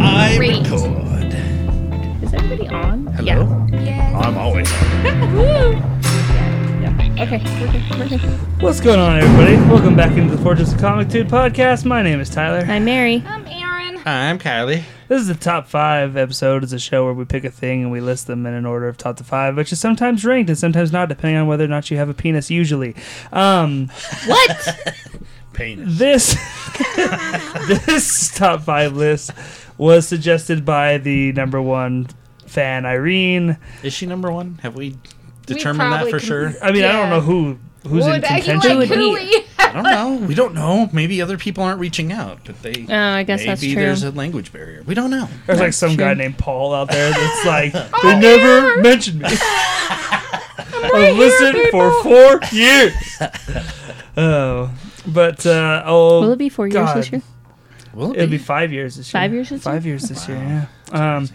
I Great. record. Is everybody on? Hello? Yes. I'm always. Yeah. Woo! Yeah. yeah. Okay. We're good. We're good. What's going on, everybody? Welcome back into the Fortress of Comic Dude podcast. My name is Tyler. I'm Mary. I'm Aaron. I'm Kylie. This is the top five episode. It's a show where we pick a thing and we list them in an order of top to five, which is sometimes ranked and sometimes not, depending on whether or not you have a penis. Usually, um, What? Penis. this this top five list was suggested by the number one fan, Irene. Is she number one? Have we determined that for can- sure? I mean, I don't Yeah. know who who's in Would I- contention. like, would who we- I don't know. We don't know. Maybe other people aren't reaching out, but they. Oh, I guess maybe that's true. there's a language barrier. We don't know. There's like That's some guy named Paul out there that's like, Oh, they never mentioned me. I've listened for four years. Oh, but uh, oh, Will it be four years this year? Will it It'll be five years this year. Five years this Five year? years this year. Yeah. Um,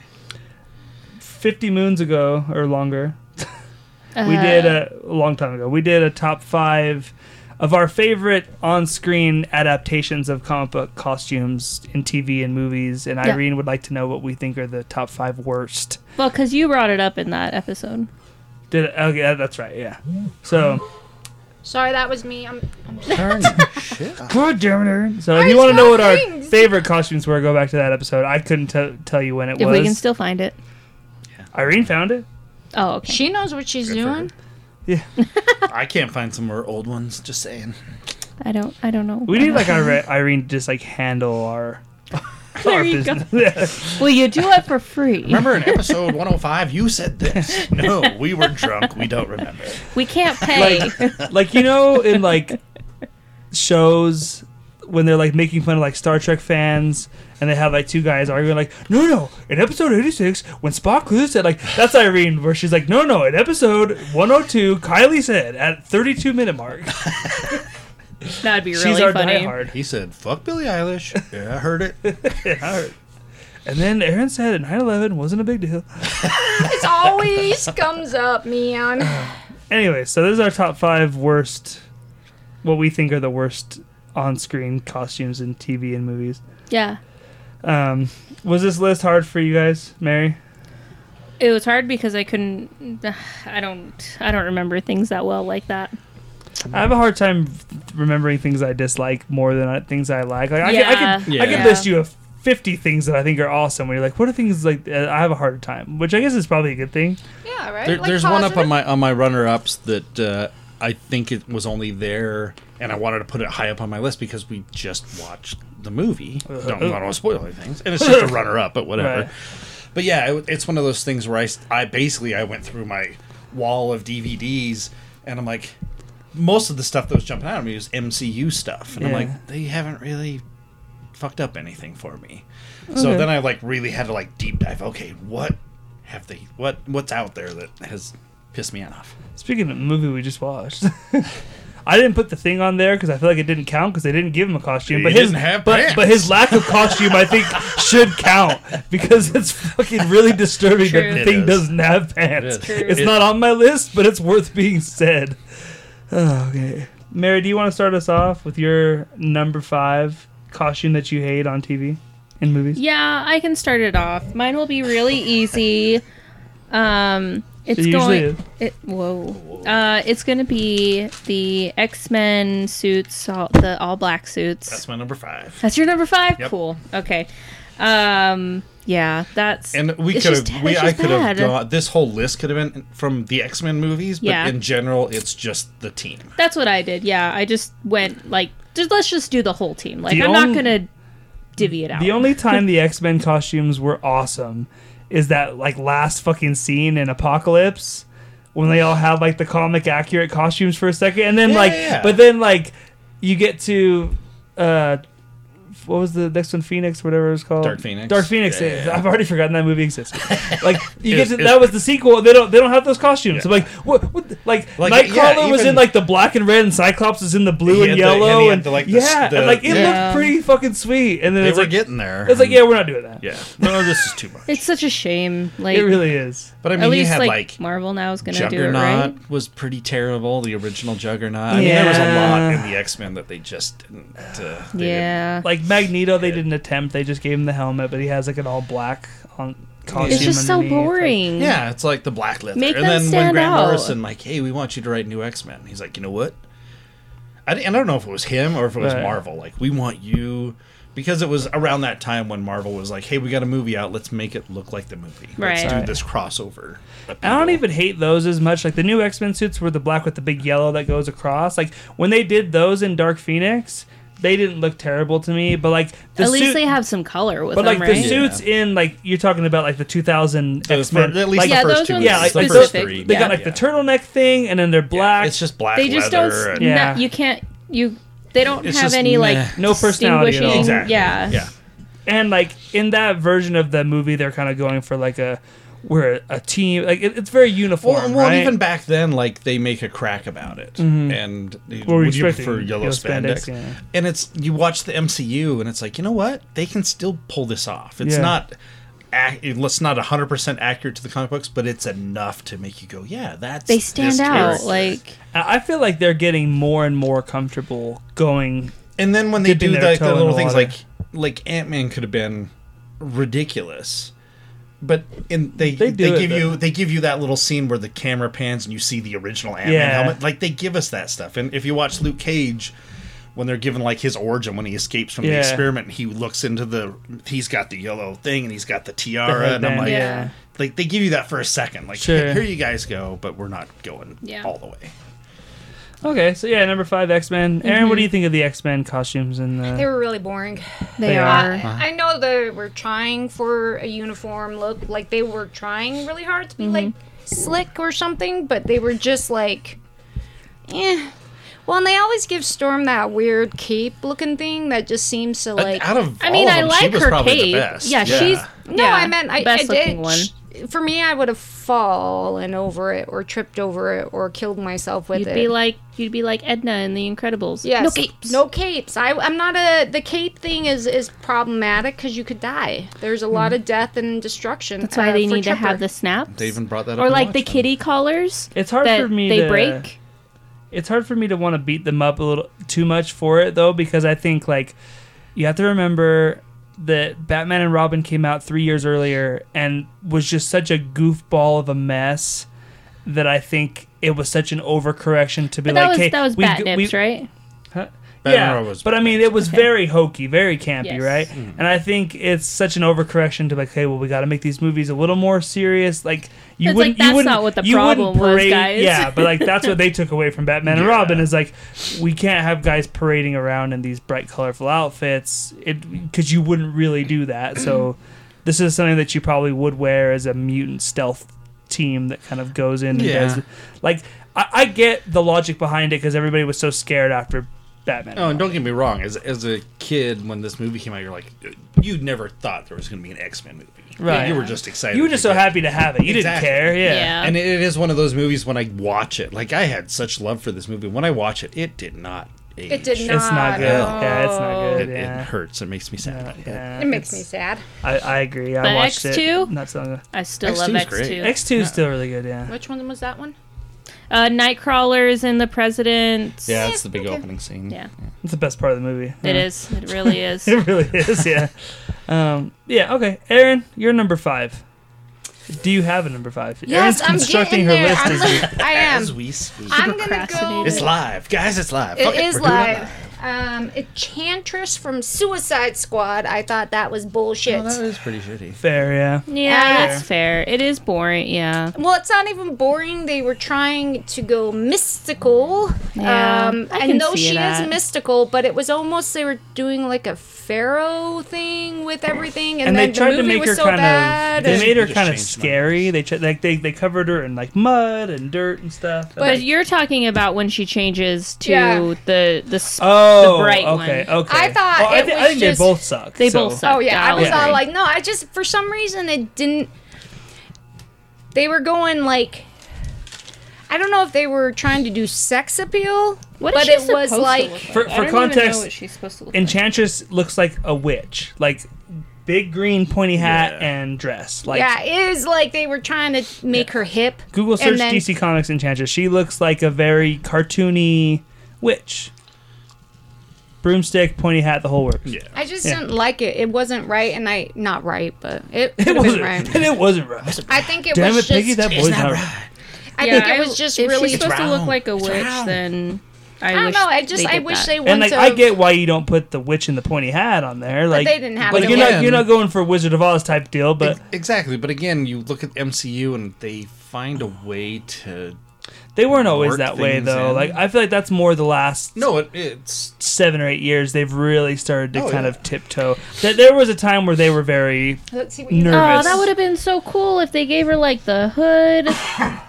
fifty moons ago or longer, we Uh, did a, a long time ago. We did a top five of our favorite on-screen adaptations of comic book costumes in TV and movies. And Yeah. Irene would like to know what we think are the top five worst. Well, because you brought it up in that episode. Did it, okay? That's right. Yeah. So, Sorry, that was me. I'm, I'm Turn shit. up. God damn it, Aaron. So, if I you want to know what our favorite costumes were, go back to that episode. I couldn't t- tell you when it If was. we can still find it. Irene found it. Oh, okay. She knows what she's Good for doing. Yeah. I can't find some more old ones. Just saying. I don't. I don't know. We need like Ire- Irene to just like handle our. There our you go. business. Will you do it for free? Remember in episode 105, you said this. No, we were drunk. We don't remember. We can't pay. like you know in like shows when they're like making fun of like Star Trek fans and they have like two guys arguing like no no in episode 86 when Spock Lou said like that's Irene where she's like no no in episode 102 Kylie said at 32 minute mark That'd be really she's our funny. diehard He said, fuck Billie Eilish. Yeah, I heard it. yeah, I heard. and then Aaron said 9/11 wasn't a big deal It always comes up, man. anyway so this is our top five worst what we think are the worst on-screen costumes in TV and movies Yeah. Um, was this list hard for you guys, Mary? It was hard because I couldn't. I don't. I don't remember things that well like that. I have a hard time remembering things I dislike more than I, things I like. Like I, Yeah. could, I could, I could Yeah. list you a fifty things that I think are awesome. Where you're like, what are things like? Uh, I have a harder time, which I guess is probably a good thing. Yeah, right. There, Like there's one up on my on my runner ups that uh, I think it was only there, and I wanted to put it high up on my list because we just watched the movie. Don't want to spoil anything, and it's just a runner up, but whatever. Right. But yeah, it, it's one of those things where I, I basically I went through my wall of DVDs, and I'm like, most of the stuff that was jumping out at me was MCU stuff, and I'm like, they haven't really fucked up anything for me. So then I like really had to like deep dive. Okay, what have they? What what's out there that has pissed me off? Speaking of the movie we just watched. I didn't put the thing on there because I feel like it didn't count because they didn't give him a costume. He but his didn't have but, pants. but his lack of costume, I think, should count because it's fucking really disturbing True. that the It thing is. doesn't have pants. It is. True. Not on my list, but it's worth being said. Oh, okay, Mary, do you want to start us off with your number five costume that you hate on TV in movies? Yeah, I can start it off. Mine will be really easy. Um, it's It going. It, whoa. Uh, it's going to be the X Men suits, all, the all black suits. That's my number five. That's your number five. Yep. Cool. Okay. Um, yeah, that's. And we could just- have, we I could have bad. gone. This whole list could have been from the X Men movies, but Yeah. in general, it's just the team. That's what I did. Yeah, I just went like, just let's just do the whole team. Like, The I'm only- not gonna divvy it out. The only time the X Men costumes were awesome is that like last fucking scene in Apocalypse when they all have like the comic accurate costumes for a second, and then Yeah, like, yeah, yeah. but then like you get to uh. What was the next one? Phoenix, whatever it was called. Dark Phoenix. Dark Phoenix. Yeah, yeah, yeah. I've already forgotten that movie existed. Like you get to, that was the sequel. They don't. They don't have those costumes. Yeah. I'm like, what? what like, Like, Nightcrawler yeah, was in like the black and red, and Cyclops is in the blue and had the- and yellow, and the, like, the yeah, and like it yeah. looked pretty fucking sweet. And then They it's were like, getting there. it's like, yeah, we're not doing that. yeah. No, this is too much. it's such a shame. Like, It really is. but I mean, at least had like, like, Marvel now is gonna do it Juggernaut right. was pretty terrible. The original Juggernaut. I mean, there was a lot Yeah. in the X Men that they just didn't. Uh, Yeah. Like Magneto, they didn't attempt. They just gave him the helmet, but he has like an all black on costume. It's just so underneath. Like, boring. Yeah, it's like the black leather. Make and them then when stand Grant out. Morrison like, hey, we want you to write new X Men. He's like, you know what? I, and I don't know if it was him or if it was Right. Marvel. Like, we want you because it was around that time when Marvel was like, hey, we got a movie out. Let's make it look like the movie. Let's Right. do Right. this crossover. I don't even hate those as much. Like the new X Men suits were the black with the big yellow that goes across. Like when they did those in Dark Phoenix, they didn't look terrible to me. But like the At least suit, they have some color with but them, like right? the suits in like you're talking about like the 2000 So X Men. at least like, the Yeah, first those two. ones Yeah, like- the first specific. three. they Yeah. got like the turtleneck thing, and then they're black. It's just black they just don't. and- Yeah. Yeah. you can't. You. They don't It's have just any like meh. No personality at all. Exactly. Yeah. Yeah. and like in that version of the movie, they're kind of going for like a we're a team. Like it, it's very uniform, Well, well right? even back then, like they make a crack about it, mm-hmm. and Well, would you respecting prefer yellow, yellow spandex? spandex, yeah. And it's you watch the MCU, and it's like you know what they can still pull this off. It's Yeah. not, it's not hundred percent accurate to the comic books, but it's enough to make you go, yeah, that's They this stand out. character." Like I I feel like they're getting more and more comfortable going. And then when they do their like the little the things like like Ant Man could have been ridiculous. But in they They they, do it, give you they give you that little scene where the camera pans and you see the original Ant Man Yeah. helmet. Like they give us that stuff. And if you watch Luke Cage when they're given like his origin when he escapes from the experiment and he looks into the he's got the yellow thing and he's got the tiara and I'm like yeah. like they give you that for a second like Sure. here you guys go but we're not going Yeah. all the way. Okay, so yeah, number five X Men. Aaron, what do you think of the X Men costumes and the... They were really boring. they, They are. are. I, I know they were trying for a uniform look, like they were trying really hard to be like slick or something, but they were just like, eh. Well, and they always give Storm that weird cape looking thing that just seems to like. Out of I mean, all of I them, she like was her probably the cape. best. Yeah, she's no, yeah, I meant I, best I looking did. one. For me, I would have fallen over it or tripped over it or killed myself with You'd it. be like you'd be like Edna in The Incredibles. Yes. No capes. No capes. I, I'm not a. The cape thing is is problematic because you could die. There's a lot of death and destruction. That's why uh, they for need to have the snaps. They even brought that up. or like the Watchmen. kitty collars It's hard that for me they to break. It's hard for me to want to beat them up a little too much for it though, because I think like you have to remember that Batman and Robin came out three years earlier and was just such a goofball of a mess that I think it was such an overcorrection to be But like, was hey, that was we- bat we- nips, right? Batman yeah, Robin was but I mean, it was Okay. very hokey, very campy, Yes. right? Mm. And I think it's such an overcorrection to like, hey, well, we got to make these movies a little more serious. Like, you It's wouldn't, like, that's you wouldn't, not what the you wouldn't problem was, guys. Yeah, but like that's what they took away from Batman and Robin is like, we can't have guys parading around in these bright, colorful outfits, it because you wouldn't really do that. So, this is something that you probably would wear as a mutant stealth team that kind of goes in and Yeah. does. Like, I, I get the logic behind it because everybody was so scared after Batman. Oh, and don't get me wrong. As as a kid, when this movie came out, you're like, you never thought there was going to be an X Men movie. Right. You were just excited. You were just so get- happy to have it. You Exactly. didn't care. Yeah. Yeah. And it it is one of those movies when I watch it, like I had such love for this movie. When I watch it, it did not. Age. It did not. It's not good. No. Yeah, it's not good. It, yeah. it hurts. It makes me sad. Yeah, yeah, It makes me it's- sad. I, I agree. I But watched X2? it. Not so long ago. I still X2 love is X great. two. X two is still really good. Yeah. Which one was that one? Uh, Nightcrawlers and the President. Yeah, it's the big Okay. opening scene. Yeah. It's the best part of the movie. It Yeah. is. It really is. It really is. Yeah. um, yeah. Okay. Aaron, you're number five. Do you have a number five? Aaron's Yes, I'm constructing her there. list. I'm as we- I am. As we speak. I'm gonna go. it's live, guys. It's live. It Fuck is it live. Um, Enchantress from Suicide Squad. I thought that was bullshit. Oh, that is pretty shitty. Fair. Yeah. Yeah, that's fair. It is boring. Yeah. well, it's not even boring. They were trying to go mystical. Yeah, um, I I, can know see she that. is mystical, but it was almost they were doing like a pharaoh thing with everything, and, And then they tried the to movie make was her so kind bad. of. They made her kind of changed scary. They tried, like they they covered her in like mud and dirt and stuff. But you're talking about when she changes to Yeah. the the s- oh, the oh, bright okay, one. okay. I thought Oh, I, it thi- I think just- they both suck. They so- both suck. Oh yeah, I I'll was all like, no, I just for some reason it didn't. They were going like, I don't know if they were trying to do sex appeal, What but is she it was supposed to like look For- for don't even know context, what she's supposed to look Enchantress looks like a witch, like big green pointy hat Yeah. and dress. Like yeah, it is like they were trying to make her hip. Google search then- DC Comics Enchantress. She looks like a very cartoony witch. Broomstick, pointy hat, the whole works. Yeah. I just Yeah. didn't like it. It wasn't right, and I not right, but it It wasn't been right. right. And it wasn't right. I think it Damn was it, Piggy, that boy's not right. I Yeah, think it was just if really. she's supposed to look like a witch, then I, I don't wish know. I just I wish that. they And wouldn't like have. I get why you don't put the witch in the pointy hat on there. Like they didn't have like it you're yet. not you're not going for Wizard of Oz type deal, but Ex- exactly, but again, you look at MCU and they find a way to. They weren't always that way though. in. Like I feel like that's more the last No, it, it's seven or eight years they've really started to Oh, kind yeah. of tiptoe. That there was a time where they were very Let's see what you nervous. Oh, that would have been so cool if they gave her like the hood.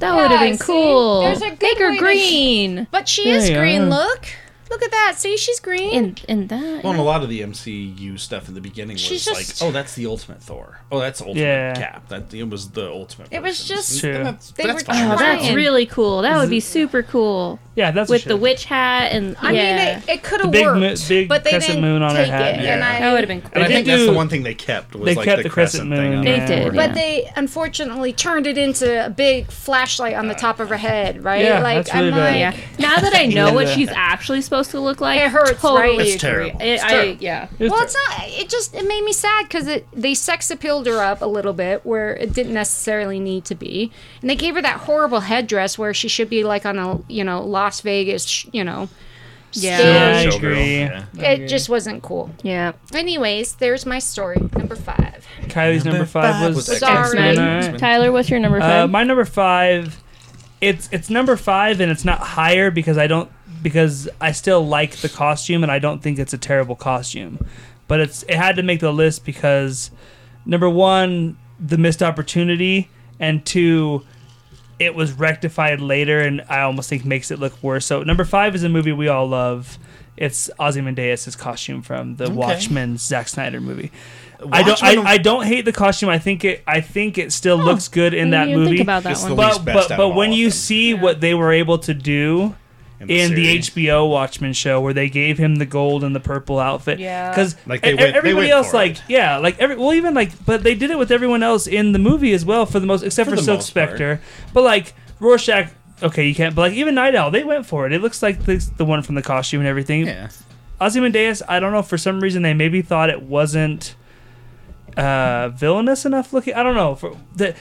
That would have been see? cool. There's a good Make her way to- green. But she There is green. are. Look, look at that. See, she's green. And and that. well, and a lot of the MCU stuff in the beginning was She's like, oh, that's the Ultimate Thor. Oh, that's Ultimate Yeah. Cap. That it was the Ultimate. It was version. just- And True. that's- They that's were fine. Oh, that's trying. really cool. That would be super cool yeah. That's with a the witch hat and I yeah. mean, it, it could The have big worked, mo- big but they crescent didn't moon on her take hat, it, yeah. and I. that would have been cool. And I They think that's the do- one thing they kept was they like kept the, the crescent crescent, thing. moon. on They did. But Yeah. they unfortunately turned it into a big flashlight on the uh, top of her head, right? Yeah, like that's really I'm bad. like, yeah. Now that I know what Yeah. she's actually supposed to look like, It hurts, totally right? It's terrible. It- It's I, terrible. yeah. It was Well, it's not. It just it made me sad because it they sex appealed her up a little bit where it didn't necessarily need to be, and they gave her that horrible headdress where she should be like on a you know Las Vegas, you know. Yeah. stage. Yeah, I agree. yeah. It just wasn't cool. Yeah. Anyways, there's my story number five. Kylie's number, Number five, five was was Sorry. X-Men. X-Men. All right. Tyler, what's your number Uh, five? my number five, it's it's number five, and it's not higher because I don't because I still like the costume, and I don't think it's a terrible costume, but it's it had to make the list because number one, the missed opportunity, and two, it was rectified later, and I almost think makes it look worse. So number five is a movie we all love. It's Ozymandias' costume from the Watchmen Zack Snyder movie. I don't. I, I don't hate the costume. I think it. I think it still looks good in that movie. think about that It's one. the but least best but out but of when all you of them. see what they were able to do In in the. HBO Watchmen show, where they gave him the gold and the purple outfit, Yeah. because Like, they went- they everybody went else, like it. yeah, like every well even like, but they did it with everyone else in the movie as well for the most, except For for, Silk. Spectre. But like Rorschach, okay, you can't. But like even Night Owl, they went for it. It looks like the, the one from the costume and everything. Yeah. Ozymandias, I don't know. For some reason, they maybe thought it wasn't uh, villainous enough looking. I don't know. For the,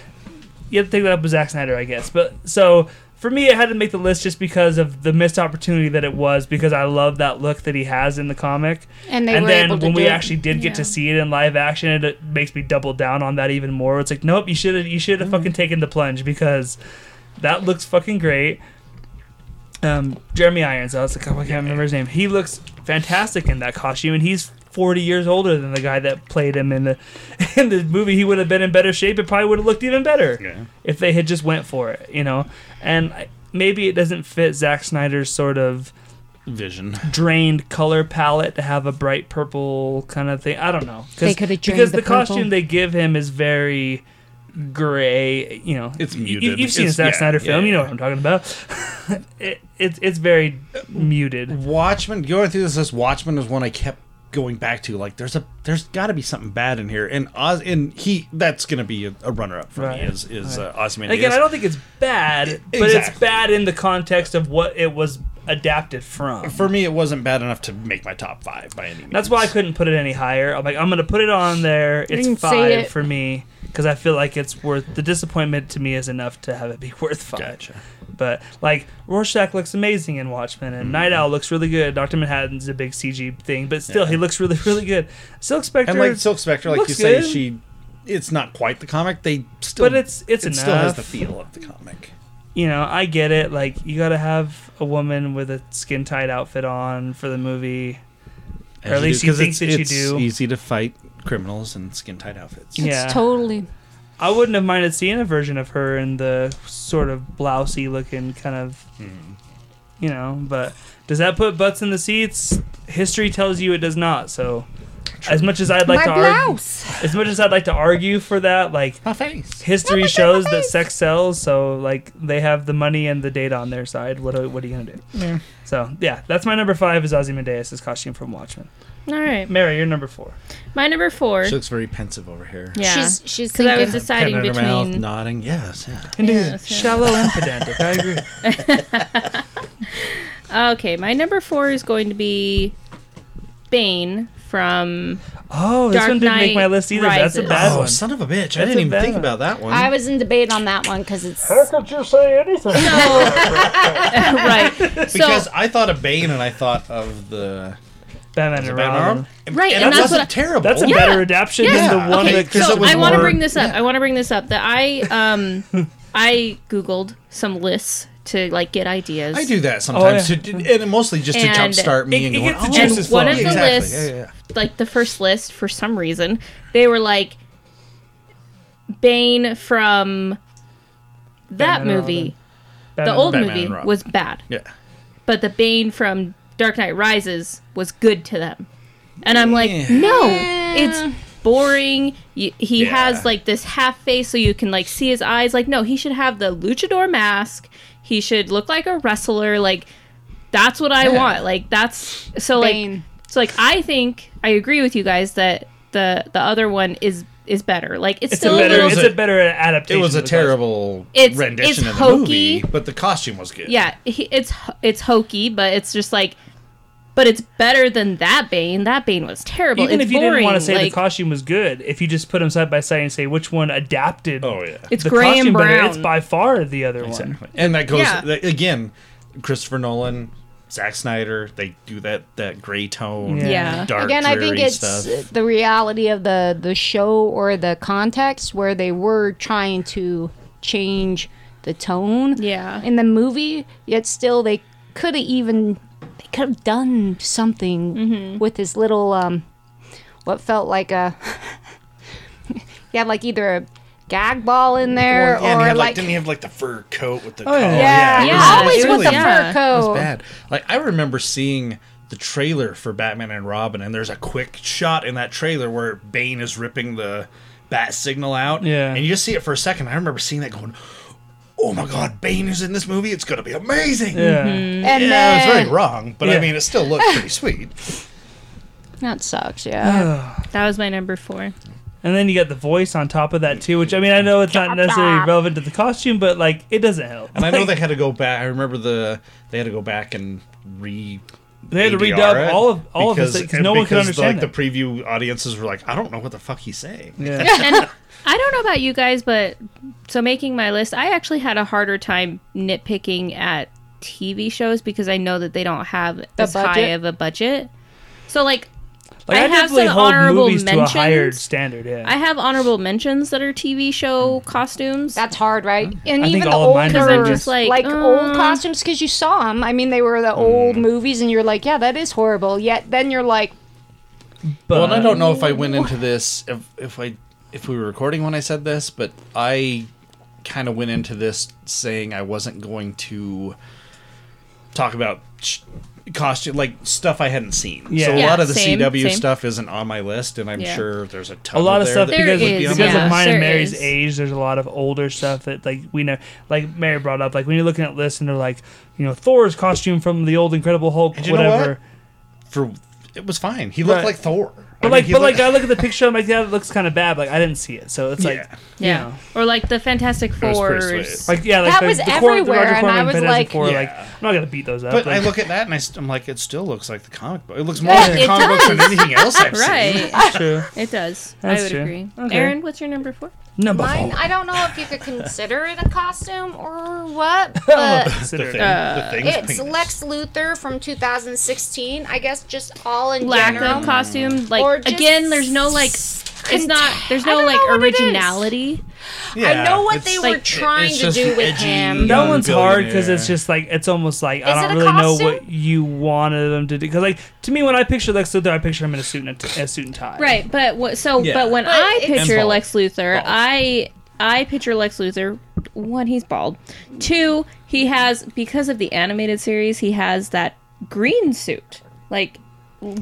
you have to take that up with Zack Snyder, I guess. But so for me, it had to make the list just because of the missed opportunity that it was. Because I love that look that he has in the comic. And they and then when we it. actually did get Yeah. to see it in live action, it, it makes me double down on that even more. It's like, nope, you should have you should have fucking taken the plunge because that looks fucking great. Um, Jeremy Irons, I was like, oh, I can't remember his name. He looks fantastic in that costume, and he's 40 years older than the guy that played him in the in the movie. He would have been in better shape. It probably would have looked even better Yeah. if they had just went for it, you know. And maybe it doesn't fit Zack Snyder's sort of Vision. drained color palette to have a bright purple kind of thing. I don't know. 'Cause- They coulda because the the, costume they give him is very gray. You know, It's muted. You, have seen a It's- Zack yeah, Snyder yeah, film. You know what I'm talking about. it, it's it's very muted. Watchmen. Going through this, this Watchmen is one I kept going back to. Like, there's a there's got to be something bad in here, and Oz and he that's gonna be a, a runner up for Right. me. Is is Right. uh, Ozymandias. Again, I don't think it's bad, but it's bad in the context of what it was adapted from. For me, it wasn't bad enough to make my top five by any means. That's why I couldn't put it any higher. I'm like, I'm gonna put it on there. It's five it. for me because I feel like it's worth the disappointment to me is enough to have it be worth five. Gotcha. But like Rorschach looks amazing in Watchmen, and Night mm-hmm. Owl looks really good. Doctor Manhattan's a big CG thing, but still Yeah. he looks really really good. Silk Spectre, And like Silk Spectre, like you say, good. she it's not quite the comic. They still, But it's- it's it still has the feel of the comic. you know, I get it. Like you got to have a woman with a skin tight outfit on for the movie. Or at As least do, you 'cause think it's, that you it's do. easy to fight criminals in skin tight outfits. Yeah. It's totally. I wouldn't have minded seeing a version of her in the sort of blousy looking kind of, you know. But does that put butts in the seats? History tells you it does not. So, as much as I'd like my to argue, as much as I'd like to argue for that, like My face. history shows that sex sells. So, like they have the money and the data on their side. What are, what are you gonna do? Yeah. So, yeah, that's my number five is Ozymandias' costume from Watchmen. All right. Mary, you're number four. My number four. She looks very pensive over here. Yeah. She's she's Because I was deciding Pen in her mouth, between. nodding. Yes, yeah. Indeed, Yes, yeah. shallow and pedantic. I agree. Okay, my number four is going to be Bane from Oh, this Dark one didn't make my list either. That's a bad oh, one. son of a bitch! I didn't even think one. about that one. I was in debate on that one because it's How could you say anything? No. right. because so I thought of Bane and I thought of the Batman the and Batman Robin. Right, and, and that that's what I- terrible. That's a Yeah. better adaptation Yeah. than the one Okay, that. 'cause so it was I want to bring this up. I want to bring this up that I um I googled some lists to like get ideas. I do that sometimes, yeah. to, and mostly just to And jumpstart me it- and it going, gets the oh, juices one of the exactly. lists, Yeah, yeah, yeah. like the first list, for some reason, they were like Bane from that Batman movie. The old Batman movie was bad, Yeah. but the Bane from Dark Knight Rises was good to them. And I'm like, Yeah. no, it's boring. He Yeah. has like this half face so you can like see his eyes. Like, no, he should have the luchador mask. He should look like a wrestler. Like, that's what I Yeah. want. Like, that's so like so like I think I agree with you guys that the the other one is is better. Like, it's, It's still a better. little. It's a a- better adaptation. It was a of the classic. terrible It's- rendition it's of the hokey. movie, but the costume was good. yeah, it's it's hokey, but it's just like. But it's better than that Bane. That Bane was terrible. Even it's if you boring. didn't want to say like, the costume was good, if you just put them side by side and say which one adapted Oh yeah. it's the gray costume and better, brown. it's by far the other one. And that goes Yeah. again. Christopher Nolan, Zack Snyder, they do that that gray tone, Yeah. Yeah. dark Again, I think it's stuff. the reality of the the show or the context where they were trying to change the tone Yeah. in the movie, yet still they could have even they could have done something Mm-hmm. with his little um what felt like a yeah, like either a gag ball in there Well, yeah, or he had, like, like, didn't he have like the fur coat with the Oh, yeah. collar? yeah, it Yeah, was- always it with the yeah. fur It was bad. Like I remember seeing the trailer for Batman and Robin, and there's a quick shot in that trailer where Bane is ripping the bat signal out. Yeah. and you just see it for a second. I remember seeing that going. Oh my God! Bane is in this movie. It's gonna be amazing. Yeah. Mm-hmm. And yeah, then, it was very wrong, but Yeah. I mean, it still looked pretty sweet. that sucks, yeah. That was my number four. And then you got the voice on top of that too, which I mean I know it's not necessarily relevant to the costume, but like it doesn't help. And I know they had to go back. I remember the they had to go back and re. They had to ADR redub it all of- all of because, no one could because, understand Like it. the preview audiences were like, I don't know what the fuck he's saying. yeah. and I don't know about you guys, but so making my list, I actually had a harder time nitpicking at TV shows because I know that they don't have as high of a budget. So like, Like I I, have definitely some hold honorable movies to a higher mentions. standard. Yeah. I have honorable mentions that are TV show costumes. That's hard, right? And I think even the all older, are just like, like uh, old costumes, because you saw them. I mean, they were the old movies, and you're like, yeah, that is horrible. Yet then you're like, but well, and I don't know if I went into this if if I if we were recording when I said this, but I kind of went into this saying I wasn't going to talk about sh- costume like stuff I hadn't seen. Yeah. So a Yeah, lot of the same, CW same. stuff isn't on my list, and I'm Yeah. sure there's a ton. a lot of there stuff There because, would be because yeah. of mine and Mary's is. age. There's a lot of older stuff that like we know, like Mary brought up. Like when you're looking at lists and they're like, you know, Thor's costume from the old Incredible Hulk, And you know whatever. what? For it was fine. He looked Right. like Thor. But like, but like, I look at the picture. I'm like, yeah, it looks kind of bad. Like I didn't see it, so it's like, Yeah. you yeah, know. or like the Fantastic was pretty Fours. like yeah, like That the, was the, Cor- the everywhere, Roger and Corman I was Fantastic like- Four, Yeah. like I'm not gonna beat those up. But like, I look at that and I, st- I'm like, it still looks like the comic book. It looks more Yeah, like the it comic book than anything else I've seen. Right, true. it does. That's I would true. agree. Okay. Aaron, what's your number four? Number mine. four. I don't know if you could consider it a costume or what, but The Consider it. Uh, the thing's it's penis. Lex Luthor from 2016. I guess just all in Lack general. of costume. Like Or again, there's no like. It's not. There's no like know what it is. originality. Yeah, know what it's- they were it- trying to do with edgy him. That young one's hard because it's just like it's almost like I don't it a really know what you wanted them to do. Because like to me, when I picture Lex Luthor, I picture him in a suit and a, t- a suit and tie. Right, but what? So, Yeah. but when But I picture And bald. Lex Luthor, Bald. I I picture Lex Luthor. One, he's bald. Two, he has because of the animated series, he has that green suit, like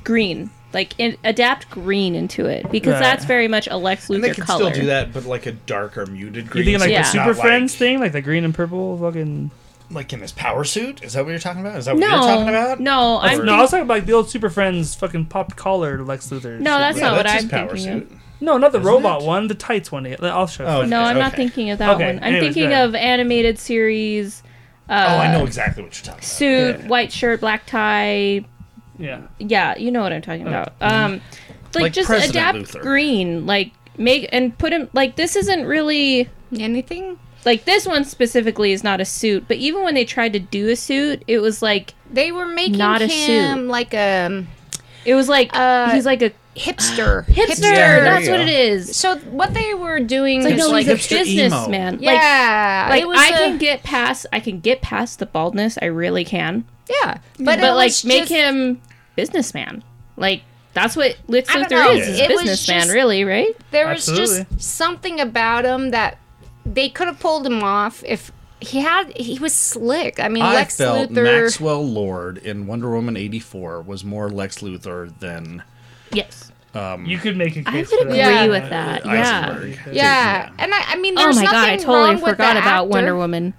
green, like in, adapt green into it because Right. that's very much a Lex And they Luthor could color. still do that, but like a darker muted green. You green. thinking like so Yeah. the it's Super Friends like, thing, like the green and purple fucking? like in his power suit? Is that what you're talking about? Is that what No, you're talking about? no, I'm no, I was talking about like the old Super Friends fucking popped collar Lex Luthor. No, shit. that's Yeah, not what that's his I'm power thinking suit. of. no, not the Isn't robot it? one, the tights one. I'll show. Oh, you. No, I'm not Okay. thinking of that Okay, one. I'm anyways, thinking ahead. of animated series. Uh, oh, I know exactly what you're talking about. Suit, Yeah. white shirt, black tie, Yeah. yeah, you know what I'm talking about. Um, like. Like just President adapt Luthor. Green, like make and put him like this isn't really Anything? like this one specifically is not a suit, but even when they tried to do a suit, it was like They were making Not a him suit. like a it was like Uh, he's like a hipster. hipster. There That's you what go. it is. So what they were doing It's like is no, like, he's a hipster emo. businessman. Like, yeah, like it was I a- can get past I can get past the baldness. I really can. yeah, but, But, like was make just- him businessman. Like that's what Lex I Luthor is. Is It was businessman, just- really, right? There was Absolutely. just something about him that they could have pulled him off if he had. He was slick. I mean, I Lex felt Luthor. Maxwell Lord in Wonder Woman '84 was more Lex Luthor than Yes. Um, you could make a I case I would for that. agree Yeah. with that. Yeah. Eisenberg. yeah, and I, I mean, Oh there's my god, I totally forgot about actor. Wonder Woman.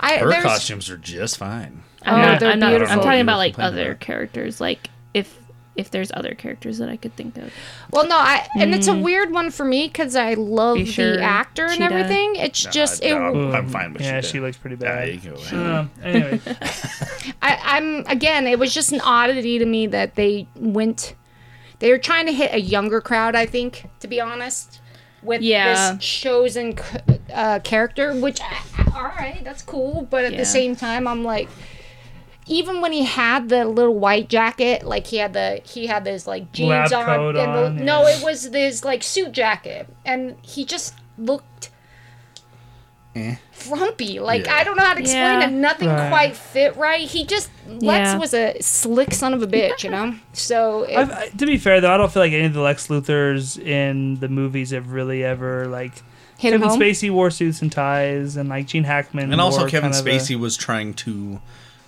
I, Her costumes are just fine. I'm Oh, not, they're I'm, not I'm talking about like other about. characters, like if if there's other characters that I could think of. Well, no, I and it's a weird one for me because I love You sure the actor and Cheetah? everything. It's just Uh, it. no, I'm fine with Yeah, she she looks pretty bad. There you go. Um, anyway, I, I'm again. It was just an oddity to me that they went. They were trying to hit a younger crowd. I think, to be honest, with Yeah. this chosen uh, character, which all right, that's cool. But at Yeah. the same time, I'm like, even when he had the little white jacket, like he had the he had this like jeans Lab on, coat and the- on, no, it was this like suit jacket, and he just looked Eh. frumpy. Like Yeah. I don't know how to explain Yeah. it. Nothing Right. quite fit right. He just Lex Yeah. was a slick son of a bitch, you know. So it, I've, to be fair though, I don't feel like any of the Lex Luthors in the movies have really ever like hit him Kevin home. Spacey wore suits and ties, and like Gene Hackman. And also, Kevin kind of a- Spacey was trying to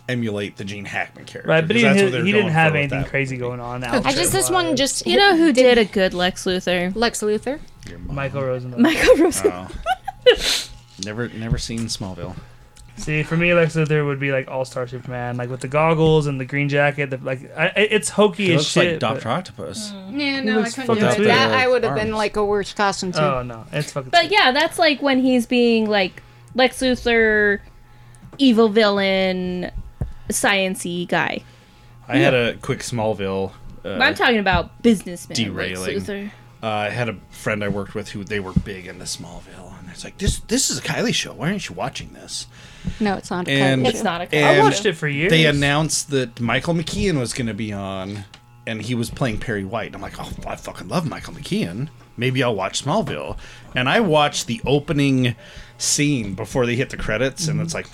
emulate the Gene Hackman character. right? But he, 'cause that's what he didn't have anything crazy movie. going on. I just this one just You know who did a good Lex Luthor? Lex Luthor. Michael Rosenbaum. Michael Rosen. Oh. never, never seen Smallville. See, for me, Lex Luthor would be like All Star Superman, like with the goggles and the green jacket. The, like, I, I- it's hokey He as looks shit. like Doctor Octopus. Mm. Yeah, no, I couldn't do fucking it. sweet. That I would have been like a worse costume too. Oh no, it's fucking. But yeah, that's like when he's being like Lex Luthor, evil villain, sciency guy. I had a quick Smallville. Uh, I'm talking about businessman derailing. Lex Luthor. uh, I had a friend I worked with who they were big into Smallville, and it's like this. This is a Kylie show. Why aren't you watching this? No, it's not. A And- Kylie It's show. not a And I watched it for years. They announced that Michael McKean was going to be on, and he was playing Perry White. I'm like, oh, I fucking love Michael McKean. Maybe I'll watch Smallville. And I watched the opening scene before they hit the credits, and it's like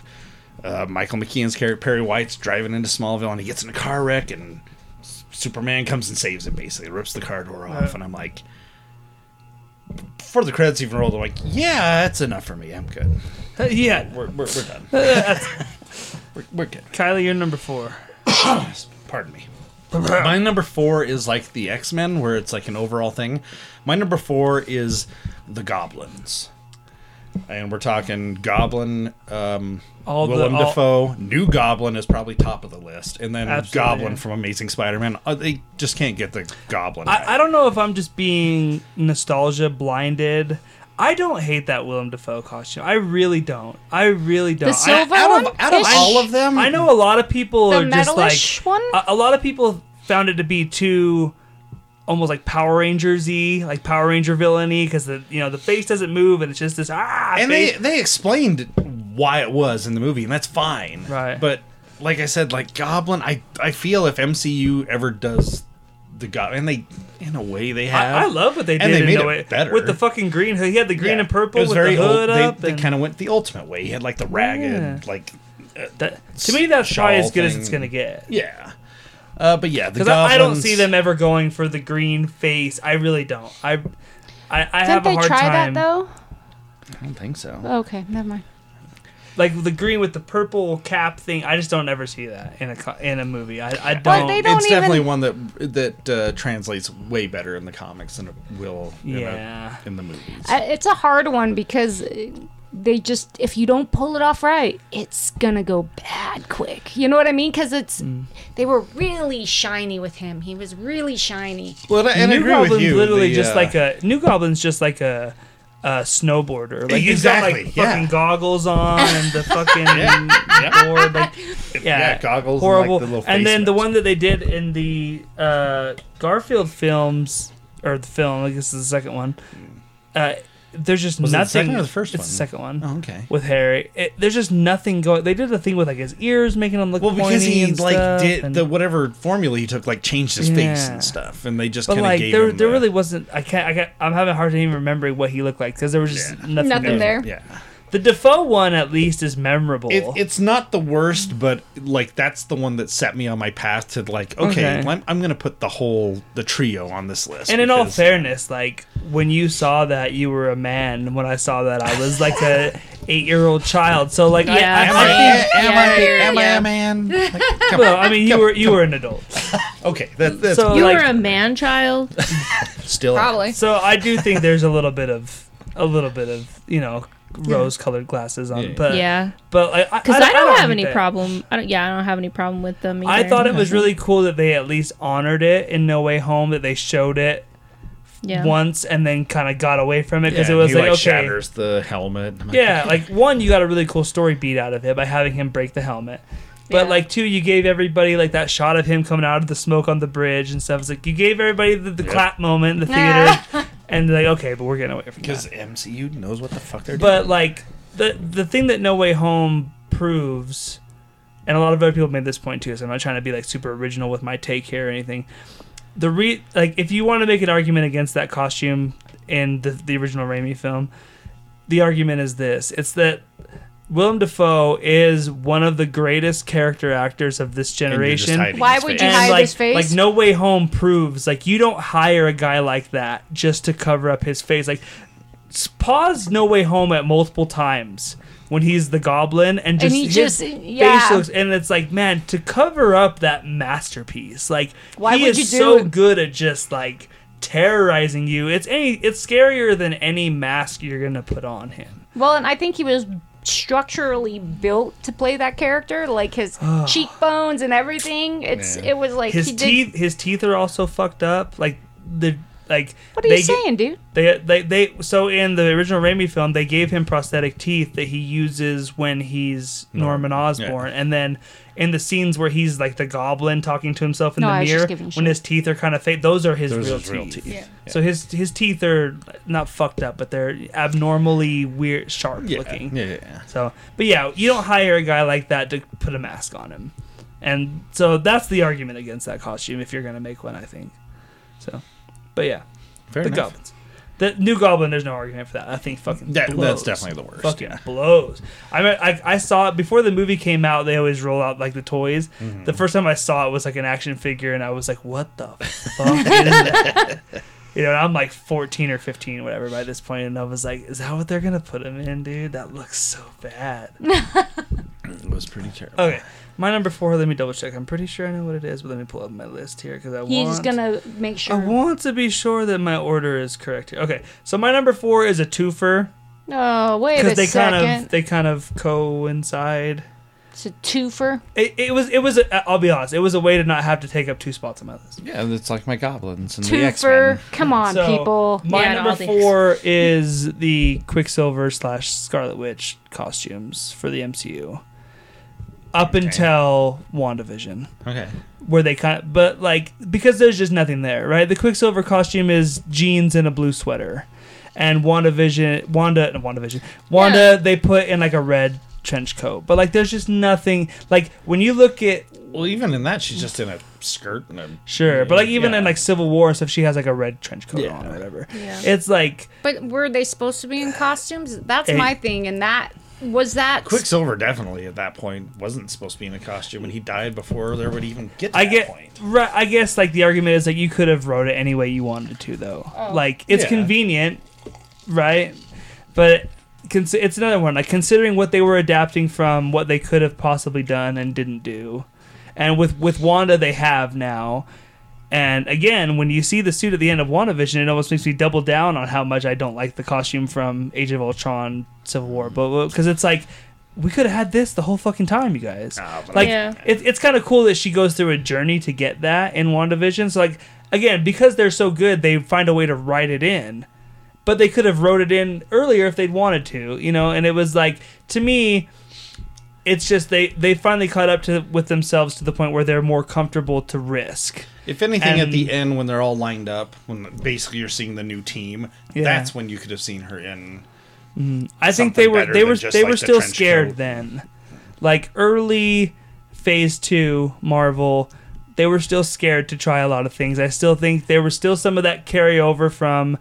uh, Michael McKean's character Perry White's driving into Smallville, and he gets in a car wreck, and S- Superman comes and saves him. Basically, rips the car door off, Right. and I'm like. Before the credits even rolled, I'm like, "Yeah, that's enough for me. I'm good. Uh, yeah, We're, we're, we're done. we're, we're good." Kylie, you're number four. Pardon me. My number four is like the X Men, where it's like an overall thing. My number four is the Goblins, and we're talking Goblin, um, All the- Willem all- Dafoe. New Goblin is probably top of the list, and then Absolutely, Goblin yeah. from Amazing Spider-Man. Uh, they just can't get the Goblin. right. I, I don't know if I'm just being nostalgia blinded. I don't hate that Willem Dafoe costume. I really don't. I really don't. The silver out one. of out of all of them, I, I know a lot of people the are just like one. a, a lot of people found it to be too almost like Power Rangers y, like Power Ranger villainy because the you know the face doesn't move and it's just this ah and they face. they explained why it was in the movie, and that's fine. Right. But like I said, like Goblin, I I feel if MCU ever does the Goblin, and they in a way they have. I, I love what they did And they in made it way- better. with the fucking green. Hood. He had the green Yeah. and purple It was with very the hood old. They, up. they and kind of went the ultimate way. He had like the ragged, Yeah. like that, to me, that's probably as good as it's gonna get. yeah. Uh, but yeah, the Because I, I don't see them ever going for the green face. I really don't. I I, I have Didn't a they hard try time. that though? I don't think so. Okay, never mind. Like the green with the purple cap thing. I just don't ever see that in a co- in a movie. I, I don't. They don't it's even- definitely one that that uh, translates way better in the comics than it will in, a- Yeah. in the movies. I, it's a hard one because they just if you don't pull it off right, it's gonna go bad quick. You know what I mean? Because it's Mm. they were really shiny with him. He was really shiny. well, and I New agree Goblin's with you. literally the, just uh, like a New Goblin's just like a uh, snowboarder. Like he's Exactly, got like yeah. fucking goggles on and the fucking Yeah. board. Like, yeah, Yeah, goggles and, like, horrible. the little and face then the one that they did in the uh, Garfield films or the film, I guess is the second one. Uh, there's just Was it the nothing. second or the first it's one? the second one Oh, okay. with Harry. It, there's just nothing going. They did the thing with like his ears, making him look Well, because he and like stuff, did and- the whatever formula he took, like changed his face and stuff, and they just kind of like gave there, him there the- really wasn't. I can't. I can't. I'm having a hard time even remembering what he looked like because there was just Yeah. nothing, Nothing there. there. yeah. The Dafoe one at least is memorable. It, it's not the worst, but like that's the one that set me on my path to like okay, Okay. I'm, I'm gonna put the whole the trio on this list. and in all fairness, like when you saw that, you were a man. When I saw that, I was like a eight year old child. So like, I, Yeah, I, am I I, think. am Yeah, I, am I yeah. a man? Like, come Well, on. I mean, you were you were an adult. okay, that, that's So- You like- were a man child. still Probably. So I do think there's a little bit of a little bit of you know rose colored glasses on, Yeah. but yeah, but like, I, because I, don't have any that. problem. I don't. Yeah, I don't have any problem with them. Either. I thought it was really cool that they at least honored it in No Way Home that they showed it yeah. once and then kind of got away from it because Yeah, it was he, like, okay shatters the helmet. Yeah like one you got a really cool story beat out of it by having him break the helmet but Yeah. like two you gave everybody like that shot of him coming out of the smoke on the bridge and stuff it's like you gave everybody the, the Yep. clap moment in the theater and like okay but we're getting away from because MCU knows what the fuck they're doing. but like the the thing that No Way Home proves, and a lot of other people made this point too. So I'm not trying to be like super original with my take here or anything. The re like if you want to make an argument against that costume in the the original Raimi film, the argument is this: it's that. Willem Dafoe is one of the greatest character actors of this And you're just generation. Why would you And hide like, his face? like No Way Home proves like you don't hire a guy like that just to cover up his face. Like s- pause No Way Home at multiple times when he's the goblin and just he his just- face yeah. looks and it's like man to cover up that masterpiece like Why he would is you do so it? good at just like terrorizing you it's any it's scarier than any mask you're gonna put on him Well, and I think he was structurally built to play that character, like his cheekbones and everything. It's Yeah. it was like his he did. teeth his teeth are also fucked up like the like What are they you get- saying, dude? They, they, they, so in the original Raimi film, they gave him prosthetic teeth that he uses when he's Norman Norman, Osborn, and then in the scenes where he's like the Goblin talking to himself in No, I the was mirror, giving when shit. his teeth are kind of fake, those are his, Those real, are his real teeth. teeth. So his his teeth are not fucked up, but they're abnormally weird, sharp Yeah, looking. yeah, yeah. So, but yeah, you don't hire a guy like that to put a mask on him, and so that's the argument against that costume if you're gonna make one, I think. So, but yeah Fair the enough. goblins. The new goblin, there's no argument for that. I think fucking That- blows. that's definitely the worst, Fucking yeah. blows. I, mean, I I saw it before the movie came out. They always roll out like the toys. Mm-hmm. The first time I saw it was like an action figure, and I was like, "What the fuck is that?" You know, and I'm like 14 or 15, whatever, by this point, and I was like, "Is that what they're gonna put him in, dude? That looks so bad." It was pretty terrible. Okay, my number four. Let me double check. I'm pretty sure I know what it is, but let me pull up my list here because I He's want. gonna make sure. I want to be sure that my order is correct here. Okay, so my number four is a twofer Oh, wait a because they second. kind of they kind of coincide. it's a twofer. It, it was it was a, I'll be honest, it was a way to not have to take up two spots on my list. Yeah, it's like my goblins and the X Twofer. Men. Come on, So, people. My Yeah, number all these. four is the Quicksilver slash Scarlet Witch costumes for the MCU. Up until WandaVision. Okay. where they kind of, but like because there's just nothing there, right? The Quicksilver costume is jeans and a blue sweater, and WandaVision, Wanda, no, WandaVision, Wanda, Yeah. they put in like a red trench coat, but like there's just nothing. Like when you look at Well, even in that, she's just in a skirt and a. sure, but like even Yeah. in like Civil War and stuff, she has like a red trench coat Yeah. on or whatever. Yeah. It's like But were they supposed to be in costumes? That's Hey. my thing. And that was that. Quicksilver definitely at that point wasn't supposed to be in a costume, and he died before there would even get to I that get point. right. I guess like the argument is like you could have wrote it any way you wanted to, though. Oh. Like it's Yeah. convenient, right? But cons- it's another one. Like considering what they were adapting from, what they could have possibly done and didn't do, and with with Wanda they have now. And again, when you see the suit at the end of WandaVision, it almost makes me double down on how much I don't like the costume from Age of Ultron, Civil War, but because it's like we could have had this the whole fucking time, you guys. But like Yeah. it, it's kind of cool that she goes through a journey to get that in WandaVision. So like again, because they're so good, they find a way to write it in. but they could have wrote it in earlier if they'd wanted to, you know. And it was like to me, it's just they they finally caught up to with themselves to the point where they're more comfortable to risk. If anything, at the end when they're all lined up, when basically you're seeing the new team, Yeah. that's when you could have seen her in. Mm-hmm. I think they were they were just, they like, were still trench scared coat. then. Like early phase 2 Marvel, they were still scared to try a lot of things. I still think there was still some of that carryover from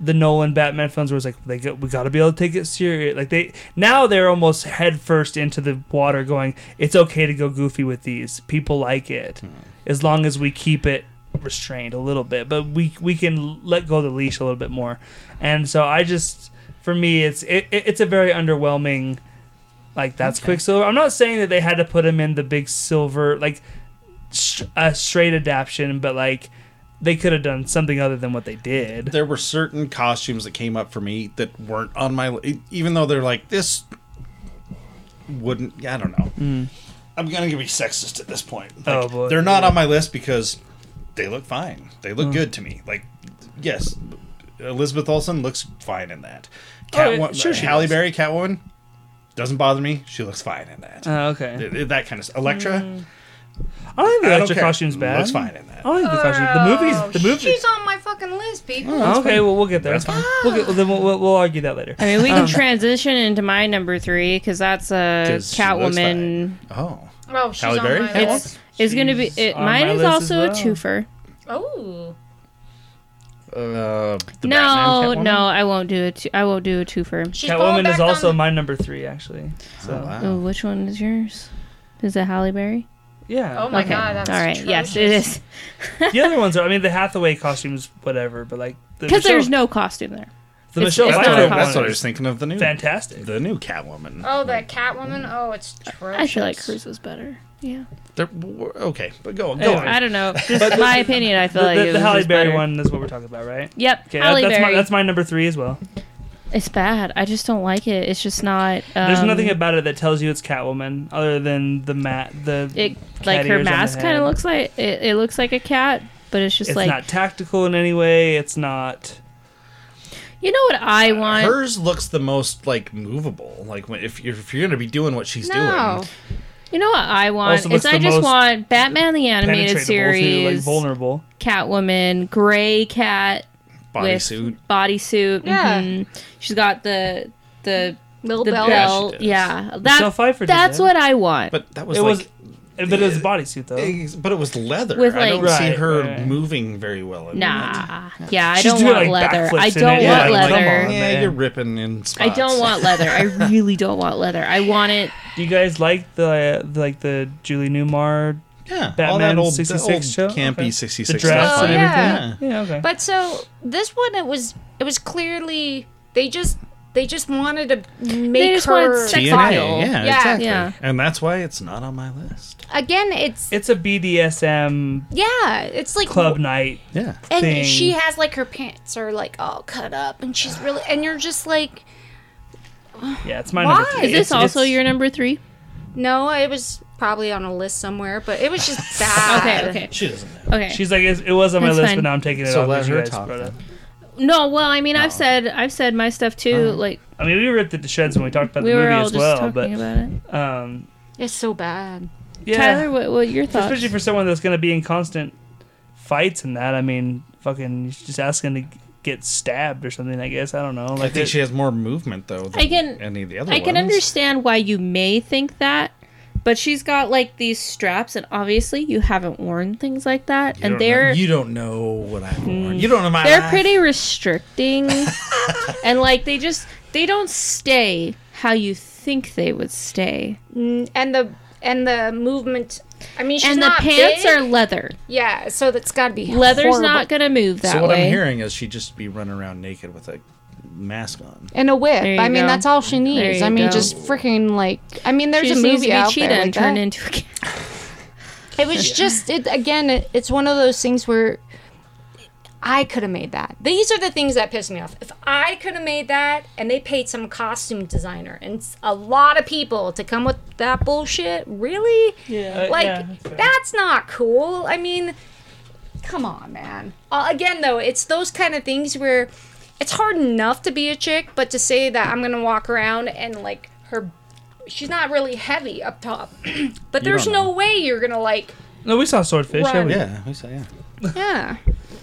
the Nolan Batman films where it's like they got, we got to be able to take it serious. Like they now they're almost head first into the water going it's okay to go goofy with these. People like it hmm. as long as we keep it restrained a little bit, but we we can let go of the leash a little bit more. And so I just for me it's it, it- it's a very underwhelming like that's Quicksilver. I'm not saying that they had to put him in the big silver like a straight adaptation, but like they could have done something other than what they did. There were certain costumes that came up for me that weren't on my even though they're like this wouldn't I don't know. Hmm. I'm gonna be sexist at this point. Oh, like, Oh, boy. they're not on my list because they look fine. They look hmm. good to me. Like yes, Elizabeth Olsen looks fine in that. Oh, yeah, Catwoman, sure she Halle does. Berry, Catwoman doesn't bother me. She looks fine in that. Oh, okay. Th- th- that kind of. Elektra, hmm. I don't think the I don't extra care. costume's bad. Looks fine in that. I don't think the costume. The movies. The movies. She's on my fucking list, people. Oh, okay, well we'll get there. That's fine. We'll get, then we'll, we'll, we'll argue that later. I mean, we can transition into my number three because that's a 'Cause she looks Catwoman. Oh, Oh, she's Halle on Berry? my Catwoman? list. It's going to be. She's It, on mine my is list as also a well. twofer. Oh. uh, the No, Batman Catwoman? no, I won't do it. I won't do a twofer. She's going Catwoman is also on- my number three, actually. So Oh, wow. Oh, which one is yours? Is it Halle Berry? Yeah, Oh my okay. god, that's All right. Yes, it atrocious. is. the other ones are. I mean, the Hathaway costumes, whatever. But like, the Because Michelle- there's no costume there. the it's- Michelle it's That's, not Pfeiffer a what, that's one what I is was thinking of the new fantastic. the new Catwoman. Oh, that Catwoman. Mm. Oh, it's atrocious. I feel like hers was better. Yeah. They're- okay, but go go Anyway. on. I don't know. Just my opinion. I feel The, like the, it the was Halle just Berry better. one is what we're talking about, right? Yep. Okay, Halle that, that's Berry. my that's my number three as well. It's bad. I just don't like it. It's just not. Um, There's nothing about it that tells you it's Catwoman, other than the mat the. It like cat her ears mask kind of looks like it, it. looks like a cat, but it's just It's like not tactical in any way. It's not. you know what I want. Hers looks the most like movable. Like when, if you're if you're gonna be doing what she's No. doing, You know what I want is I just want Batman the animated series, to like vulnerable. Catwoman, gray cat bodysuit. with bodysuit. Yeah. mhm. She's got the the Little the belt. belt. she does. Yeah, Michelle that Pfeiffer. that's what I want. But that was it like, was. But it was a bodysuit though. ex- but it was leather. With, I don't like- see her right. moving very well. in nah, yeah, I She's don't doing, want like, leather. I don't it. Want I'm like, leather. Come on, yeah, man. you're ripping in spots. I don't want leather. I really don't want leather. I want it. Do you guys like the the like the Julie Newmar Yeah, all that old, 66 old show? campy Okay. 66 the dress stuff. Oh, and yeah. everything? Yeah, okay. But so this one, it was it was clearly they just they just wanted to make just her wanted sex TNA, appeal. yeah, Yeah. exactly. Yeah. And that's why it's not on my list. again. It's it's a BDSM yeah, it's like club night. Yeah. and thing. she has like her pants are like all cut up, and she's really and you're just like Yeah, it's my Why? number three. Is this It's- also it's- your number three? no, it was probably on a list somewhere, but it was just bad. Okay, okay, She doesn't know. okay. She's like, it it was on my That's list, fine. but now I'm taking it So off. let because you her guys talk brought it then. no, well, I mean, No. I've said I've said my stuff too. Uh-huh. Like I mean, we ripped it to shreds when we talked about we the were movie all as just well, talking but about it. um, It's so bad. yeah, Tyler, what what your thoughts? especially for someone that's going to be in constant fights and that. I mean, fucking, you're just asking to get stabbed or something. I guess I don't know. I think it- she has more movement though than I can- any of the other I can ones. understand why you may think that, but she's got like these straps, and obviously you haven't worn things like that, You and don't know- they're you don't know what I've worn. You don't know my they're life. pretty restricting, and like they just they don't stay how you think they would stay, Mm, And the and the movement. I mean, she's and the not pants big. are leather. yeah, so that's got to be Leather's horrible. not gonna move that So what way. I'm hearing is she'd just be running around naked with a mask on. and a whip. There you I mean, go. that's all she needs. I mean, go. just freaking like. I mean, there's she a just needs movie to be out cheetah there like and turn that. into a cat. It was just it again. It, it's one of those things where I could have made that. These are the things that piss me off. If I could have made that, and they paid some costume designer and a lot of people to come with that bullshit, really? Yeah, Like yeah, that's that's not cool. I mean, come on, man. Uh, again, though, it's those kind of things where. It's hard enough to be a chick, but to say that I'm gonna walk around and like her, she's not really heavy up top. but there's no way you're gonna like, No, we saw Swordfish. Run. haven't? Yeah, we saw yeah. yeah.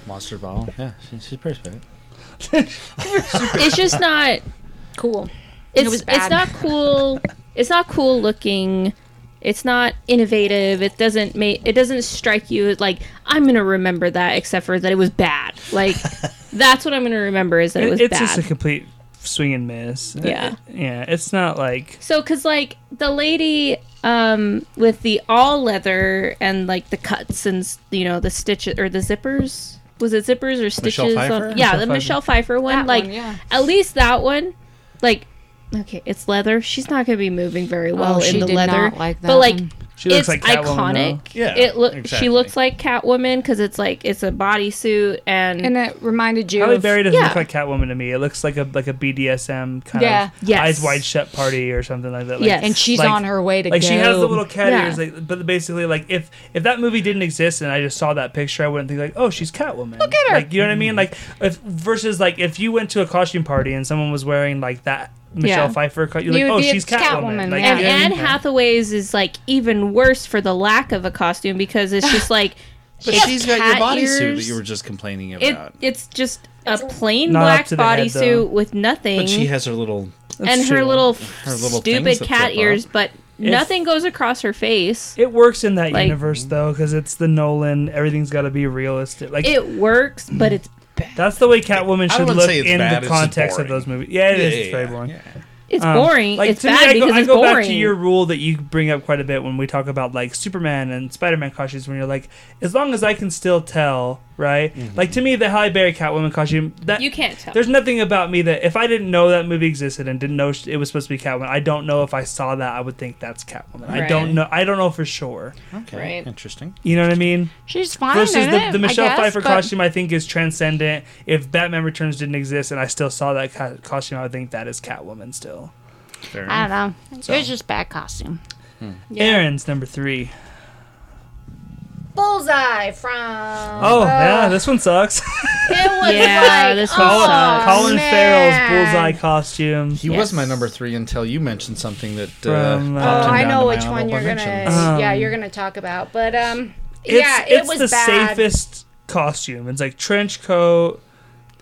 Monster ball. Yeah, she, she's pretty sweet. It's just not. Cool. It's was it's not cool. It's not cool looking. It's not innovative. It doesn't make. It doesn't strike you like I'm gonna remember that, except for that it was bad. Like that's what I'm gonna remember is that it It- was it's bad. just a complete swing and miss. Yeah. It- yeah. It's not like So, cause like the lady um with the all leather and like the cuts and you know the stitches or the zippers was it zippers or Michelle stitches? Pfeiffer? On, yeah, Michelle the Pfeiffer. Michelle Pfeiffer one. That like one, yeah. at least that one, like okay, it's leather. She's not gonna be moving very well in Oh, she the did leather. not like that but like. She looks it's like Catwoman, iconic. though. Yeah, it look. She looks like Catwoman because it's like it's a bodysuit and, And it reminded you Halle of Berry doesn't yeah. look like Catwoman to me. It looks like a like a BDSM kind Yeah. of Yes. eyes wide shut party or something like that. Like, Yes. and she's like- on her way to like go. she has the little cat Yeah. ears, like, but basically, like if if that movie didn't exist and I just saw that picture, I wouldn't think like, oh, she's Catwoman. Look at her. Like you know what I mean? Mm. Like if versus like if you went to a costume party and someone was wearing like that Michelle Yeah. Pfeiffer, co- you're like, You'd oh, she's Catwoman. Catwoman, Like, yeah. and you know what I Anne? Hathaway's is like even worse for the lack of a costume because it's just like But it's she's got your bodysuit that you were just complaining It, about. it's just a plain Not black to the head, though. bodysuit with nothing, but she has her little. and her little, Her little stupid cat ears, up. but nothing goes across her face. It works in that Like- universe though, because it's the Nolan. Everything's got to be realistic. Like It works, but it's that's the way Catwoman should look in bad, the context of those movies. Yeah, it is. Yeah, It's very boring. yeah. it's Um, boring. Like it's to bad me, I go, because I it's go boring. back to your rule that you bring up quite a bit when we talk about like Superman and Spider-Man costumes. When you're like, as long as I can still tell, right? Mm-hmm. Like to me, the Halle Berry Catwoman costume that you can't tell. There's nothing about me that if I didn't know that movie existed and didn't know it was supposed to be Catwoman, I don't know if I saw that I would think that's Catwoman. I don't know. I don't know for sure. Okay, Right. interesting. You know what I mean? She's fine Versus in the, the Michelle guess, Pfeiffer but- costume, I think is transcendent. If Batman Returns didn't exist and I still saw that ca- costume, I would think that is Catwoman still. Fair I don't know. So- It was just bad costume. Hmm. Yeah. Aaron's number three. Bullseye from. Oh yeah, this one sucks. It was Yeah, like, this one oh, sucks. Colin man. Farrell's bullseye costume. He Yes. was my number three until you mentioned something that From, uh, uh, Oh, him I down know to which one you're gonna. Um, yeah, you're gonna talk about, but um, It's, yeah, it was the bad. safest costume. It's like trench coat,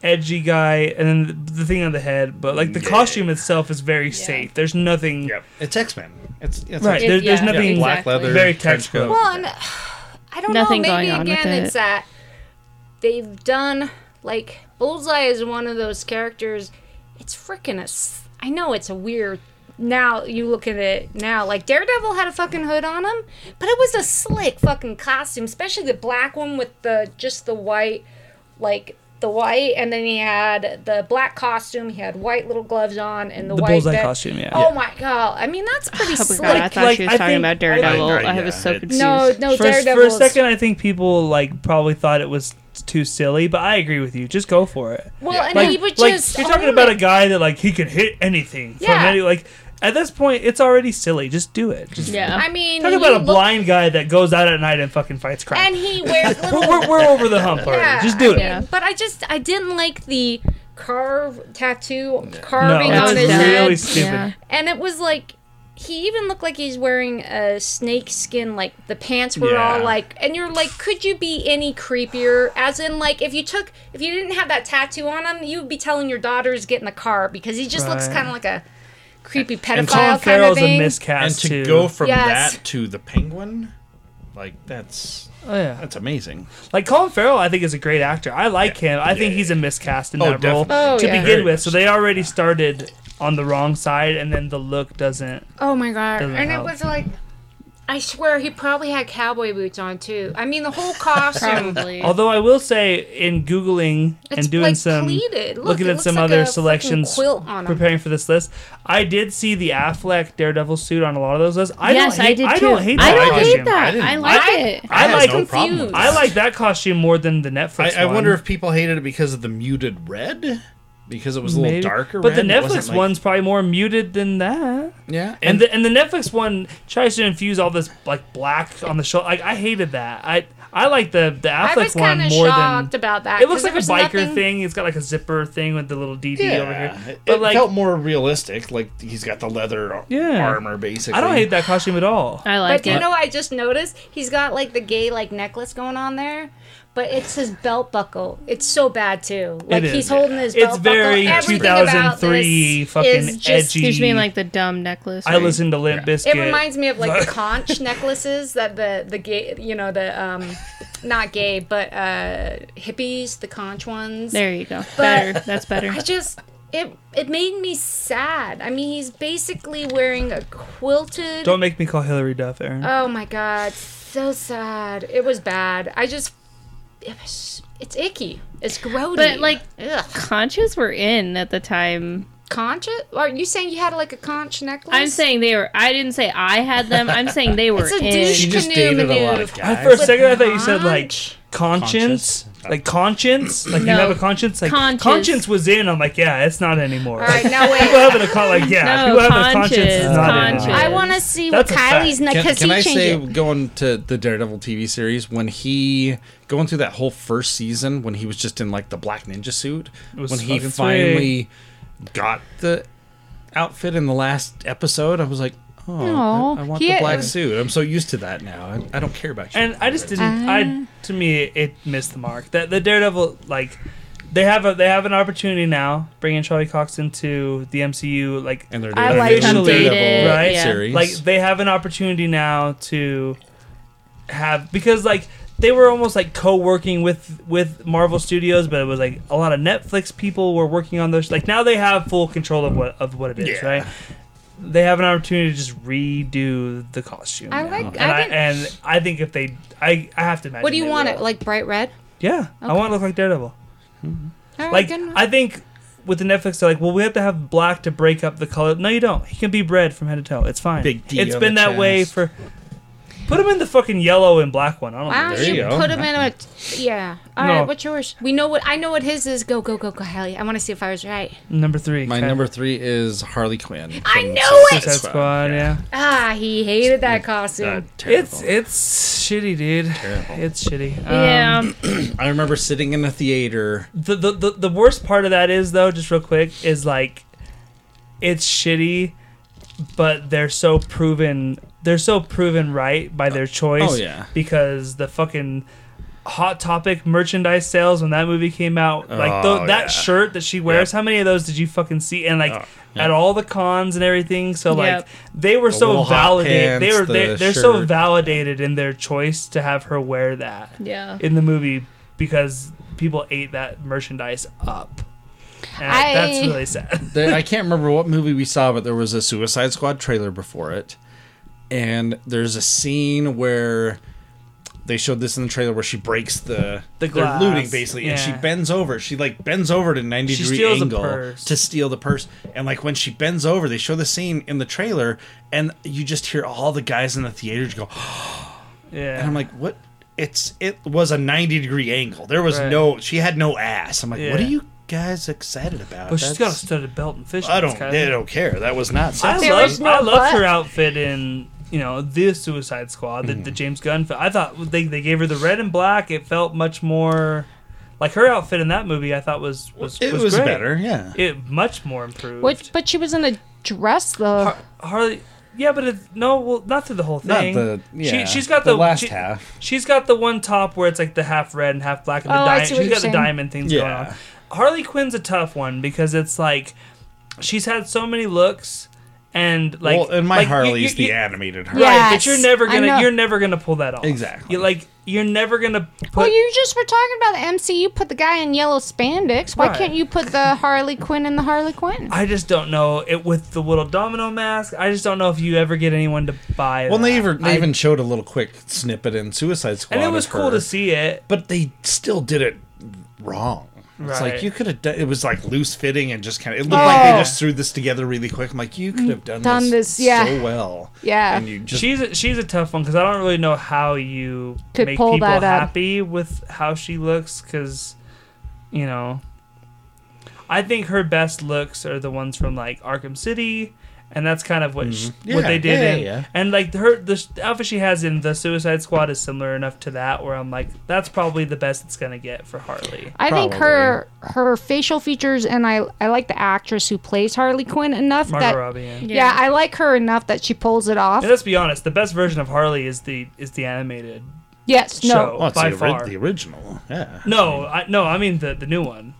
edgy guy, and then the, the thing on the head. But like the Yeah. costume itself is very safe. There's nothing. Yep, it's X Men. It's, it's Right. X-Men. There, there's nothing. Yeah, black leather, Very trench textbook. coat. Well, and I don't Nothing know. Maybe going on with again, it. it's that they've done like Bullseye is one of those characters. It's freaking a. I know it's a weird. Now you look at it now, like Daredevil had a fucking hood on him, but it was a slick fucking costume, especially the black one with the just the white, like the white, and then he had the black costume. He had white little gloves on and the, The white bullseye vest. costume, yeah. Oh my god! I mean, that's pretty Oh my slick. god, I thought like, she was I talking think- about Daredevil. I- I, was yeah, so confused. no, no, for, for a second, I think people like probably thought it was too silly, but I agree with you. Just go for it. Well, Yeah. and Like, he would like just. you're talking about it. a guy that like he can hit anything from any like. At this point, it's already silly. Just do it. Just Yeah. I mean, talk about a look- blind guy that goes out at night and fucking fights crime. and he wears little. we're, we're, we're over the hump already. yeah, Just do I it. mean, Yeah. But I just I didn't like the carve tattoo No, carving that's on his dumb. really head, stupid. Yeah. and it was like. He even looked like he's wearing a snake skin, like the pants were Yeah. all like, and you're like, could you be any creepier? As in, like, if you took, if you didn't have that tattoo on him, you would be telling your daughters get in the car because he just looks kind of like a creepy And pedophile Colin kind of Farrell's a thing. and to too. go from Yes. that to the Penguin, like that's oh yeah, that's amazing. like Colin Farrell, I think is a great actor. I like him. I think he's a miscast in Oh, that role definitely. Oh, to yeah. begin Very with. So they already started on the wrong side, and then the look doesn't. Oh my god! Doesn't and help. it was like, I swear he probably had cowboy boots on too. I mean, the whole costume. Probably. Although I will say, in googling It's and doing like some pleated. Look, looking it at looks some like other fucking selections, quilt on 'em. preparing for this list, I did see the Affleck Daredevil suit on a lot of those lists. I yes, don't hate, I did I too. don't hate I that don't costume. hate that. I didn't I, like like it. it. I had like no problem with I like that costume more than the Netflix. I, I one. wonder if people hated it because of the muted red, because it was a little Maybe. darker. But the red. It wasn't Netflix like- one's probably more muted than that. yeah, And the and the Netflix one tries to infuse all this like black on the shoulder. Like I hated that. I I like the the I Affleck was one more shocked than. about that. It looks like a biker nothing- thing. It's got like a zipper thing with the little DD over here. it, But it like, felt more realistic. Like he's got the leather Yeah. armor, basically. I don't hate that costume at all. I like But do it. you know what I just noticed? He's got like the gay like necklace going on there. But it's his belt buckle. It's so bad too. Like is. he's holding his It's belt very buckle. Everything about 2003 fucking is just- edgy. you just mean like the dumb necklace. I listen to Limp Yeah. Bizkit. It reminds me of like the conch necklaces that the the gay, you know, the um, not gay, but uh, hippies, the conch ones. There you go. But- better. That's better. I just it it made me sad. I mean, he's basically wearing a quilted. Don't make me call Hilary Duff, Aaron. Oh my god, so sad. It was bad. I just it was it's icky. It's grody. But, like- Ugh. Conches were in at the time. conch. Are you saying you had like a conch necklace? I'm saying they were. I didn't say I had them. I'm saying they were It's a in. douche She just canoe dated a lot maneuver. of I, guys. for a With second, I thought you said like conscience, Conscious? Like conscience, like you No. have a conscience. Like Conscious. conscience was in. I'm like, yeah, it's not anymore. All right, now people wait. having a con- like, yeah, No, people having a conscience is conscious, not conscious. anymore. I want to see That's what a fact. Kylie's Can, because can I changed say, it. going to the Daredevil TV series, when he going through that whole first season, when he was just in like the black ninja suit, was when he fucking finally got the outfit in the last episode, I was like, oh, I, I want he- the black suit. I'm so used to that now. I, I don't care about you. and I just didn't. I uh. to me, it missed the mark. That the Daredevil, like, they have a they have an opportunity now bringing Charlie Cox into the MCU. Like, and they're I doing like a. Daredevil right? yeah. series. like they have an opportunity now to have because like they were almost like co-working with with Marvel Studios, but it was like a lot of Netflix people were working on those. Like now they have full control of what of what it is, Yeah. right? They have an opportunity to just redo the costume. I now. like- and I I, and I think if they, I I have to imagine. What do you want will. it like bright red? Yeah, I want to look like Daredevil. All right, Like good enough. I think with the Netflix, they're like, well, we have to have black to break up the color. No, you don't. He can be red from head to toe. It's fine. Big D It's on been the that way for. Put him in the fucking yellow and black one. I don't Why know. don't There you, you go. put him in a yeah? All No. right, what's yours? We know what I know. What his is. Go go go go, Hallie. I want to see if I was right. Number three. My okay. number three is Harley Quinn. I from knew it! Suicide Squad. Yeah. Ah, he hated that Uh, costume. terrible. It's it's shitty, dude. Terrible. It's shitty. Um, yeah. I remember sitting in a theater. The, the the the worst part of that is though, just real quick, is like, it's shitty, but they're so proven. They're so proven right by oh. their choice. Oh, yeah. Because the fucking hot topic merchandise sales when that movie came out, like Oh, tho- that yeah. shirt that she wears. Yep. How many of those did you fucking see? And like. Oh, yeah. At all the cons and everything, so like Yep. they were The so little hot validated. They were they, the they're so validated in their choice to have her wear that Yeah. in the movie because people ate that merchandise up. And I- that's really sad. There, I can't remember what movie we saw, but there was a Suicide Squad trailer before it, and there's a scene where they showed this in the trailer where she breaks the The they're looting basically, and she bends over. She like bends over to ninety She degree angle to steal the purse, and like when she bends over, they show the scene in the trailer, and you just hear all the guys in the theater just go, Yeah. and I'm like, what? It's it was a ninety degree angle. There was Right. no, she had no ass. I'm like, what are you guys excited about? but she's got a That's- studded belt and fish. I don't. Kind They don't care. That was not. I sexy. There loved, no I loved her outfit in you know the Suicide Squad, the, Mm-hmm. the James Gunn. Film. I thought they, they gave her the red and black. It felt much more like her outfit in that movie. I thought was was It was, was great. better. Yeah. It much more improved. Which, but she was in a dress though. Har- Harley. Yeah, but it's no, well, not through the whole Not thing. the. Yeah. she, she's got the, the, last she- half. She's got the one top where it's like the half red and half black, and the Oh, I diamond. see what She's you're got the diamond things going on. Harley Quinn's a tough one because it's like she's had so many looks, and like, well, and my like, you- Harley's you- the you- animated Harley. right? But you're never gonna you're never gonna pull that off. Exactly. You like you're never gonna put. well, you just were talking about the MCU. Put the guy in yellow spandex. Why Right. can't you put the Harley Quinn in the Harley Quinn? I just don't know it with the little domino mask. I just don't know if you ever get anyone to buy. It. Well, that. they even they I- even showed a little quick snippet in Suicide Squad, and it was of cool her, to see it. but they still did it wrong. It's like you could have done. It was like loose fitting and just kind of. It looked like they Oh. just threw this together really quick. I'm like, you could have mm, done, Done this, this, yeah. so well. Yeah. and you just she's a, she's a tough one because I don't really know how you Could make pull people that happy with how she looks because you know I think her best looks are the ones from like Arkham City and that's kind of what sh- mm-hmm. what Yeah, they did. yeah, in, yeah. And like her, the sh- outfit she has in the Suicide Squad is similar enough to that, where I'm like, that's probably the best it's gonna get for Harley. I think her her facial features and I I like the actress who plays Harley Quinn enough Margot that Robbie. Yeah. yeah. I like her enough that she pulls it off. And let's be honest, the best version of Harley is the is the animated yes, no. show Oh, it's by the, far. the original. Yeah. No, I, no, I mean the the new one.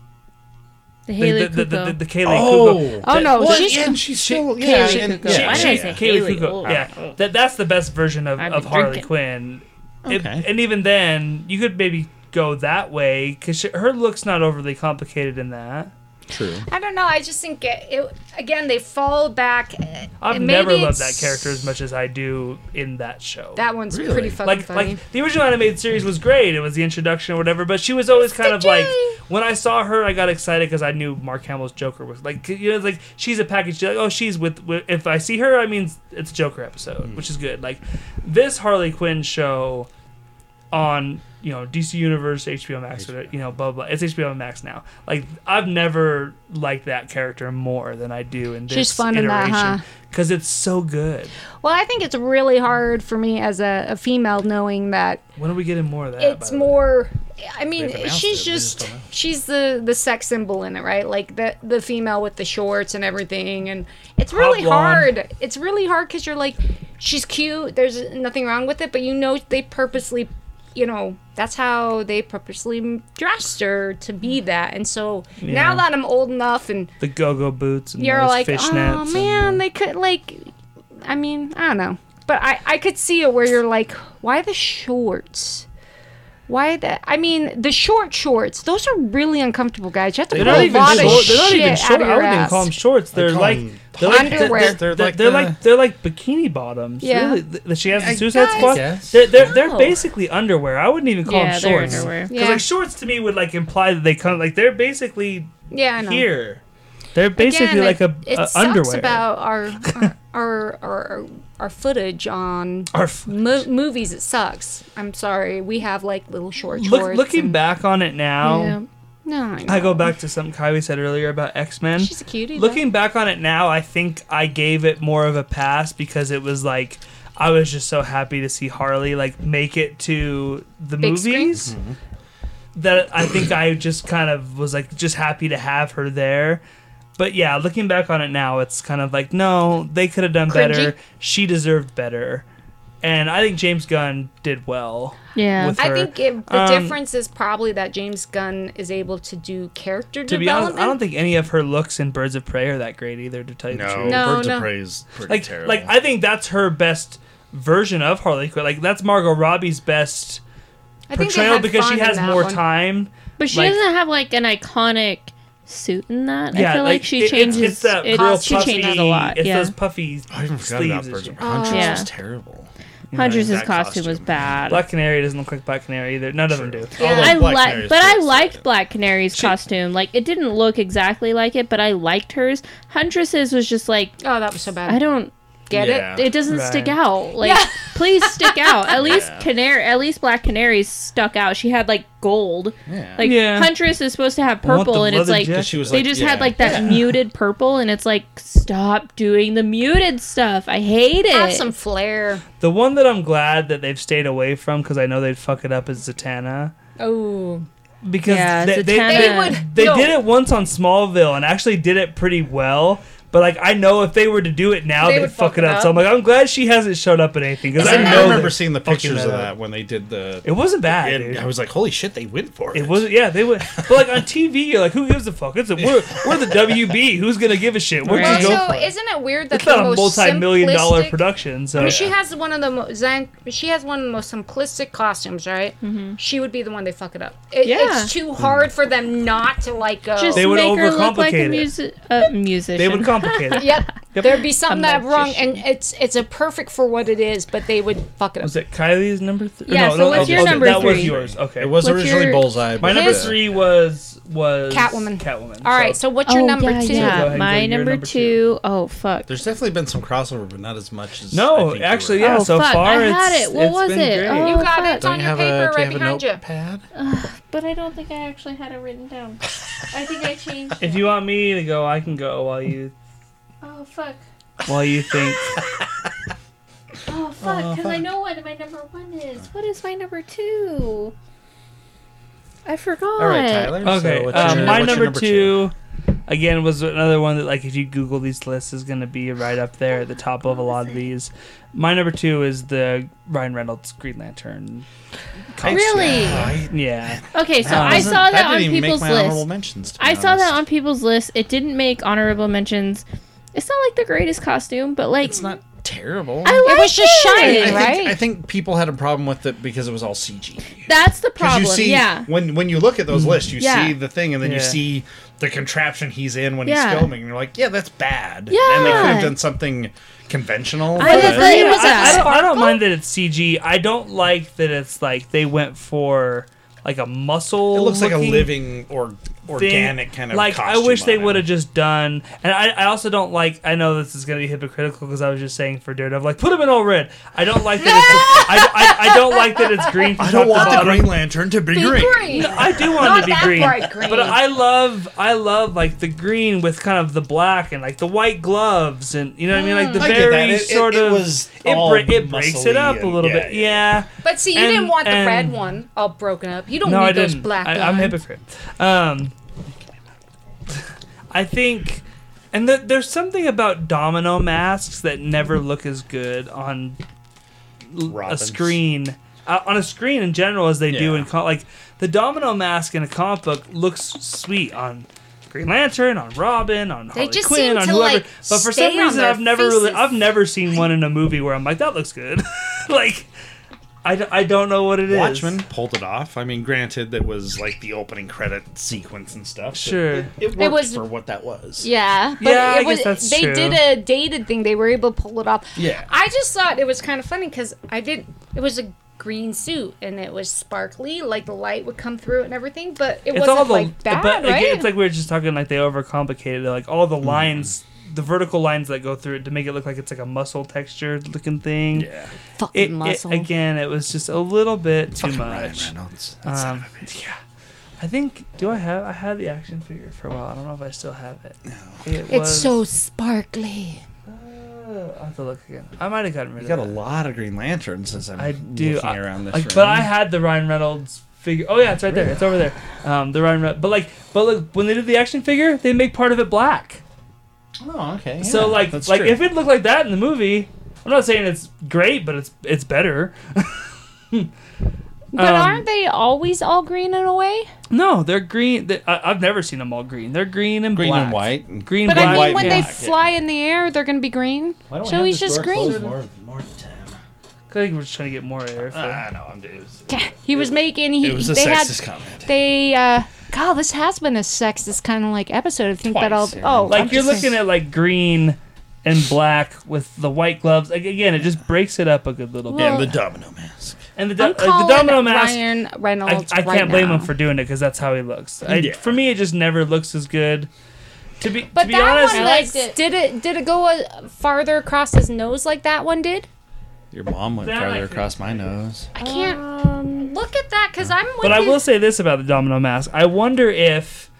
The The, Haley the, the, the, Cuoco. the Kaley Oh, Cuoco. Oh no, well, she's yeah, and she's still yeah, Kaley and- Cuoco. yeah, Why did I say Kaley Haley? Cuoco. Oh. Yeah, that that's the best version of, of Harley drinking. Quinn. It- Okay. and even then, you could maybe go that way because her look's not overly complicated in that. True. I don't know. I just think it, it again they fall back. uh, I've never loved that character as much as I do in that show. That one's Really? pretty fucking like funny. like the original animated series was great. It was the introduction or whatever, but she was always kind of like when I saw her, I got excited because I knew Mark Hamill's Joker was like you know it's like she's a package. Like oh she's with, with if I see her, I mean it's a Joker episode, which is good. Like this Harley Quinn show on you know DC Universe, HBO Max, or you know blah blah. It's HBO Max now. Like I've never liked that character more than I do in this She's fun in that, huh? Because it's so good. well, I think it's really hard for me as a, a female knowing that When are we getting more of that? it's by the way? more. I mean, she's it, just just she's the the sex symbol in it, right? Like the the female with the shorts and everything, and it's really hard. It's really hard because you're like, she's cute. There's nothing wrong with it, but you know they purposely, you know, that's how they purposely dressed her to be mm. that. And so Yeah. now that I'm old enough and the go-go boots and you're like, oh man, the- they could like. I mean, I don't know, but I I could see it where you're like, why the shorts? Why the? I mean, the short shorts. Those are really uncomfortable, guys. You have to they're pull not a even lot short. of They're shit not even out short. of I wouldn't even call them shorts. They're like they're like Underwear. They're, They're they're, like they're like they're like bikini bottoms. Yeah. Really, Th- she has the I Suicide guess. Squad. They're they're, they're Oh. basically underwear. I wouldn't even call Yeah, them they're shorts. underwear. Because Yeah. like shorts to me would like imply that they come like they're basically Yeah, I know. here. They're basically Again, like it, a, it a sucks underwear. about our our, our our our footage on Our f- mo- movies. It sucks. I'm sorry. We have like little short Look, shorts. looking and- back on it now, Yeah. no, I. I go back to something Kylie said earlier about X Men. She's a cutie. though. Looking back on it now, I think I gave it more of a pass because it was like I was just so happy to see Harley like make it to the Big screen? movies that I think I just kind of was like just happy to have her there. But yeah, looking back on it now, it's kind of like no, they could have done better. She deserved better, and I think James Gunn did well. Yeah. with I think it, the Um, difference is probably that James Gunn is able to do character To be honest, development. I don't think any of her looks in Birds of Prey are that great either. To tell you the truth. No, Birds no. of Prey is pretty like terrible. like I think that's her best version of Harley Quinn. Like that's Margot Robbie's best I think portrayal because she has more one. time. But she like- doesn't have like an iconic suit in that. I feel like, she it- changes. It's, it's that it- real she puffy. changes a lot. It's yeah. those puffy I even forgot sleeves. about and Birds Huntress oh, Yeah. was terrible. Huntress's that costume, was bad. Black Canary doesn't look like Black Canary either. None of them do. Yeah. I Black like, but I liked solid. Black Canary's costume. Like it didn't look exactly like it, but I liked hers. Huntress's was just like Oh, that was so bad. I don't get Yeah. it. it doesn't stick out. Like, Yeah. please stick out. At least Yeah. canary, at least black canaries stuck out. She had like gold. Yeah. Like Yeah. Huntress is supposed to have purple, and it's like. She was they like- just had like that muted purple, and it's like stop doing the muted stuff. I hate it. Have some flair. The one that I'm glad that they've stayed away from because I know they'd fuck it up is Zatanna. Oh, Because Yeah, they, they, they, They would- they no. did it once on Smallville and actually did it pretty well. But like I know if they were to do it now, They they'd fuck fuck it it up. up. So I'm like, I'm glad she hasn't showed up in anything because I I, know. remember seeing the fucking pictures of up. that when they did the. It wasn't bad. and dude. I was like, "Holy shit, they went for it!" It wasn't. Yeah, they went. But like on TV, you're like, who gives a fuck? It's a, we're we're the WB. Who's gonna give a shit? We're Right. just go also, for it. isn't it weird that It's not a most multi-million dollar production. So I mean, she has one of the mo- Zan- she has one of the most simplistic costumes, right? She would be the one they fuck it up. It, Yeah. It's too hard for them not to like go. Just They would make her look like a music uh, musician. they would complicate it. Yep. Yep. There'd be something that wrong, and it's it's a perfect for what it is, but they would fuck it up. Was it Kylie's number three? Yeah, so what's your number that was three? yours. Okay. It was What's originally your- Bullseye. My number His- three was was Catwoman. Catwoman. All right, so what's your oh, number yeah, two? Yeah, Go ahead my go to your number, number two oh fuck. There's definitely been some crossover, but not as much as. I no, think you actually, were. yeah. Oh, so fuck, far, I it's, had it. What was it? Oh, You got it. It's on your paper right you have a behind you. Pad. But I don't think I actually had it written down. I think I changed. It. If it. you want me to go, I can go while you. Oh fuck. while you think. Oh fuck! Because I know what my number one is. What is my number two? I forgot. All right, Tyler. so Okay, what's um, your- my what's your number, two, again, was another one that, like, if you Google these lists, is going to be right up there at the top of a lot of these. My number two is the Ryan Reynolds Green Lantern. I- Really? Yeah, Okay, so that I saw that, on didn't people's make my honorable list. mentions. to be I saw honest. that on people's list. It didn't make honorable mentions. It's not like the greatest costume, but like It's not terrible. I like It was just it. shiny, I think, right? I think people had a problem with it because it was all CG. That's the problem. you see, yeah. when when you look at those mm-hmm. lists, you Yeah. see the thing, and then you see the contraption he's in when Yeah. he's filming, and you're like, yeah, that's bad. Yeah. and they Yeah. could have done something conventional. I but- just it was I, I a don't, I don't mind that it's CG. I don't like that it's like they went for like a muscle. it looks like a living or thing. Organic kind of. like I wish they would have just done. And I, I also don't like. I know this is gonna be hypocritical because I was just saying for Daredevil, like put him in all red. I don't like that. it's I, I, I don't like that it's green. I don't want the bottom. Green Lantern to be, Be green. green. I do want Not it to be green, bright green. but I love I love like the green with kind of the black and like the white gloves and you know what I mean like the Mm. I very. It- it- sort it of was it, all bra- it breaks it muscly up a little yeah, bit yeah. yeah. But see, you And- didn't want the red one all broken up. You don't No, need I those didn't. black I, i'm a hypocrite. Um, I think, and th- there's something about domino masks that never look as good on l- a Robins. screen, uh, on a screen in general as they do Yeah. in com- like the domino mask in a comic book looks sweet on. Green Lantern on Robin on Harley just Quinn seem on to, whoever, like, but for stay some on reason their I've never really faces. I've never seen one in a movie where I'm like that looks good, like I, d- I don't know what it is. Watchmen pulled it off. I mean, granted, that was like the opening credit sequence and stuff. Sure. it, it worked was- for what that was. Yeah, but Yeah, I it was, guess that's they true. did a dated thing. They were able to pull it off. Yeah. I just thought it was kind of funny because I did. It was a green suit and it was sparkly, like the light would come through it and everything. But it it's wasn't all the like bad, but right? again, it's like we were just talking like they overcomplicated it. like all Mm-hmm. the lines the vertical lines that go through it to make it look like it's like a muscle textured looking thing Yeah. fucking it, it- muscle. again it was just a little bit too Fucking Ryan much Reynolds. um, yeah I think do I have I had the action figure for a while I don't know if I still have it it it's was- so sparkly. uh, I'll have to look again I might have gotten rid of it. You of got a lot of Green Lanterns as I'm I do looking I- around this like, room. but I had the Ryan Reynolds figure. Oh yeah, it's right there. It's over there. Um, the Ryan, Re- but like, but like when they did the action figure, they make part of it black. Oh, okay. so like, that's like true. if it looked like that in the movie, I'm not saying it's great, but it's it's better. But Um, aren't they always all green in a way? no, they're green. They, I, I've never seen them all green. They're green and green black. and white. and- Green, But black, I mean, white when and they black, yeah. fly in the air, they're gonna be green. Why don't we So have he's just green. closed More, more time. I think we're just trying to get more air. Ah, no, I'm dude. He was making. He, It was a they had. sexist comment. They. uh God, this has been a sexist kind of like episode. I think that I'll. Yeah. Oh, like I'm you're looking saying- at like green and black with the white gloves. Like, again, it just breaks it up a good little bit. Well, and the domino mask. And the, do- I'm like, the domino mask. Ryan I, Reynolds. I can't blame now. him for doing it because that's how he looks. I, Yeah. For me, it just never looks as good. To be But to be that honest, one, I like, liked it. did it did it go uh, farther across his nose like that one did? Your mom went That farther could- across my nose. I can't Um, look at that because I'm. With but I you. will say this about the domino mask. I wonder if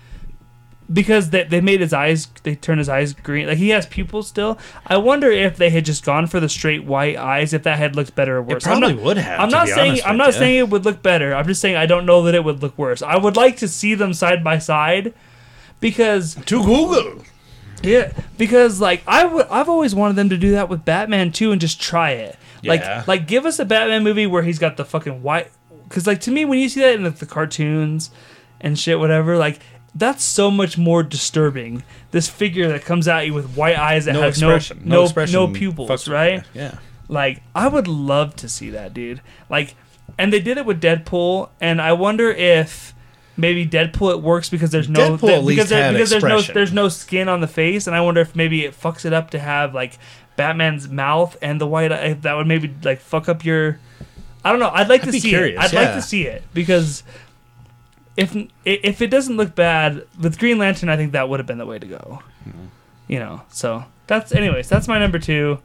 because they, they made his eyes they turned his eyes green like he has pupils still i wonder if they had just gone for the straight white eyes if that had looked better or worse I'm probably not, would have, i'm to not be saying honest i'm with not ya. saying it would look better i'm just saying i don't know that it would look worse i would like to see them side by side because To Google. Yeah, because like I would, I've always wanted them to do that with Batman too, and just try it. Yeah. Like, like give us a Batman movie where he's got the fucking white. Because like to me, when you see that in the, the cartoons and shit, whatever, like that's so much more disturbing. This figure that comes at you with white eyes that No has expression. no no, expression. no pupils, right? Yeah. Like I would love to see that, dude. Like, and they did it with Deadpool, and I wonder if maybe Deadpool it works because there's no least because, there- because there's no there's no skin on the face, and I wonder if maybe it fucks it up to have like Batman's mouth and the white eye. That would maybe like fuck up your. I don't know. I'd like I'd to be see curious, it. I'd like to see it because if if it doesn't look bad with Green Lantern, I think that would have been the way to go. Mm-hmm. You know. So that's anyways. That's my number two,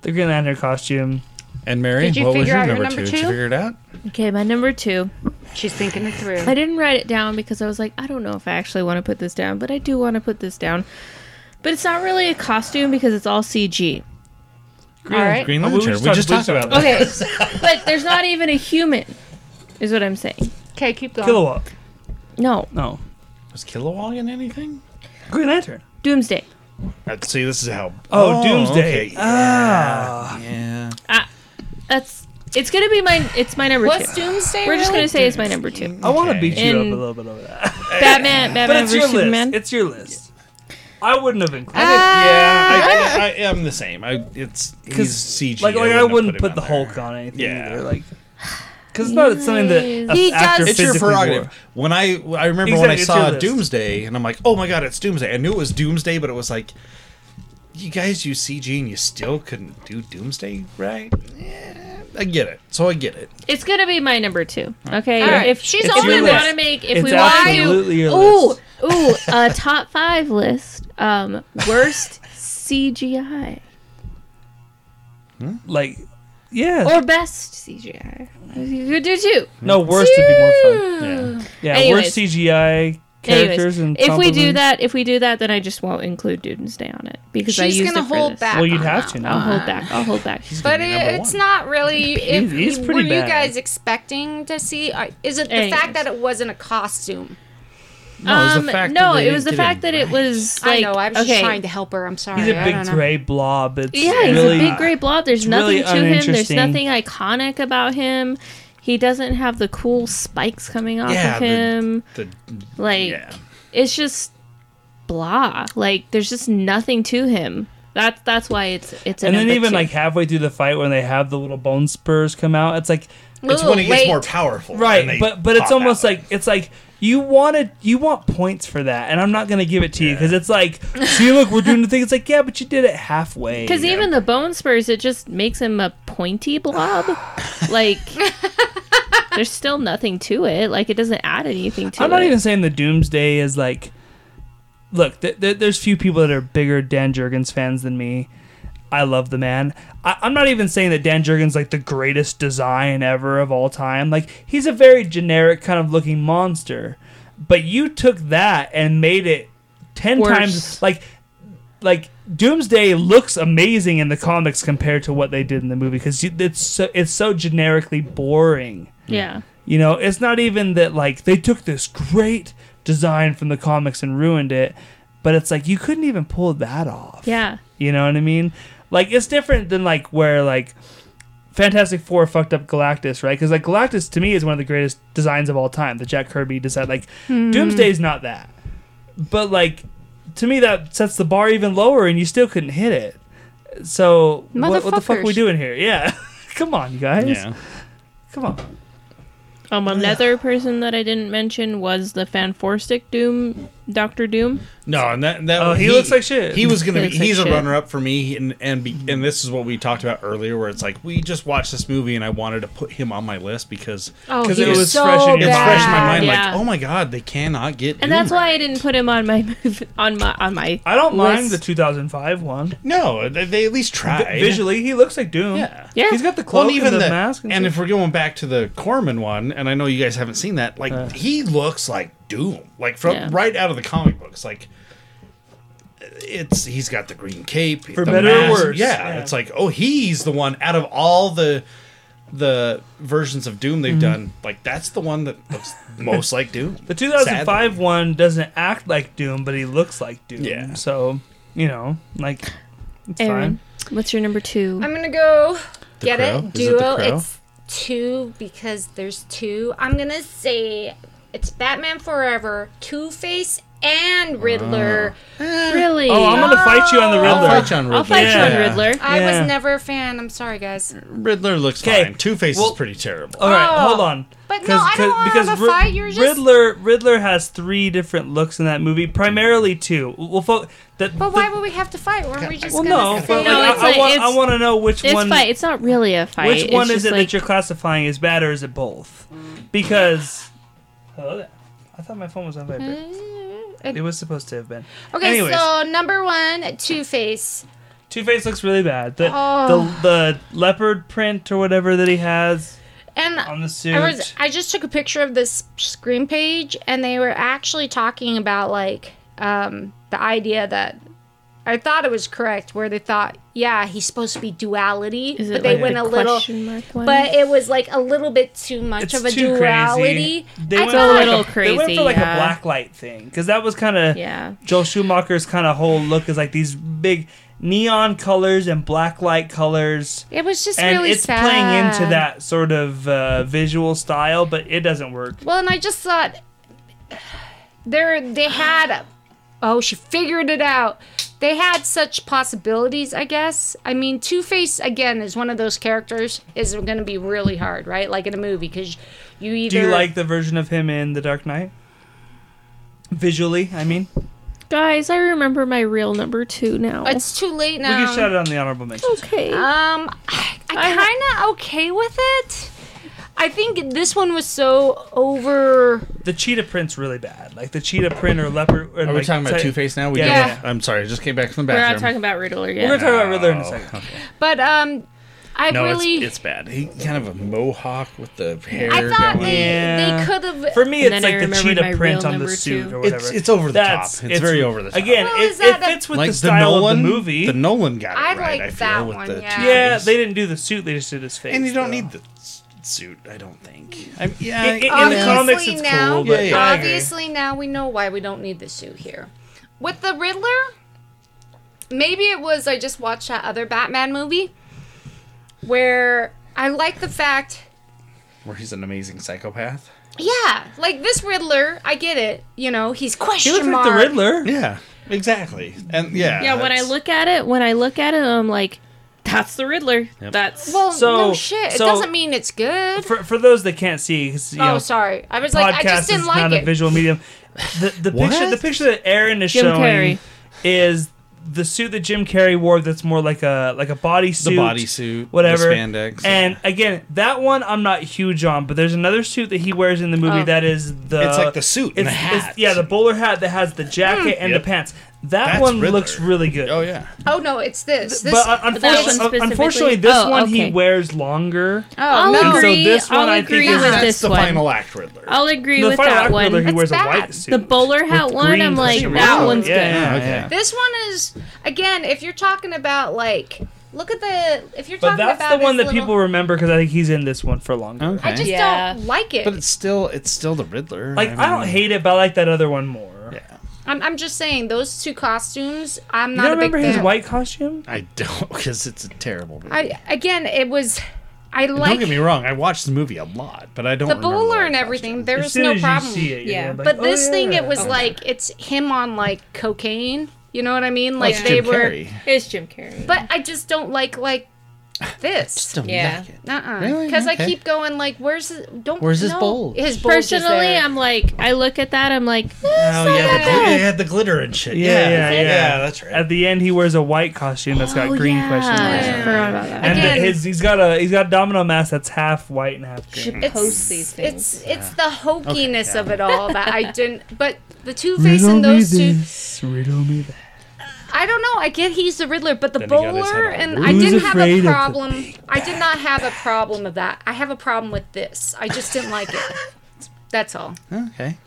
the Green Lantern costume. And Mary, Did you what was figure your out your number, number two? Did you figure it out? okay, my number two. She's thinking it through. I didn't write it down because I was like, I don't know if I actually want to put this down, but I do want to put this down. but it's not really a costume because it's all CG. All right. Green Oh, we Lantern. We just talked- talked about that. Okay, but there's not even a human, is what I'm saying. Okay, keep going. Kilowatt. No, No. Was Kilowog in anything? Green Lantern. Doomsday. Uh, see, this is how. Oh, Doomsday. okay. Ah. Yeah. That's it's gonna be my it's my number What's two. Doomsday? We're just gonna say it's my number two. I want to beat you up a little bit over that. Batman, but Batman it's vs your Superman. It's your list. I wouldn't have I included. did, yeah, I, ah! I, I am the same. I it's Because he's CG. like, like I have wouldn't him put on the there. Hulk on anything Yeah. either. Like, because it's not something that a He actor does- It's your physically prerogative. wore. When I I remember when I it's your saw list. Doomsday, and I'm like, oh my god, it's Doomsday. I knew it was Doomsday, but it was like, you guys use CG and you still couldn't do Doomsday, right? Yeah, I get it. So I get it. It's gonna be my number two. Okay, All right. if She's if on we the want list. to make if It's we want to absolutely do your ooh list. Ooh a top five list, um, worst CGI Like, yeah. or best CGI. You could do two. no, worst would be more fun. Yeah. Yeah, Anyways. worst CGI characters and if we do that, if we do that, then I just won't include Doomsday on it because I She's used gonna it for hold this. back. Well, you'd on have to one. I'll hold back. I'll hold back. But gonna be number it, it's one. not really. If, he's were pretty you guys expecting to see? Uh, is it the Anyways. fact that it wasn't a costume? No, it was the Um, fact no, that it was the fact that it was like I know. I was okay. just trying to help her. I'm sorry. He's a big don't gray blob. It's Yeah, he's really, a big gray blob. There's nothing really to him. There's nothing iconic about him. He doesn't have the cool spikes coming off Yeah, of him. The, like yeah. it's just blah. Like there's just nothing to him. That's that's why it's it's. a And then even two. like halfway through the fight when they have the little bone spurs come out, it's like It's when he gets more powerful. right, but but it's almost out. like it's like you wanted you want points for that, and I'm not gonna give it to you because it's like see look we're doing the thing. It's like yeah, but you did it halfway. Because even the bone spurs, it just makes him a pointy blob. like, there's still nothing to it. Like, it doesn't add anything to I'm it. not even saying the Doomsday is like. Look, th- th- there's few people that are bigger Dan Jurgens fans than me. I love the man. I- I'm not even saying that Dan Jurgens like the greatest design ever of all time. Like he's a very generic kind of looking monster, but you took that and made it ten Worse. times like like Doomsday looks amazing in the comics compared to what they did in the movie because it's so, it's so generically boring. Yeah. You know, it's not even that like they took this great design from the comics and ruined it, but it's like you couldn't even pull that off. Yeah. You know what I mean? Like it's different than like where like Fantastic Four fucked up Galactus, right? Because like Galactus to me is one of the greatest designs of all time. The Jack Kirby design, like Doomsday's not that, but like to me that sets the bar even lower, and you still couldn't hit it. So what, what the fuck are we doing here? Yeah, come on, you guys. Yeah. Come on. Um, another person that I didn't mention was the Fanforstic Doom, Doctor Doom. No, and that that Oh, he looks like shit. He was gonna He be. looks like He's a shit. runner up for me, and and be, and this is what we talked about earlier, where it's like we just watched this movie, and I wanted to put him on my list because Oh, 'Cause he it was was so fresh in your it's fresh in my mind. Yeah. Like, oh my god, they cannot get. And that's Doom why I right. didn't put him on my on my on my. I don't mind list. the 2005 one. No, they, they at least tried. Vi- Visually, he looks like Doom. yeah. Yeah. He's got the Well, cloak even and the, the mask. and, And, if we're going back to the Corman one, and I know you guys haven't seen that, like Uh. he looks like Doom, like from Yeah. right out of the comic books. Like it's he's got the green cape For the better or worse, Yeah, yeah. it's like oh he's the one out of all the the versions of Doom Mm-hmm. they've done. Like that's the one that looks most like Doom. the 2005 one doesn't act like Doom, but he looks like Doom. Yeah. So you know, like it's Aaron, fine. what's your number two? I'm gonna go The get Crow? it duo. Crow? it's two because there's two. I'm gonna say it's Batman Forever, Two Face, and Riddler. Ah. Ah. really? Oh, I'm gonna fight you on the I'll Riddler. fight you on Riddler. I'll fight you on Yeah. Riddler. I was never a fan. I'm sorry, guys. Riddler looks 'Kay. fine. Two Face Well- is pretty terrible. All right, Oh. hold on. But no, I don't want to have a fight. You're just. Riddler. Riddler has three different looks in that movie. Primarily two. Well, fo- that. But the- why would we have to fight? Weren't we just Well, gonna no, say- but No, like, I, I want. I want to know which It's one. fight. It's not really a fight. Which It's one just is it like, that you're classifying as bad, or is it both? Because. Hello. I thought my phone was on vibrate. It- It was supposed to have been. Okay, Anyways. so number one, Two Face. Two Face looks really bad. The, Oh. the the leopard print or whatever that he has And on the suit. I was I just took a picture of this screen page and they were actually talking about like um, the idea that I thought it was correct where they thought, yeah, he's supposed to be duality, Is but they like went the a little, question mark but it was like a little bit too much It's of a too duality. crazy. They I went thought- for a like little They went for like yeah. a black light thing because that was kind of yeah. Joel Schumacher's kind of whole look is like these big neon colors and black light colors. It was just and really it's sad. playing into that sort of uh, visual style, but it doesn't work. Well, and I just thought there they had oh, she figured it out. They had such possibilities, I guess. I mean, Two Face again is one of those characters is going to be really hard, right? Like in a movie because you either Do you like the version of him in The Dark Knight? Visually, I mean, Guys, I remember my real number two now. It's too late now. we now. can shout it on the honorable mentions. okay. Um, I, I kind of okay with it. I think this one was so over. The cheetah print's really bad. Like the cheetah print or leopard. Or Are we talking about Two Face now? We Yeah. did- I'm sorry, I just came back from the bathroom. We're not talking about Riddler yet. We're gonna talk about Riddler in a Oh, second. okay. But um, I No, really. it's, it's bad. He kind of a mohawk with the hair. I thought going. they, Yeah. they could have. For me, it's then I like the cheetah print on the suit two. or whatever. It's it's over the That's top. It's, very over the top. Again, Well, it, is that it fits with like the style Nolan, of the movie. The Nolan got it I right. like I feel that with one, the yeah. Yeah, they didn't do the suit; they just did his face. and you don't though. need the s- suit. I don't think. I, yeah, In- in- in the Obviously comics, it's now, cool, but Yeah, yeah. Obviously now we know why we don't need the suit here. With the Riddler, maybe it was I just watched that other Batman movie where I like the fact where he's an amazing psychopath. Yeah, like this Riddler, I get it. You know, he's He question looks mark. like the Riddler. Yeah, exactly. And yeah, yeah, when I look at it, when I look at it, I'm like, that's the Riddler. Yep. That's Well, So- no shit. It so- doesn't mean it's good. For, for those that can't see, you oh, know, sorry. I was like, I podcast just didn't is like not it. a visual medium. The the picture the picture that Aaron is Jim showing Carrey. is the suit that Jim Carrey wore. That's more like a like a body the suit, bodysuit, whatever. the spandex, And again, that one I'm not huge on, but there's another suit that he wears in the movie Oh. that is the it's like the suit and it's, the hat. it's- yeah the bowler hat that has the jacket hmm. and Yep. the pants. That That's one Riddler. looks really good. oh yeah. oh no, it's this. this but uh, that one unfortunately, specifically? unfortunately, this Oh, one he wears longer. oh I'll no. And so agree. this one I'll I think agree is- with That's this the one. final act Riddler. I'll agree The with final that act one. Riddler, he That's wears a bad. white suit. the bowler hat one, I'm like, that Wow. one's Yeah, good. yeah, Okay. yeah. This one is again. If you're talking about like, look at the. If you're But talking that's about the one that little- people remember because I think he's in this one for longer. Okay. I just Yeah. don't like it. but it's still it's still the Riddler. Like I don't hate it, but I like that other one more. Yeah, I'm, I'm just saying those two costumes. I'm You not don't big remember his fan. white costume? I don't because it's a terrible movie. I again, it was. I And like don't get me wrong, I watched the movie a lot, but I don't the remember bowler white and everything. costume. There as was soon no as problem. you see it, Yeah. you're like, But oh, this thing, it was Okay. like it's him on like cocaine. You know what I mean? Like It's they Jim were. Carrey. It's Jim Carrey. But I just don't like like this. Just don't Yeah. like it. Uh-uh. Really? Because I keep going like, where's his, don't Where's his no. bulge? His bulge is Personally, there. I'm like, I look at that, I'm like, Oh yeah, the gl- it had the glitter and shit. Yeah, yeah, yeah. that's right. At the end, he wears a white costume that's got oh, green yeah. question marks. I on forgot about that. And the- Again- his he's got a he's got a domino mask that's half white and half green. it's, post these things. It's it's the hokiness Okay, yeah. of it all that I didn't. But the Two Face and those two, riddle me that. I don't know. I get he's the Riddler, but the Then he got his head bowler all and bruised. I Who's didn't have afraid a of the problem. I did not have a problem of that. I have a problem with this. I just didn't like it. That's all. okay.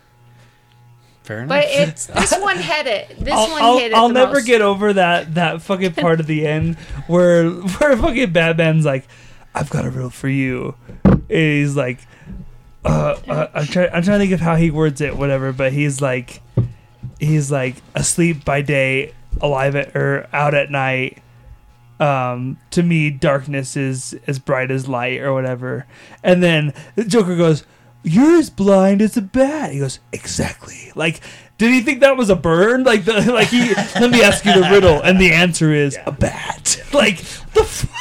Fair enough. But it's this one hit it. This I'll, one I'll, hit it. I'll the never most. get over that that fucking part of the end where where fucking Batman's like, "I've got a riddle for you." And he's like, uh, uh, I'm trying I'm trying to think of how he words it, whatever. But he's like, he's like asleep by day, alive at or out at night. Um, to me, darkness is as bright as light, or whatever. And then the Joker goes, "You're as blind as a bat." He goes, "Exactly." Like, did he think that was a burn? Like, the like he. let me ask you the riddle, and the answer is a bat. Like, the fuck.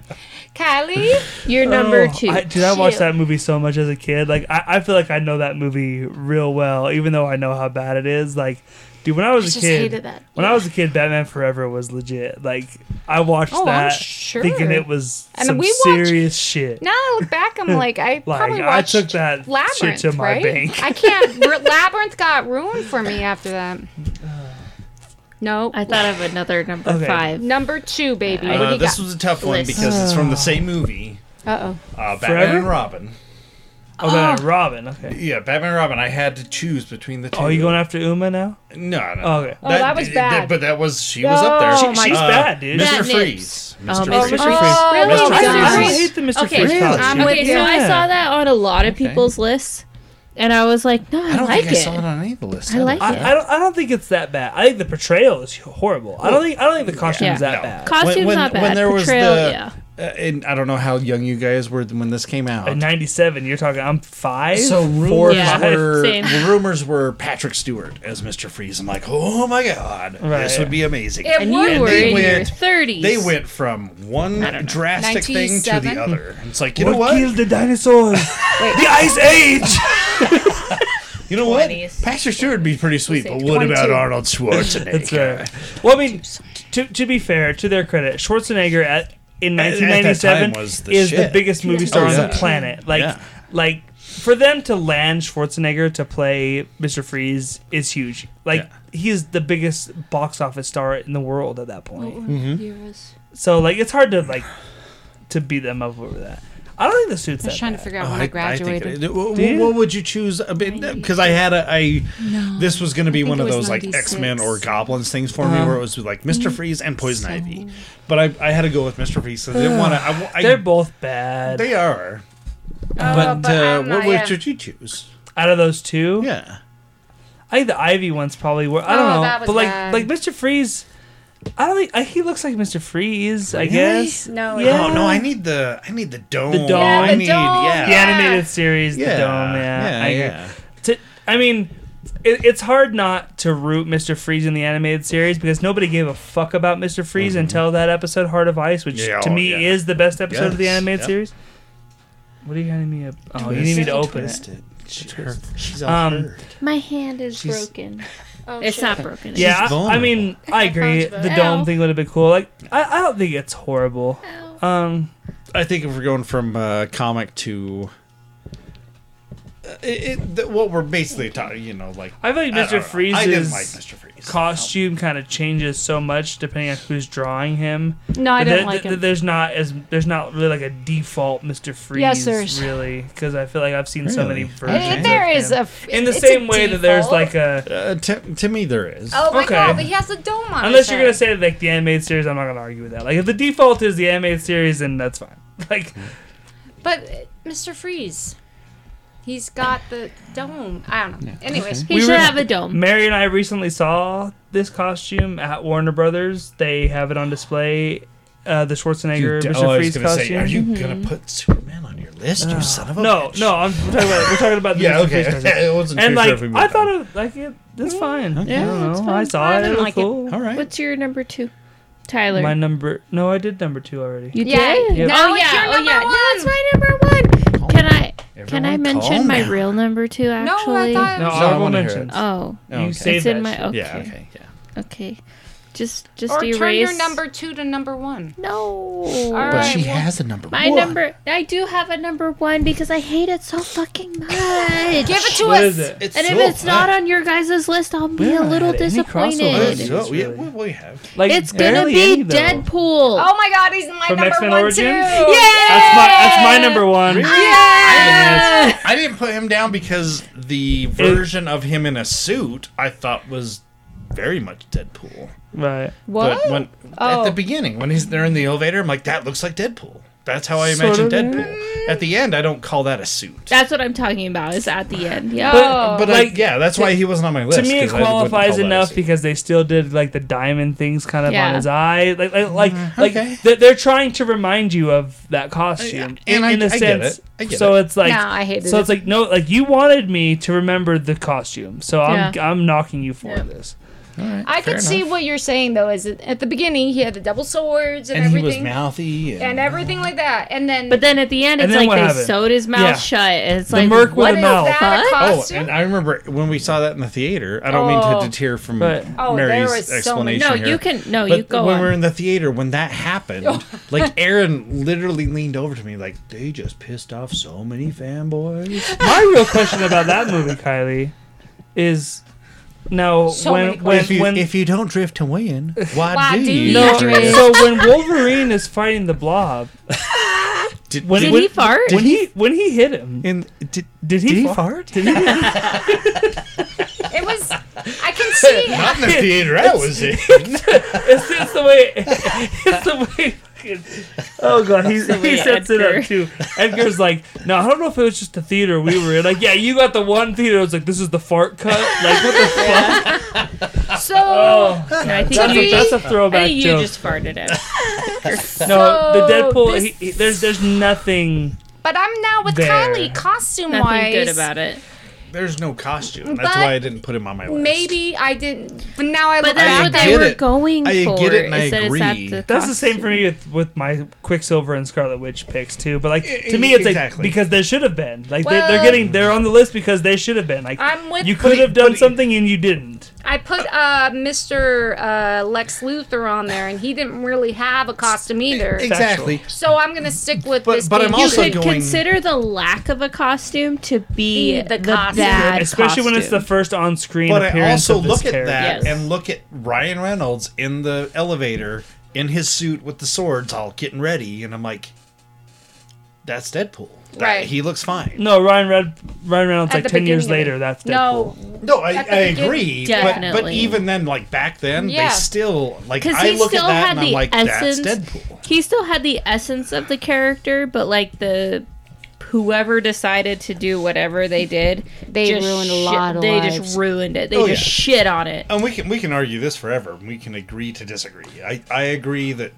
Kylie. You're number Oh, two. I, dude, I watched that movie so much as a kid. Like, I, I feel like I know that movie real well, even though I know how bad it is. Like, dude, when I was I a kid, hated that. when I was a kid, Batman Forever was legit. Like, I watched Oh, that sure. thinking it was And some watched- serious shit. Now I look back, I'm like, I Like, probably I watched took that Labyrinth, shit to my right? bank. I can't. Labyrinth got ruined for me after that. No. I thought of another number Okay. five. Number two, baby. what do uh, you this got? was a tough one List. because it's from the same movie, Uh oh. uh, Batman Forever? and Robin. Oh, Batman Robin. Okay. Yeah, Batman and Robin. I had to choose between the two. Oh, you going after Uma now? No, no. Oh, okay. Oh, that was bad. But that was she was up there. Oh, She- my She's uh, bad, dude. Mr. That Freeze. Oh, Mr. Mr. Freeze. Freeze. Really? Oh, I, I don't hate the Mr. Okay, Freeze Really? costume. I'm with Okay, so. I saw that on a lot of Okay. people's lists, and I was like, no, I, I don't like think I saw it on any of the lists. I like either. it. I, I don't. I don't think it's that bad. I think the portrayal is horrible. I don't think. I don't think the costume Yeah. is that No. bad. Costume's when, not bad. When there was Portrayal, the, yeah. Uh, and I don't know how young you guys were when this came out. In '97, you're talking. I'm five. So rumors Yeah. five. were Same. rumors were Patrick Stewart as Mr. Freeze. I'm like, oh my god, Right. this would be amazing. It And would you And were they in your went- 30s. They went from one drastic thing to the other. It's like you know what, what? killed the dinosaurs? the Ice Age. You know what? 20s. Patrick Stewart would be pretty sweet, but what about Arnold Schwarzenegger? That's right. Well, I mean, to, to be fair, to their credit, Schwarzenegger at in At- at that 1997 was the is the biggest movie star Oh, on the planet. Like, Yeah. like for them to land Schwarzenegger to play Mr. Freeze is huge. Like, Yeah. he is the biggest box office star in the world at that point. Mm-hmm. So, like, it's hard to like to beat them up over that. I don't think the suit's I was that trying to figure out Oh, when I, graduated. think it- wh- wh- what would you choose? Because I had a, I this was going to be one of was those like X Men or Goblins things for me, Uh-huh. where it was like Mister Freeze and Poison Ivy. But I, I had to go with Mister Freeze. So I didn't want to. I, wa- I, They're both bad. they are. Uh, but but uh, I'm what not- would yeah. you choose? Out of those two, Yeah. I think the Ivy one's probably where I don't Oh, know, that was but like bad. like Mr. Freeze, I don't think I, he looks like Mr. Freeze. I guess No, Yeah. Oh no, I need the I need the dome. The dome. Yeah, I need dome. yeah. the animated series, yeah. the dome. Yeah, yeah, I, yeah. To, I mean, it, it's hard not to root Mr. Freeze in the animated series because nobody gave a fuck about Mr. Freeze until that episode, Heart of Ice, which Mm-hmm. Yeah, to oh, me yeah. is the best episode of the animated yep. series. What are you handing me? Up? Oh, you need me to open twist it. She, her, she's all Um, hurt. My hand is She's- broken. Oh, It's shit. not broken. Yeah, I, I mean, I agree. Ow. The dome thing would have been cool. Like, I, I don't think it's horrible. Ow. Um, I think if we're going from uh, comic to it, it, what we're basically talking, you know, like I feel like Mr. Freeze's like Mr. Freeze. costume kind of changes so much depending on who's drawing him. No, I That didn't there- like that him. There's not as there's not really like a default Mr. Freeze. Yes, there's. really because I feel like I've seen so many Really? versions. Eh, there of is him. a f- in the same a way that there's like a Uh, to, to me, there is. Oh my Okay. god, but he has a dome on. unless you're gonna head. say like the animated series, I'm not gonna argue with that. Like if the default is the animated series, then that's fine. Like But uh, Mr. Freeze, he's got the dome. I don't know. Anyways, He We should were- have a dome. Mary and I recently saw this costume at Warner Brothers. They have it on display. Uh, the Schwarzenegger You- Mr. oh, Freeze costume. say, are you gonna put Superman on your list? You son of a no, bitch. no, I'm we're talking about we're talking about the Yeah, Mr. okay. Freeze costume. I wasn't and like sure if we I thought on. it like it. That's fine. Okay. I don't Yeah, it's know. fine. I saw I it. didn't It was like it. cool. All right. What's your number two? Tyler. My number. No, I did number two already. you Yeah, did? Yep. now Oh it's yeah, your oh number yeah. No, one. it's my number one. Can I can I mention calm my down. real number two no, actually? I thought. No, No, I honorable wanna it. Oh, Oh, you okay. saved it's in my shit. okay. Yeah. Okay. Yeah. Okay. Just just Or erase. turn your number two to number one. No. All But right. she well- has a number one. My one. number. I do have a number one because I hate it so fucking much. Give it to What us. is it? It's And if so it's not on your guys' list, I'll be We a little disappointed. crossovers. We, really. we, we have. Like It's gonna be any. Deadpool. Oh my god, he's my From number X-Men one Origins? too. Yeah. That's my that's my number one. Yeah. I didn't put him down because the version of him in a suit I thought was very much Deadpool. Right. What? But when Oh. at the oh. beginning, when he's there in the elevator, I'm like, that looks like Deadpool. That's how I Sort imagine of, Deadpool. At the end, I don't call that a suit. That's what I'm talking about. Is at the end. Yeah. Oh. but like, I, yeah, that's why he wasn't on my list. to me, it 'cause I wouldn't call qualifies enough because they still did like the diamond things kind of Yeah. on his eye, like like mm-hmm. like, like okay. they're, they're trying to remind you of that costume Yeah, and in, I- in a I get sense. it. I get so it. it's like no, I hated so it. it's like no, like you wanted me to remember the costume, so I'm I'm knocking you for Yeah. this. All right, I fair could see what you're saying though. Is that at the beginning he had the double swords and, and he was everything, mouthy and, and everything like that, and then But then at the end, it's like what they happened? sewed his mouth Yeah. shut. And it's The like merc with what a is mouth. that a fuck? Oh, oh and I remember when we saw that in the theater. I don't Oh. mean to oh. deter from But- Oh, there Mary's was so explanation No, here. you can. No, But you go when on. we were in the theater, when that happened, oh. like Aaron literally leaned over to me like, "They just pissed off so many fanboys." My real question about that movie, Kylie, is now So when when if you when if you don't drift to win, why, Why do do you? you no, drift? so when Wolverine is fighting the Blob, Did, When- Did when- he fart? when he when he hit him. in, did, Did he, did he fa- fart? Did he? It was. I can see. Not in the theater I was in. it's, it's the way. It's the way. Fucking- Oh god, he, he way sets it up too. Edgar's like, no, I don't know if it was just the theater we were in. Like, yeah, you got the one theater. I was like, this is the fart cut. Like, what the fuck? So. Oh, No, I think that's, you a, that's a I throwback think you joke. just farted it. no, the Deadpool. this- he, he, there's there's nothing. But I'm now with There. Kylie, costume Nothing wise. good about it. There's no costume. But That's why I didn't put him on my list. Maybe I didn't, but now I But look that's back. what get they were it. going I for. get it and I is that it's at agree. the That's the same for me with, with my Quicksilver and Scarlet Witch picks too. But like to me, it's Exactly. like because they should have been. Like they, Well- they're getting they're on the list because they should have been. Like I'm with. you could have done something and you didn't. I put uh, Mr. Uh, Lex Luthor on there, and he didn't really have a costume either. Exactly. So I'm gonna stick with But- this. but being I'm You also could going- consider the lack of a costume to be Be the, the costume. bad Especially when it's the costume. first on-screen But I appearance also of this look at character. that Yes. and look at Ryan Reynolds in the elevator in his suit with the swords, all getting ready, and I'm like, that's Deadpool. That- Right. He looks fine. No, Ryan Red Ryan Reynolds At like the ten years beginning later. it. That's No, Deadpool. No, I, At the I beginning- agree. But, but Definitely. even then, like back then, Yeah. they still like 'Cause I he look at still that had and I'm the like, essence- that's Deadpool. He still had the essence of the character, but like the whoever decided to do whatever they did, They just ruined a shit- lot of They lives. just ruined it. They Oh, just yeah. shit on it. And we can we can argue this forever. We can agree to disagree. I, I agree that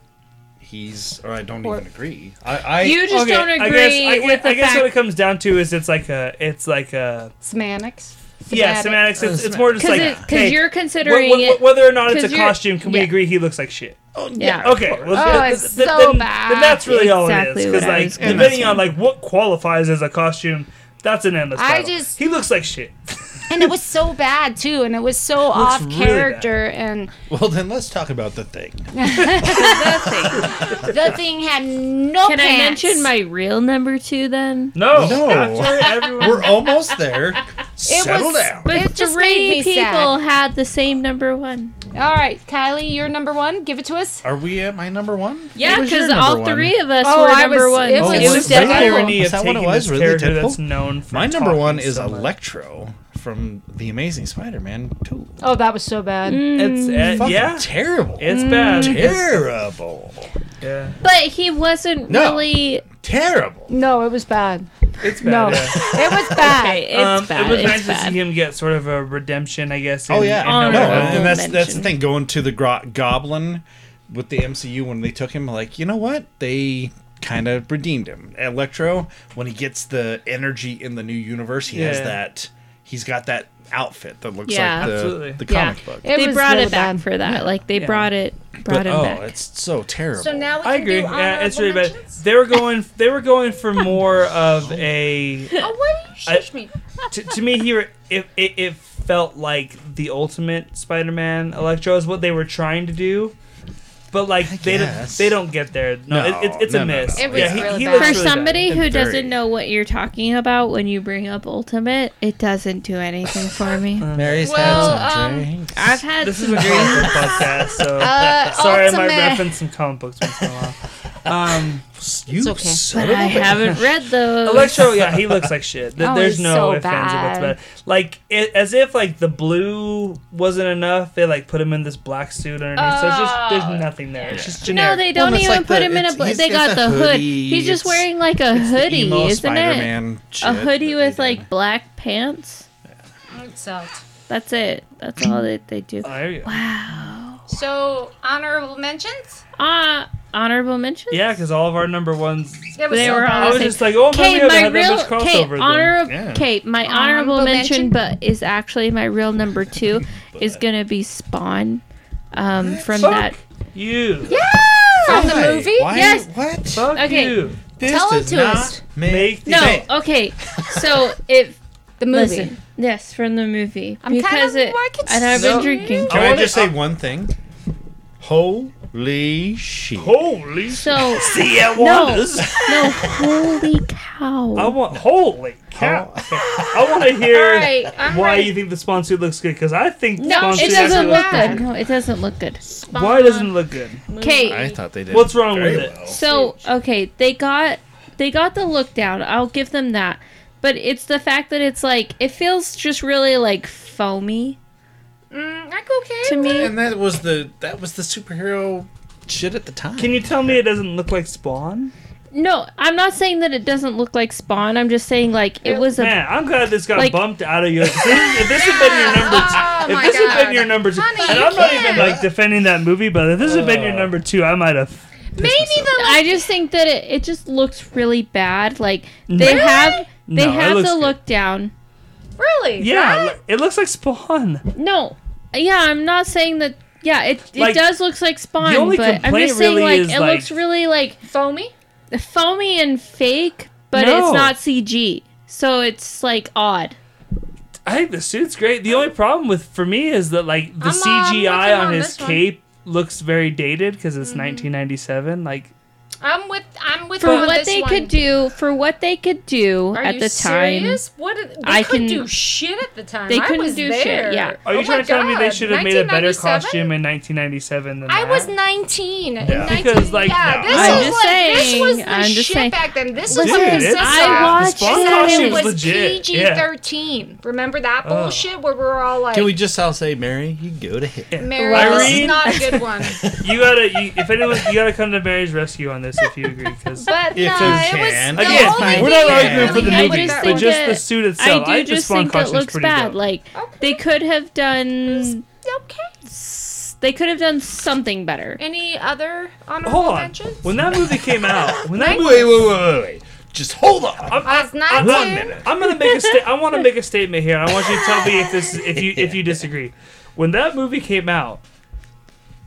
he's or I don't Or- even agree. I, I You just don't I agree guess, I, with guess, the I guess fact what it comes down to is it's like a it's like a semantics. yeah semantics. It's, it's oh, more just like because hey, you're considering wh- wh- it. whether or not it's a costume. Can we agree he looks like shit? Oh Yeah. Okay. Well, Oh, th- it's th- so then, bad. then that's really all it Exactly is. Because like depending on like what qualifies as a costume, that's an endless I battle. just- he looks like shit. and it was so bad too, and it was so off really character, and well then let's talk about the thing. the thing had no. Can I mention my real number two then? No, No. We're almost there. It Settle was- down. But It just made three me people sad. had the same number one. All right, Kylie, you're number one. Give it to us. Are we at my number one? Yeah, What was your because all one? three of us Oh, were I number was- one. it was- it was was that the irony Is of that what it taking was? this Really, character Deadpool? that's known for My number one is so much. Electro from The Amazing Spider-Man 2. Oh, that was so bad. It's uh, Fucking yeah, terrible. it's bad. terrible. Yeah, But he wasn't No. really. Terrible. No, it was bad. it's bad. No, yeah. it was bad. Okay, it's um, bad. It was it's nice to see him get sort of a redemption, I guess. Oh in- yeah, in no, Honorable Hellboy. and that's that's the mention. thing. Going to the gro- Goblin with the MCU when they took him, like you know what, they kind of redeemed him. Electro, when he gets the energy in the new universe, he has Yeah. that. He's got that outfit that looks Yeah. like the, Absolutely. the Yeah. comic book. It they brought really it back bad. for that. Like they Yeah. brought it, brought But, him oh, back. it's so terrible. So now we I can agree. do Yeah, it's really bad. They were going. They were going for more of a. Oh, why do you shush me? To, to me, here it, it it felt like the ultimate Spider-Man Electro is what they were trying to do. But like they don't, they don't get there. No, No, it, it, it's no, a no, miss. no. It was yeah, he, really he bad. looks For really bad. somebody And who doesn't know what you're talking about when you bring up Ultimate, it doesn't do anything for me. Mary's Well, had some um, drinks. I've had This is some a drinks. comic book podcast, so Uh, sorry I might Ultimate. reference some comic books once in a while. Um, you okay. son But of a I bitch. haven't read those. Electro, yeah, he looks like shit. Th- Oh, There's he's no so ifs, ands, or buts bad. it. Like, it, as if like the blue wasn't enough, they like put him in this black suit underneath. so it's just Oh, there's nothing there. It's just generic. No, they don't Well, it's even like put the- him in a. it's- Bla- he's they got got the the hood. hoodie, He's just it's- wearing like a It's the hoodie, emo isn't it? Spider-Man A shit hoodie that with they like black pants. It sucked. That's it. That's all that they do. Oh, there you go. Wow. So honorable mentions. Uh honorable mentions. Yeah, because all of our number ones. They were bad. I was just like, oh, Okay, maybe I my had that real much okay, crossover. then. honorable Yeah. okay, my honorable, Honorable mention, mention? but is actually my real number two is gonna be Spawn, um, from Fuck that. you. Yeah. from the movie. Why? Yes. What? Fuck Okay. you. This Tell it to not us. Make No, sense. okay, so it The movie. listen, yes, from the movie I'm kind because of. it I can and I've been it. drinking. Can I I, just say one thing? Holy shit! Holy. So See ya, no, wonders. no, holy cow! I want holy cow. Oh. I want to hear All right, I'm why ready. you think the spawn suit looks good because I think the no, spawn it doesn't actually look looks good. No, it doesn't look good. Why doesn't it look good? Okay, I thought they did. What's wrong very with it? well. So okay, they got they got the look down. I'll give them that. But it's the fact that it's like it feels just really like foamy Mm, I go okay. to me. And that was the that was the superhero shit at the time. Can you tell me it doesn't look like Spawn? No, I'm not saying that it doesn't look like Spawn. I'm just saying like it was a Man, I'm glad this got Like- bumped out of your. If this, if this had been your number, Oh if my this had been your number two, Honey, and you I'm not can't. even like defending that movie, but if this had been your Uh. number two, I might have. Maybe the I just think that it, it just looks really bad. Like they have they No, it have looks the good. look down. really Yeah, that? it looks like Spawn. No, yeah, I'm not saying that. Yeah, it, it Like, does looks like Spawn, only but I'm complaint just saying really like it like- looks really like foamy. foamy and fake, but No. it's not CG. So it's like odd. I think the suit's great. The only problem with for me is that like the I'm, uh, CGI you on on his this one. cape looks very dated because it's 1997. Like I'm with I'm with For what this they one. could do, for what they could do Are at you the time. serious? What they I couldn't can- do shit at the time. They I couldn't was do there. shit, yeah. Are you Oh trying my to tell me they should have made a better costume in 1997 than I that? was 19. in Yeah. 19 Because, like, yeah, no. this I'm is just like saying, this was the I'm just shit saying. back then. This is what it's- consists I watched The it. And costume's it was legit. PG Yeah. thirteen. Remember that Oh. bullshit where we're all like, Can we just all say, Mary, you go to hell. Mary, this is not a good one. You gotta, you, if anyone, you gotta come to Mary's rescue on this if you agree. Because But If no, you it was can. the again, only we're thing not that arguing for the I movie, made just that but think just the suit itself. I do think the just think it looks pretty bad. dope. Like they could have done, okay. they could have done something better. Any other honorable Hold on, mentions? when that movie came out, when that Wait, movie, Wait, wait, wait, wait, wait. Just hold on. I'm, I was I'm- 19. one minute. I'm gonna make a sta- I want to make a statement here. I want you to tell me if this, if you, if you disagree. When that movie came out,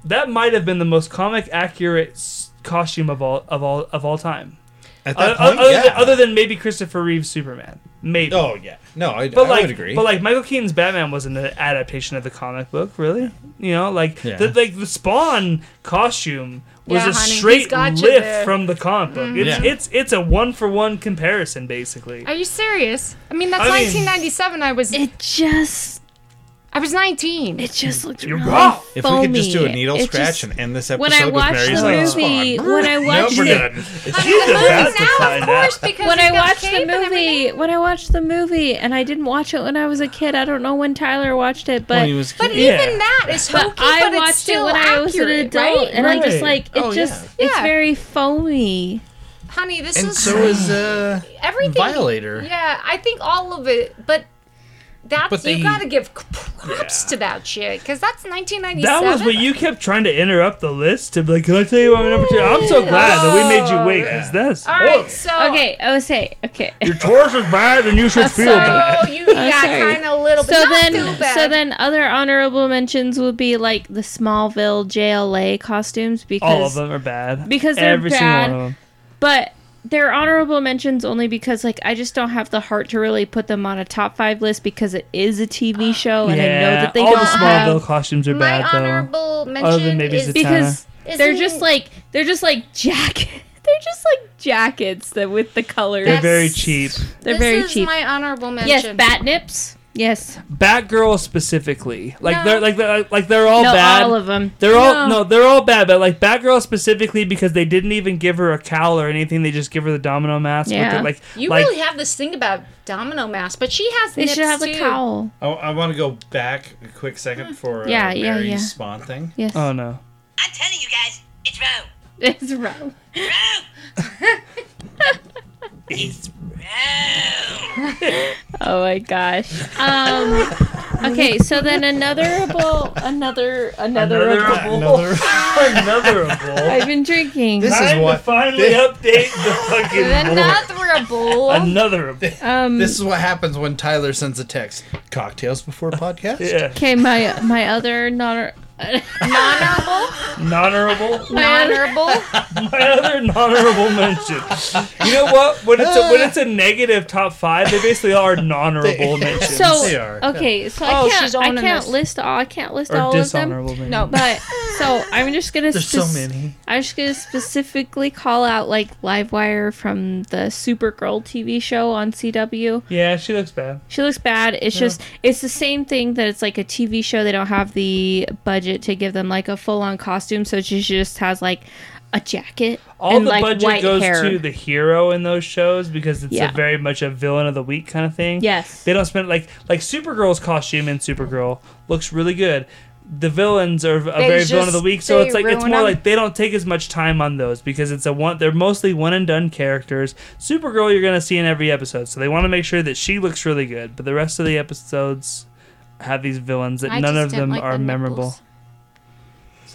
that might have been the most comic accurate s- costume of all of all of all time. At Other, that point, other, yeah. than, other than maybe Christopher Reeve's Superman, maybe. oh yeah, no, I, But I like, would agree. but like Michael Keaton's Batman wasn't an adaptation of the comic book, really. You know, like Yeah. the like the Spawn costume was Yeah, a honey, straight lift from the comic book. Mm-hmm. It's Yeah. it's it's a one for one comparison, basically. Are you serious? I mean, that's I mean- 1997. I was It just, I was 19. it just looks You're really wrong. if we could just do a needle It scratch just- and end this episode when I with watched Mary's the like movie, Spawn. when I watched we're it, done. She's the about movie to now, find of course, out. because when I got watched the movie, when I watched the movie, and I didn't watch it when I was a kid. I don't know when Tyler watched it, but When he was But kid. Yeah. even that is but hokey, I but it's watched it still when I was an accurate, adult, right? and I just Right. like it. Oh, just yeah. it's Yeah. very foamy. Honey, this and is so is uh, everything. Violator. Yeah, I think all of it, but that's But they- you gotta give props to that shit because that's 1997. That was what you kept trying to interrupt the list to be like, can I tell you what my number two? I'm so glad that we made you wait because that's All right, so Okay, I was say okay. your Taurus is bad and you should feel bad. so you got sorry. kind of a little bit. So not then, too bad. so then, other honorable mentions would be like the Smallville JLA costumes because All of them are bad. because they're Every bad. single one of them. but they're honorable mentions only because like I just don't have the heart to really put them on a top five list because it is a TV show and I know that they all don't the Smallville have costumes are my bad though. honorable mention Other than maybe is Zatanna. because they're just like they're just like jackets. They're just like jackets that with the colors. They're very cheap. They're this very is cheap. my honorable mention. yes, mention. Batnips. Yes, Batgirl specifically, like No. they're like they're like they're all no, bad. all of them. They're all No. no, they're all bad, but like Batgirl specifically because they didn't even give her a cowl or anything. They just give her the domino mask. With Yeah. it, like You like, really have this thing about Domino Mask, but she has They nips should have too. the cowl. I, I want to go back a quick second for uh, Yeah, yeah, Mary's yeah. Spawn thing. Yes, Oh no. I'm telling you guys, it's Rome. it's wrong. It's Rome. Oh my gosh. Um. Okay, so then anotherable, another, another. Another. Anotherable. I've been drinking. This is Time to what finally update the fucking Anotherable. Another. Um. this is what happens when Tyler sends a text. Cocktails before podcast. Yeah. Okay, my my other non non-honorable. Non-honorable. Non-honorable. My other non-honorable mention. You know what? When it's a, when it's a negative top five, they basically are non-honorable mentions. So They are. okay, so Oh, I can't she's I owning can't this. list all I can't list or all of them. dishonorable mentions. No. But so I'm just gonna There's so spec- many. I'm just gonna specifically call out like Livewire from the Supergirl TV show on CW. Yeah, she looks bad. She looks bad. It's just it's the same thing that it's like a TV show. They don't have the budget to give them like a full on costume, so she just has like a jacket All and the like budget goes hair. to the hero in those shows because it's Yeah. a very much a villain of the week kind of thing. Yes. They don't spend like like Supergirl's costume in Supergirl looks really good. The villains are a very villain of the week, so it's like it's more them. like they don't take as much time on those because it's a one. They're mostly one and done characters. Supergirl you're gonna see in every episode, so they want to make sure that she looks really good. But the rest of the episodes have these villains that I none of them like are memorable.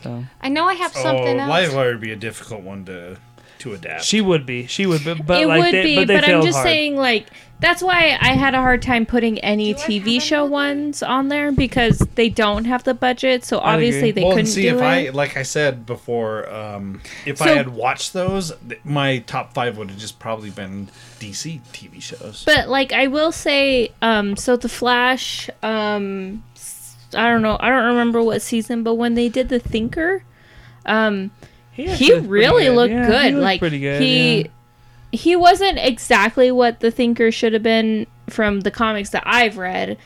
Nipples. So I know I have something oh, else. Livewire would be a difficult one to to adapt. she would be, she would, be, but it like would they, be, but but, I'm just hard. saying, like, that's why I had a hard time putting any Do TV show another? ones on there because they don't have the budget. So obviously agree. they well, and couldn't see do if it. I like I said before, um, if I had watched those, my top five would have just probably been DC TV shows. But like I will say, um, so the Flash, um, s- I don't know, I don't remember what season, but when they did the Thinker, um, he, he actually looked pretty really good. looked Yeah, good. He looked like pretty good. he yeah. he wasn't exactly what the Thinker should have been from the comics that I've read,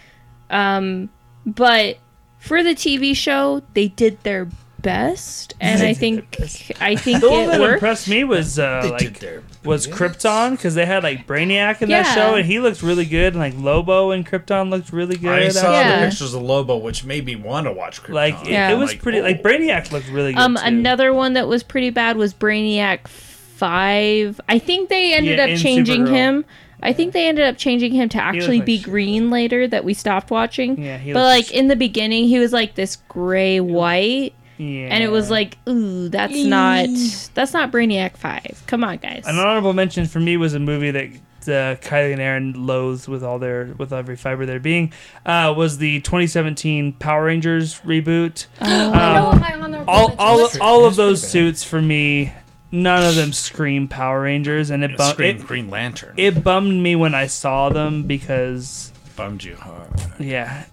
um, but for the TV show, they did their best, and I think. I think The one it that worked. impressed me was uh, like was. Krypton because they had like Brainiac in that Yeah. show and he looked really good and like Lobo and Krypton looked really good. I saw Yeah. the pictures of Lobo, which made me want to watch Krypton. like it, Yeah. it was Like, pretty. Like oh. Brainiac looked really good. Um, too. another one that was pretty bad was Brainiac Five. I think they ended Yeah, up in changing Supergirl. him. I think they ended up changing him to actually like be shit. green later. That we stopped watching. Yeah, he but looked like like in the beginning, he was like this gray white, yeah. and it was like, ooh, that's not that's not Brainiac Five. Come on, guys. an honorable mention for me was a movie that. Uh, Kylie and Aaron loathed with all their with every fiber of their being uh, was the 2017 Power Rangers reboot. I know Um, my honorable all all, all of those suits for me, none of them scream Power Rangers, and it It bum- screamed it, Green Lantern. it bummed me when I saw them because bummed you hard. yeah,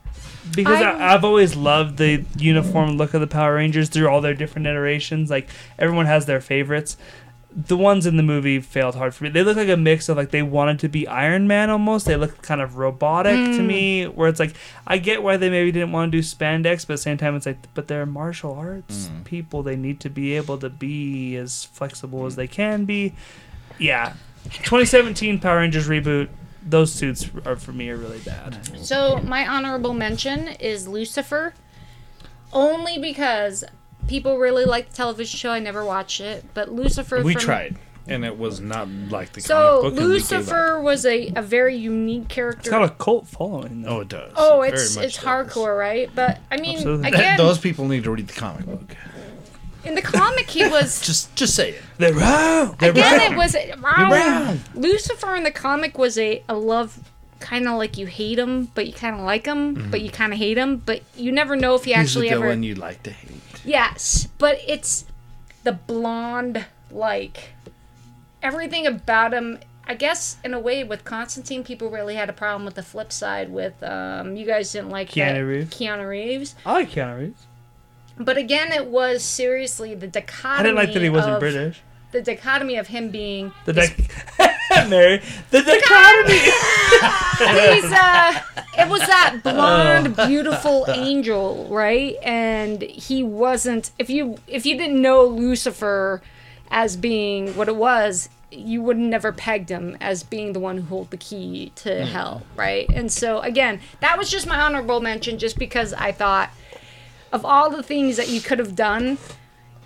because I'm- I, I've always loved the uniform look of the Power Rangers through all their different iterations. Like everyone has their favorites. The ones in the movie failed hard for me. They look like a mix of like they wanted to be Iron Man almost. They look kind of robotic to hmm. me. Where it's like I get why they maybe didn't want to do spandex, but at the same time it's like, but they're martial arts hmm. people. They need to be able to be as flexible as hmm. they can be. Yeah, 2017 Power Rangers reboot. Those suits are for me are really bad. So my honorable mention is Lucifer, only because people really like the television show. I never watched it, but Lucifer. We from- tried, and it was not like the So comic book. and we gave up. Lucifer was a, a very unique character. It's got a cult following though. Oh, it does. oh, It it's it's does. hardcore, right? But I mean, Absolutely. again, Those people need to read the comic book. In the comic, he was Just, just say it. They're wrong. They're again. wrong. It was wrong. Lucifer in the comic was a, a love. Kind of like you hate him, but you kind of like him, but you kind of hate him, but you never know if he Mm-hmm. He's the actually ever. villain you like to hate. Yes, but it's the blonde, like everything about him. I guess in a way, with Constantine, people really had a problem with the flip side. With um, you guys didn't like Keanu that- Reeves. Keanu Reeves, I like Keanu Reeves. But again, it was seriously the dichotomy. I didn't like that he wasn't of, British. The dichotomy of him being The this Mary. The dichotomy. He's uh it was that blonde Oh. beautiful angel, right? And he wasn't if you if you didn't know Lucifer as being what it was, you would never pegged him as being the one who held the key to hell, right? And so again, that was just my honorable mention just because I thought of all the things that you could have done,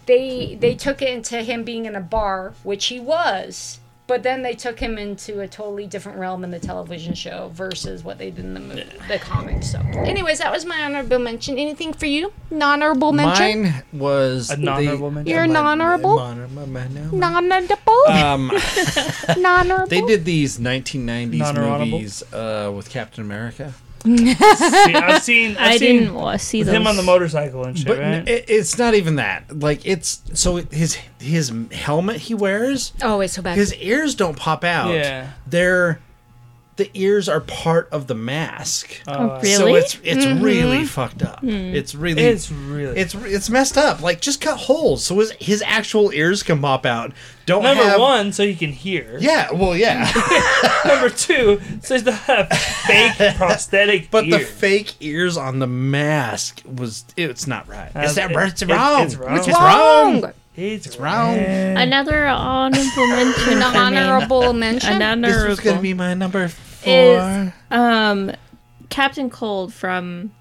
they they took it into him being in a bar, which he was, but then they took him into a totally different realm in the television show versus what they did in the movie, the comics. So, anyways, that was my honorable mention. Anything for you? Non-honorable mention? Mine was A non-honorable mention? You're non-honorable? Non-honorable. Non-honorable? Um, Non-honorable? they did these 1990s Non-honorable? movies uh, with Captain America. See, I've seen. I've I seen didn't wa- see with those. him on the motorcycle and shit, But right? n- it, it's not even that. Like it's so his his helmet he wears, Oh, it's so bad. his ears don't pop out. Yeah. They're the ears are part of the mask. Oh, So really? it's it's really fucked up. It's really it's really. it's it's messed up. Like just cut holes so his his actual ears can pop out. Don't number have, one, so he can hear. Yeah, well, yeah, Number two, so he's to fake prosthetic. but the fake ears on the mask was it's not right. Uh, It's that it- it's it- wrong. it's wrong. It's It's wrong. wrong. It's, It's round. Another honorable mention. An honorable mention. Another This was gonna be my number four. Is um Captain Cold from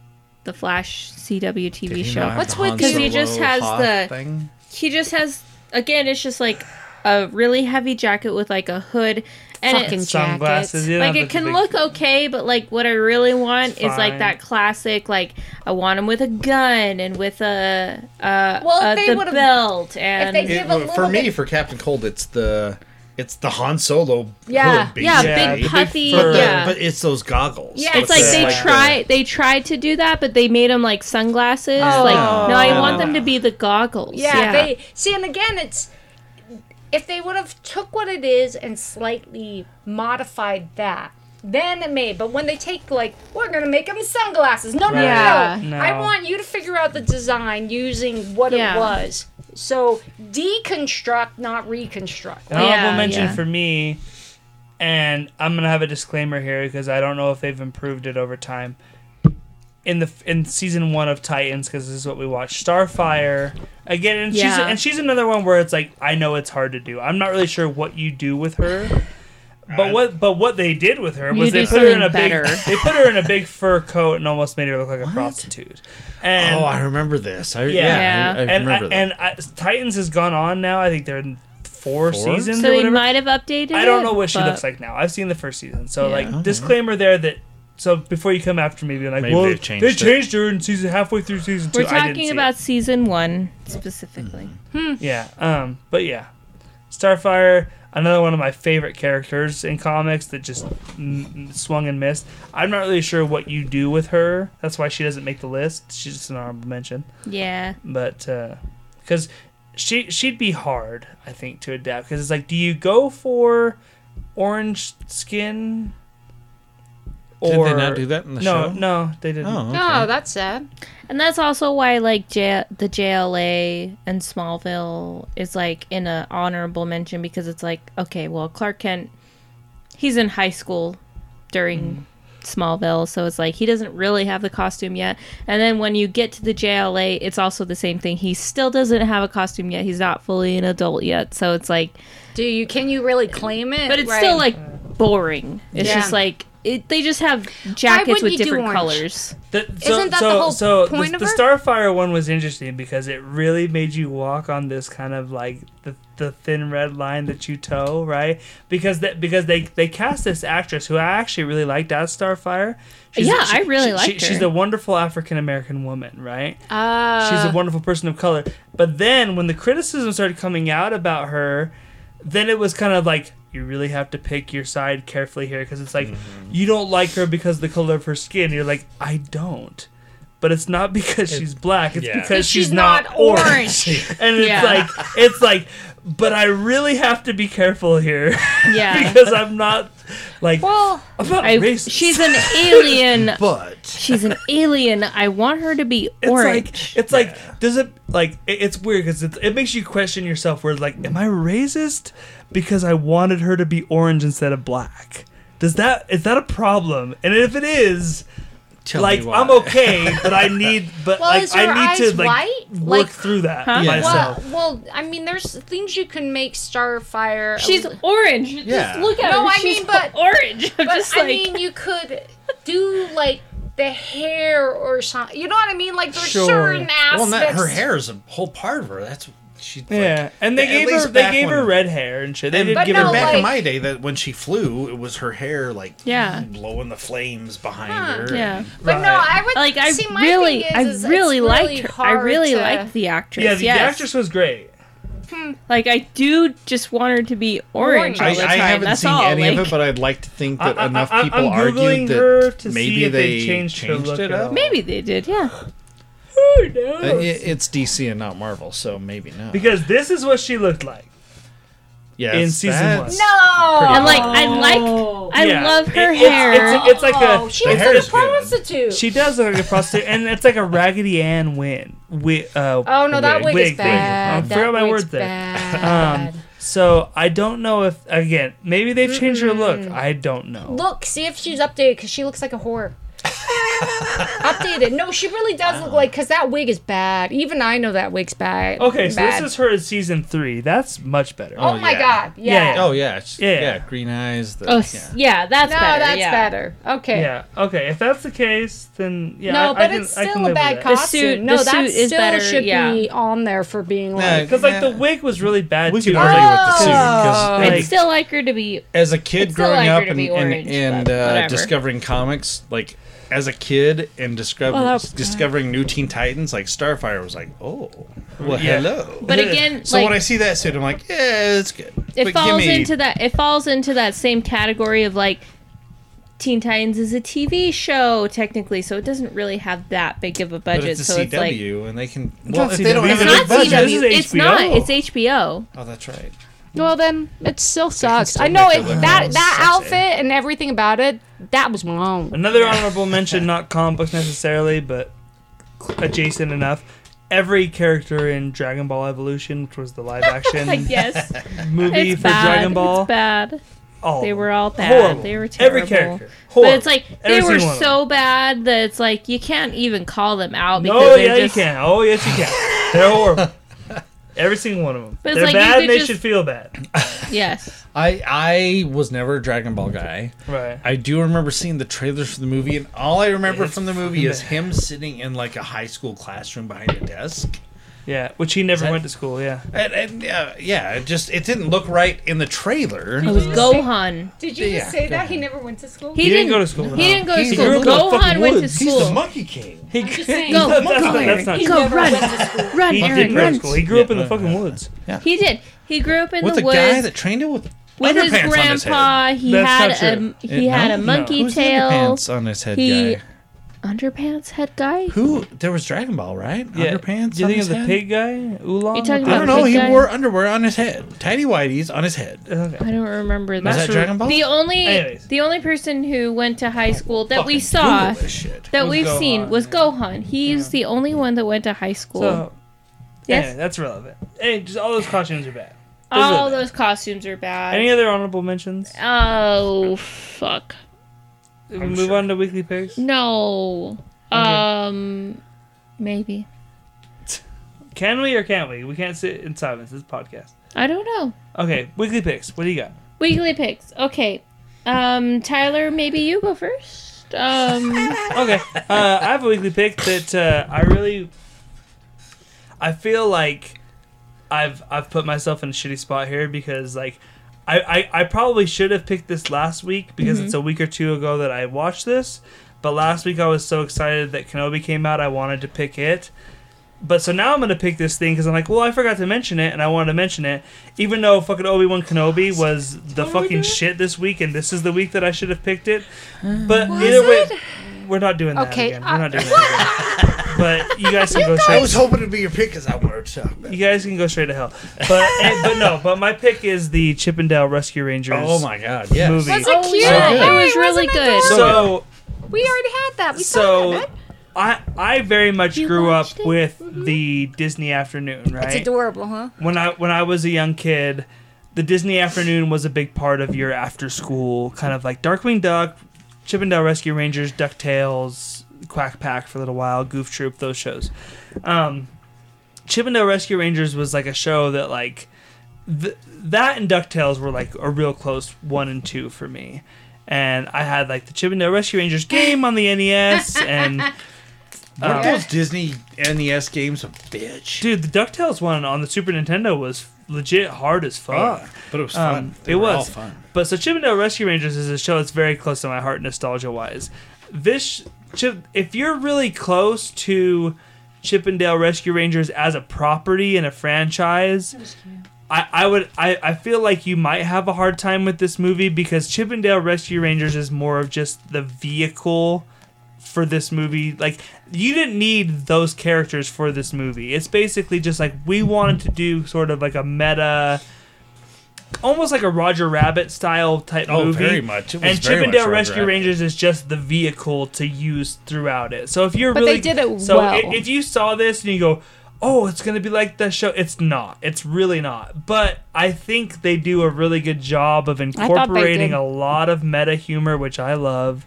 the Flash CW TV Did he show. not What's the with 'Cause he just has the- thing? He just has again. It's just like a really heavy jacket with like a hood, and Fucking it, Sunglasses. You know, like it can big- look okay, but like what I really want is like that classic. Like I want him with a gun and with a uh, Well, if uh, they the would've- belt and they It- a for little me, bit- for Captain Cold, it's the it's the Han Solo Yeah. hood, yeah. Yeah, big big puffy. fur. But, yeah, but it's those goggles. Yeah, it's like Yeah. they Like try they tried to do that, but they made them like sunglasses. Oh. like no, I want them to be the goggles. Yeah, Yeah, they see, and again, it's if they would have took what it is and slightly modified that, then it may. But when they take like, we're gonna make them sunglasses. No, no, Yeah. no, no. No. I want you to figure out the design using what Yeah. it was. So deconstruct, not reconstruct. An honorable Yeah, mention yeah. for me, and I'm gonna have a disclaimer here because I don't know if they've improved it over time. In the in season one of Titans, because this is what we watched, Starfire again, and she's and she's another one where it's like I know it's hard to do. I'm not really sure what you do with her. But uh, what but what they did with her You was they do put her in a something big better. they put her in a big fur coat and almost made her look like a prostitute. And oh, I remember this. I, Yeah. yeah, I, I and remember I, that. and I, Titans has gone on now. I think they're in four, Four? seasons. So or they whatever. might have updated. I don't know what she but- looks like now. I've seen the first season, so Yeah. like disclaimer there that. So before you come after me, being like, Maybe "Well, they've changed they it." changed her in season halfway through season 2 We're I didn't talking see about it. season one specifically. Mm-hmm. Hmm. yeah. Um, but yeah, Starfire, another one of my favorite characters in comics that just mm, swung and missed. I'm not really sure what you do with her. That's why she doesn't make the list. She's just an honorable mention. Yeah. but because she she'd be hard, I think, to adapt. Because it's like, do you go for orange skin? Did they not do that in the no, show? no, no. they didn't. Oh, oh okay. Oh, that's sad. And that's also why like J- the JLA and Smallville is like in a honorable mention because it's like okay, well Clark Kent he's in high school during mm. Smallville, so it's like he doesn't really have the costume yet. And then when you get to the JLA, it's also the same thing. He still doesn't have a costume yet. He's not fully an adult yet. So it's like Do you? Can you really claim it? but it's Right. still like boring. It's Yeah. just like it, they just have jackets wouldn't with different colors. The- so, Isn't that so, the whole so point the, of the her? Starfire one was interesting because it really made you walk on this kind of like the, the thin red line that you toe, right? Because that because they they cast this actress who I actually really liked as Starfire. Yeah, I really liked her. She's a wonderful African American woman, right? Uh, She's a wonderful person of color. But then when the criticism started coming out about her, then it was kind of like you really have to pick your side carefully here because it's like Mm-hmm. you don't like her because of the color of her skin. You're like, I don't. But it's not because she's black. It's yeah. because she's, she's not, not orange. and it's Yeah. like it's like, but I really have to be careful here Yeah. because I'm not like well, I'm not I, racist. she's an alien. But She's an alien. I want her to be It's orange. like it's like does it like it, it's weird because it makes you question yourself. Where like, am I racist because I wanted her to be orange instead of black? Does that is that a problem? And if it is, tell like me why. I'm okay, but I need but Well, like is her I need to like white? work Like- through that Huh? Yeah. myself. well, well. I mean, there's things you can make Starfire. she's li- orange. Yeah. Just look at No, her. I She's mean, but- orange. I'm But just I like, mean, you could do like the hair or something. You know what I mean? Like there's Sure. certain aspects. Well, not, her hair is a whole part of her. That's she. yeah, and they gave her they back gave her red hair and shit. They And did But give no, her back like- in my day, that when she flew, it was her hair like Yeah. blowing the flames behind Huh. her. yeah. But no, I would Like I see. My really, thing is, I is it's really liked really her. I really to- liked the actress. yeah. The, yes. the actress was great. Hmm. Like I do just want her to be orange all I, the I time. haven't That's seen all. any like, of it, but I'd like to think that I- I- enough people I'm argued her that to maybe they they changed her look it up. maybe they did. Yeah. Who knows? Uh, it- It's DC and not Marvel, so maybe not. Because this is what she looked like. yes, in season one. No. Pretty And like I like, I Yeah. love her It- it's- hair. It's, it's like Oh, a. she looks like a is good. prostitute. She does look like a prostitute, and it's like a Raggedy Ann win. Wi- uh, oh no, that wig, is thing. bad. I forgot my wig's words there. Um, so I don't know if again maybe they've changed her look. I don't know. Look, see if she's updated because she looks like a whore. Updated. No, she really does look like because that wig is bad. Even I know that wig's bad. Okay, so bad. this is her in season three. That's much better. Oh, my yeah. god. Yeah. Yeah, yeah. Oh yeah, it's- Yeah. yeah, green eyes. The, Oh, yeah. s- yeah, that's No, better. that's yeah. better. Okay. Yeah. Okay. If that's the case, then yeah. No, I, I but can, it's I can still a live bad with that. costume. suit- no, the that suit is still better, should yeah. be on there for being like. Because like Yeah. the wig was really bad We too. could argue with the suit Oh. because Like- I'd still like her to be. as a kid I'd still growing like her up to and be and, orange, and but uh, whatever. discovering comics, like as a kid and discover, that was good. discovering new Teen Titans, like Starfire was like, oh, well, Yeah. hello. But again, so like when I see that suit, I'm like, yeah, it's good. it But falls give me, into that. It falls into that same category of like. Teen Titans is a TV show technically, so it doesn't really have that big of a but budget. it's a so it's like CW, and they can. Well, not if they don't CW. have it's a not big budget, This CW. It's not. It's HBO. oh, that's right. Well, mm. then it still sucks. still I know it. it That that Such a- outfit and everything about it. That was wrong. Another honorable mention, not comic books necessarily, but adjacent enough. Every character in Dragon Ball Evolution, which was the live action yes, movie it's for bad. Dragon Ball, It's bad. all They were all bad. Horrible. They were terrible. Every character, Horrible. But it's like Every they were single one of so bad that it's like you can't even call them out because No, yeah, just you can. Oh, yes, you can. They're horrible. Every single one of them. But it's They're like you bad. could and They just- should feel bad. yes. I I was never a Dragon Ball guy. Right. I do remember seeing the trailers for the movie, and all I remember It's from the movie is him sitting in like a high school classroom behind a desk. Yeah, which he never that- went to school. Yeah. And, and uh, yeah, it just it didn't look right in the trailer. It was Gohan. Did you Yeah, just say go that he never went to school? He, He didn't didn't go to school, He didn't go to He school. grew up in the Gohan fucking went to school. He's the Monkey King. He, just saying. Go, that's, go, that's not He true. Go, never run. went. Run, He Aaron, did go to run. school. He grew up in the Yeah, fucking yeah. woods. He did. He grew up in with the the woods guy that trained him with with his underpants on his grandpa. He That's had a he Uh, had no? a No. monkey Who's the tail. underpants on his head He- guy. Underpants head guy. Who there was Dragon Ball, right? Yeah. Underpants. Do you on think his of the head? pig guy? Oolong? You talking I about don't know. pig He guy? wore underwear on his head. Tidy whities on his head. Okay. I don't remember Was that. that Dragon Ball? The only Anyways. the only person who went to high school that we Fucking saw Google this shit. that Was we've seen was yeah. Gohan. He's the only one that went to high school. So, Yes. anyway, that's relevant. Hey, just all those costumes are bad. Those All are bad. those costumes are bad. Any other honorable mentions? oh fuck. We move on to weekly picks. No. Um maybe. Can we or can't we? We can't sit in silence. This is a podcast. I don't know. Okay, weekly picks. What do you got? Weekly picks. Okay. Um Tyler, maybe you go first. Um Okay, uh, I have a weekly pick that uh, I really, I feel like I've I've put myself in a shitty spot here because like. I, I, I probably should have picked this last week because it's a week or two ago that I watched this. But last week I was so excited that Kenobi came out, I wanted to pick it. But so now I'm going to pick this thing because I'm like, well, I forgot to mention it and I wanted to mention it. Even though fucking Obi Wan Kenobi was the fucking shit this week and this is the week that I should have picked it. But either way, we're not doing that Okay, again. uh, We're not doing that again. But you guys can go straight. I was hoping to be your pick because I wanted to talk. You guys can go straight to hell. But eh, but no. But my pick is the Chip 'n Dale Rescue Rangers. Oh my god! Yes. Movie. Was it cute? yeah, it was really it good. adorable? So we already had that. We so saw that. I I very much You grew up it? with the Disney afternoon, It's right? adorable, huh? when I when I was a young kid, the Disney afternoon was a big part of your after school kind of like Darkwing Duck, Chip 'n Dale Rescue Rangers, DuckTales, Quack Pack for a little while, Goof Troop, those shows. Um, Chip 'n Dale Rescue Rangers was like a show that like th- that and DuckTales were like a real close one and two for me. And I had like the Chip 'n Dale Rescue Rangers game on the NES and Weren't um, those Disney NES games a bitch? dude, the DuckTales one on the Super Nintendo was legit hard as fuck. Oh, but it was Um, fun. They it were was. all fun. But so Chip 'n Dale Rescue Rangers is a show that's very close to my heart nostalgia wise. This Chip, if you're really close to Chip 'n Dale Rescue Rangers as a property and a franchise, I, I would I, I feel like you might have a hard time with this movie because Chip 'n Dale Rescue Rangers is more of just the vehicle for this movie. Like you didn't need those characters for this movie. It's basically just like we wanted to do sort of like a meta almost like a Roger Rabbit style type Oh, movie. very much. It was and very much Chip 'n Dale Roger Rescue Rabbit. Rangers is just the vehicle to use throughout it. So if you're But really they did it so well. i- if you saw this and you go, "Oh, it's gonna be like the show," it's not. It's really not. But I think they do a really good job of incorporating did. a lot of meta humor, which I love.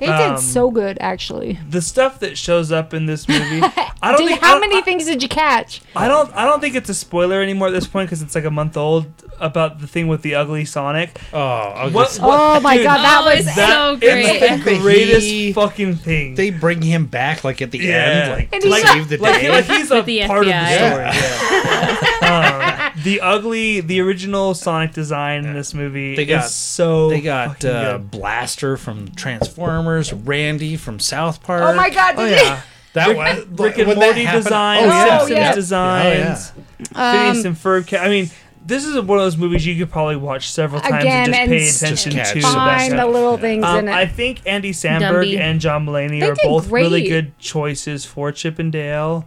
They Um, did so good, actually. The stuff that shows up in this movie, I don't Dude, think. I how don't- many I, things did you catch? I don't. I don't think it's a spoiler anymore at this point because it's like a month old about the thing with the ugly Sonic. Oh, I'll What? just- what Oh my dude, god, that Oh, was it's that- so It's great. the He- greatest fucking thing. they bring him back like at the Yeah. end, like And to he's save the like, day. like he's a With the part of the FBI. story. Yeah. um, the ugly, the original Sonic design in this movie They got- is so. they got uh, good. Blaster from Transformers, Randy from South Park. Oh my god, Oh did yeah, that Rick, was Rick and when Morty designs, Oh, yeah. Simpsons yeah. designs, you? Phineas Um, and Ferb. Ca- I mean, this is one of those movies you could probably watch several times Again, and just and pay s- attention Just to. catch find the stuff. little things Um, in it. I think Andy Samberg Gumby. and John Mulaney They are did both really good choices for Chip 'n Dale.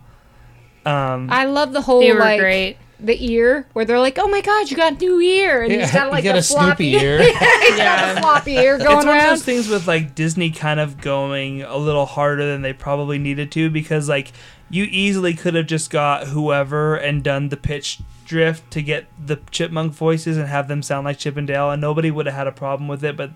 Um, I love the whole They were like great. The ear where they're like, "Oh my god, you got new ear," and Yeah, he's got like you got the a Snoopy floppy ear. he's got a floppy ear going it's one of those things with like Disney kind of going a little harder than they probably needed to because like you easily could have just got whoever and done the pitch drift to get the chipmunk voices and have them sound like Chippendale and Dale, and nobody would have had a problem with it but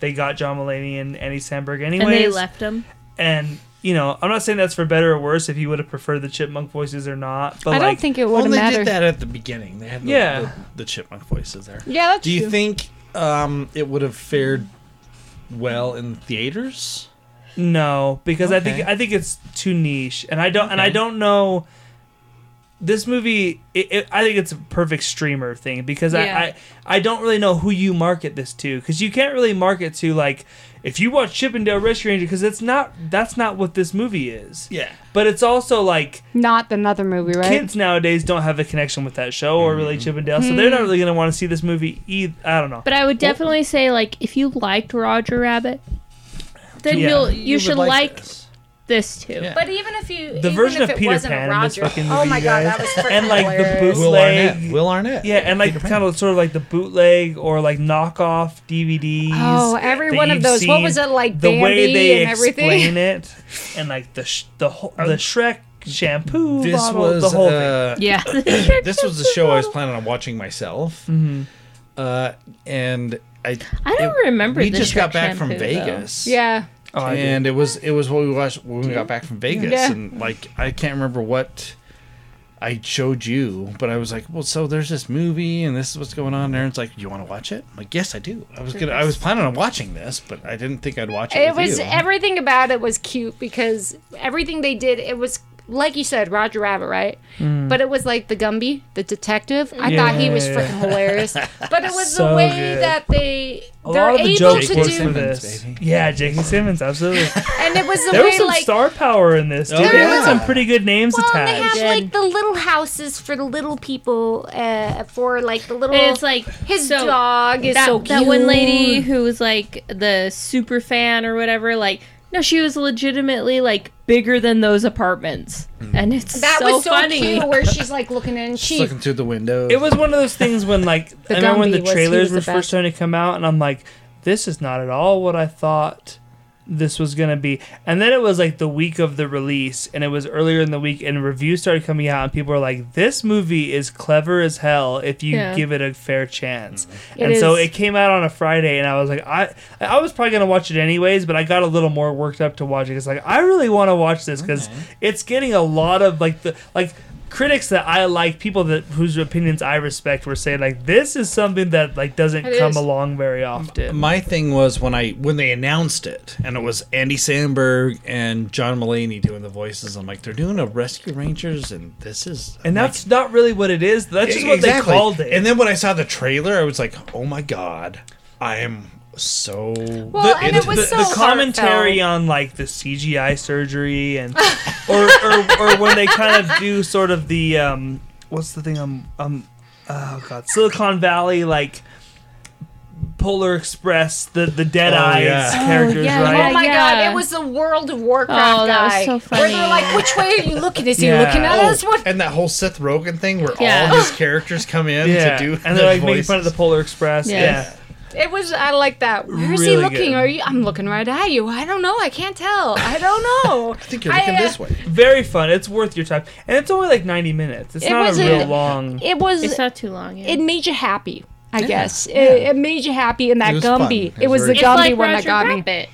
they got John Mulaney and Andy Samberg anyway. And they left them. and you know I'm not saying that's for better or worse if you would have preferred the chipmunk voices or not but I like don't think it Well, would they matter. did that at the beginning. They had the, Yeah. the, the chipmunk voices there. Yeah, that's Do you true. think um, it would have fared well in theaters? No, because I think I think it's too niche, and I don't and I don't know. This movie, it, it, I think it's a perfect streamer thing because Yeah. I, I I don't really know who you market this to because you can't really market to like if you watch Chip 'n Dale Rescue Ranger because it's not that's not what this movie is. Yeah. But it's also like Not another movie, right? kids nowadays don't have a connection with that show or really mm-hmm. Chip 'n Dale, so they're not really gonna want to see this movie either. I don't know. But I would definitely say, like, if you liked Roger Rabbit, then Yeah. you'll you, would should like, this. This too. Yeah. But even if you, The even version if of it Peter wasn't a Pan in this Roger, fucking oh my you god, guys. that was freaking And, like, the hilarious. boot- Will Bootleg. Arnett. Will Arnett. Yeah, and like kind of sort of like the bootleg or like knockoff DVDs. Oh, every that one of you've those. What seen, was it like? The way they and everything. explain it, and like the sh- the whole the Shrek shampoo This bottle, was the whole thing. uh, Yeah. this was the show I was planning on watching myself. Mhm. Uh, and I I don't it- remember. we the just got Shrek back from shampoo, though. Vegas. Yeah. Oh, and it was it was what we watched when we got back from Vegas, Yeah. and like I can't remember what I showed you, but I was like, well, so there's this movie, and this is what's going on there. It's like, you want to watch it? I'm like, yes, I do. I was gonna, I was planning on watching this, but I didn't think I'd watch it. It was you. everything about it was cute because everything they did it was like you said Roger Rabbit right but it was like the Gumby the detective I thought he was Yeah. freaking hilarious but it was So the way good. that they a they're lot of the able jokes to do for Simmons, this. baby. Yeah, J.K. Simmons, absolutely. and it was the there was some like star power in this. Dude. Oh, They had some pretty good names well, and they attached. have like the little houses for the little people uh, for like the little And it's like his so dog is that, so that one lady who was like the super fan or whatever. Like, no, she was legitimately like bigger than those apartments, hmm. and it's that so was so funny. cute where she's like looking in Just she looking through the window. It was one of those things when like The I remember when the Gumby was- he trailers was the were first best. starting to come out, and I'm like, this is not at all what I thought this was gonna be. And then it was like the week of the release, and it was earlier in the week, and reviews started coming out, and people were like, "This movie is clever as hell if you Yeah. give it a fair chance." Mm-hmm. It and so is. it came out on a Friday, and I was like, I I was probably gonna watch it anyways, but I got a little more worked up to watch it. It's like I really want to watch this because it's getting a lot of like the like critics that I like, people that whose opinions I respect, were saying like this is something that like doesn't It come is. along very often. My thing was when I when they announced it, and it was Andy Samberg and John Mulaney doing the voices. I'm like, they're doing a Rescue Rangers, and this is and I'm like, that's not really what it is. That's just what Exactly. they called it. And then when I saw the trailer, I was like, oh my god, I am so. Well, and it was the, so the commentary heartfelt. on like the CGI surgery and or, or or when they kind of do sort of the um what's the thing um um oh god Silicon Valley like Polar Express the the Dead Oh, Eyes yeah. characters yeah, right Oh my Yeah. god, it was the World of Warcraft Oh, that was guy. so Where they're like, which way are you looking? Is he looking at Oh, us? What? and that whole Seth Rogen thing where Yeah. all his characters come in yeah to do and their they're like making fun of the. Polar Express Yeah. Yeah, It was. I like that. Where is he looking? good. Are you? I'm looking right at you. I don't know. I can't tell. I don't know. I think you're looking I, uh, this way. very fun it's worth your time and it's only like 90 minutes it's It not a real a- long It was. It's not too long. Yeah. it made you happy. I guess it, it made you happy in that It. Gumby. It It was was the very Gumby like one Roger that got me.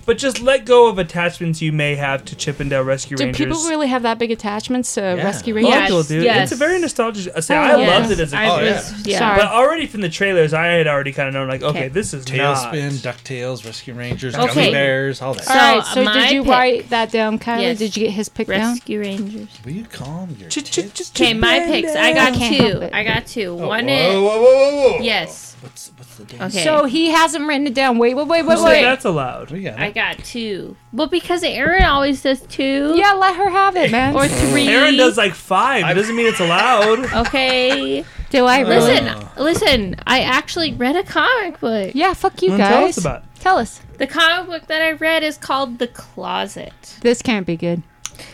Rabbit. but just let go of attachments you may have to Chip 'n Dale Rescue Rangers. Do Rangers. people really have that big attachments to Rescue Rangers? lot of Yes, people do. yes. It's a very nostalgic. I say, Oh, I yes. loved it as a kid. Oh, yeah. was, yeah. Sorry. But already from the trailers, I had already kind of known, like, okay, Okay. this is TaleSpin, not. Ducktales, Rescue Rangers, Okay. Gummi Bears, all that. So, All right, so my did you pick- write that down, Kylie? Yes. Did you get his pick down? Rescue Rangers. Will you calm your Ch- ch- tits? Okay, my picks. I got Can't help two. it. I got two. Oh, One whoa, is whoa, whoa, whoa, whoa. yes. What's what's the date? Okay. So he hasn't written it down. Wait, wait, wait, wait, wait. that's allowed? We got I got two. Well, because Aaron always does two. Yeah, let her have it, man. Or three. Aaron does like five. It doesn't mean it's allowed. Okay. Do I really? Listen, listen. I actually read a comic book. Yeah, fuck you Well, guys. tell us about it. Tell us. The comic book that I read is called The Closet. This can't be good.